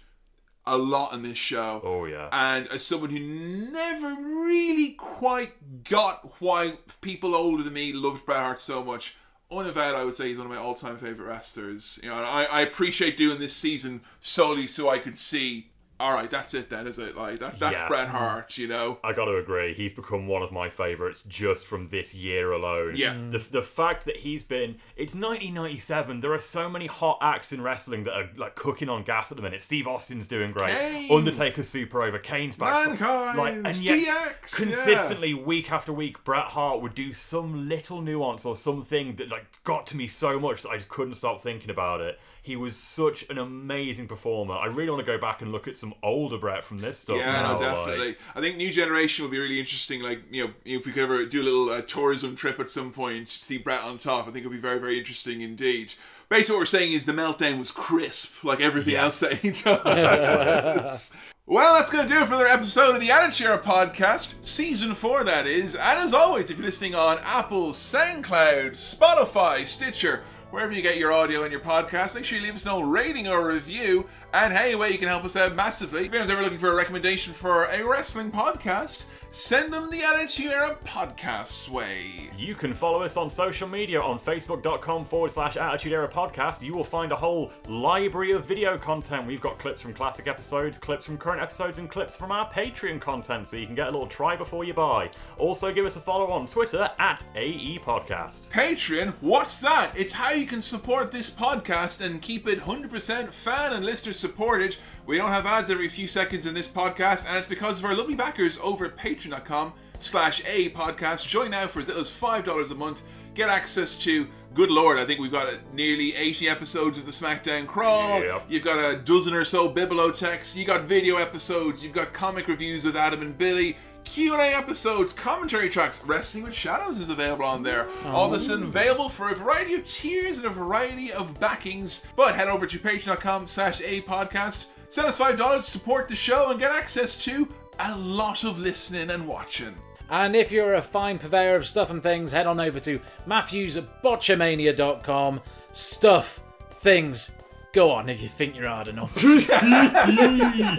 a lot in this show. Oh yeah. And as someone who never really quite got why people older than me loved Bret Hart so much, unavowed, I would say he's one of my all-time favorite wrestlers. You know, and I, I appreciate doing this season solely so I could see. All right, that's it then, is it? Like that, that's Yeah. Bret Hart. You know. I got to agree. He's become one of my favourites just from this year alone. Yeah. The, the fact that he's been. It's 1997. There are so many hot acts in wrestling that are like cooking on gas at the minute. Steve Austin's doing great. Kane. Undertaker's super over. Kane's back. Mankind, Like, and yet, DX, consistently, week after week, Bret Hart would do some little nuance or something that like got to me so much that I just couldn't stop thinking about it. He was such an amazing performer. I really want to go back and look at some older Bret from this stuff. Yeah, now, no, like- definitely. I think new generation will be really interesting. Like, you know, if we could ever do a little uh, tourism trip at some point, to see Bret on top, I think it'll be very, very interesting indeed. Basically, what we're saying is the meltdown was crisp, like everything Yes. else that he does. [LAUGHS] well, that's going to do it for another episode of the Attitude podcast, season four, that is. And as always, if you're listening on Apple, SoundCloud, Spotify, Stitcher, wherever you get your audio and your podcast, make sure you leave us a rating or a review. And hey, way you can help us out massively. If anyone's ever looking for a recommendation for a wrestling podcast, send them the Attitude Era podcast way. You can follow us on social media on facebook.com forward slash Attitude Era Podcast. You will find a whole library of video content. We've got clips from classic episodes, clips from current episodes, and clips from our Patreon content, so you can get a little try before you buy. Also, give us a follow on Twitter at AE Podcast. Patreon, what's that? It's how you can support this podcast and keep it 100% fan and listener supported. We don't have ads every few seconds in this podcast, and it's because of our lovely backers over at patreon.com slash a podcast. Join now for as little as $5 a month. Get access to, good lord, I think we've got uh, nearly 80 episodes of the SmackDown Crawl. Yep. You've got a dozen or so Bibliotechs. You got video episodes. You've got comic reviews with Adam and Billy. Q&A episodes, commentary tracks, Wrestling with Shadows is available on there. All this is available for a variety of tiers and a variety of backings. But head over to patreon.com slash a podcast. Send us $5 to support the show and get access to a lot of listening and watching. And if you're a fine purveyor of stuff and things, head on over to Matthews at botchamania.com. Stuff, things, go on if you think you're hard enough. [LAUGHS] I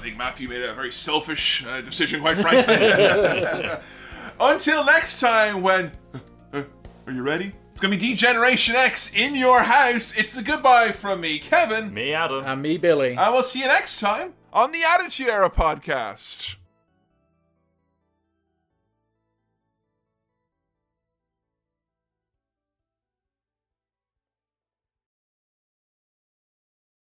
think Matthew made a very selfish uh, decision, quite frankly. [LAUGHS] Until next time, when. uh, are you ready? It's gonna be D-Generation X in your house. It's a goodbye from me, Kevin. Me, Adam. and me, Billy. And we'll see you next time on the Attitude Era podcast.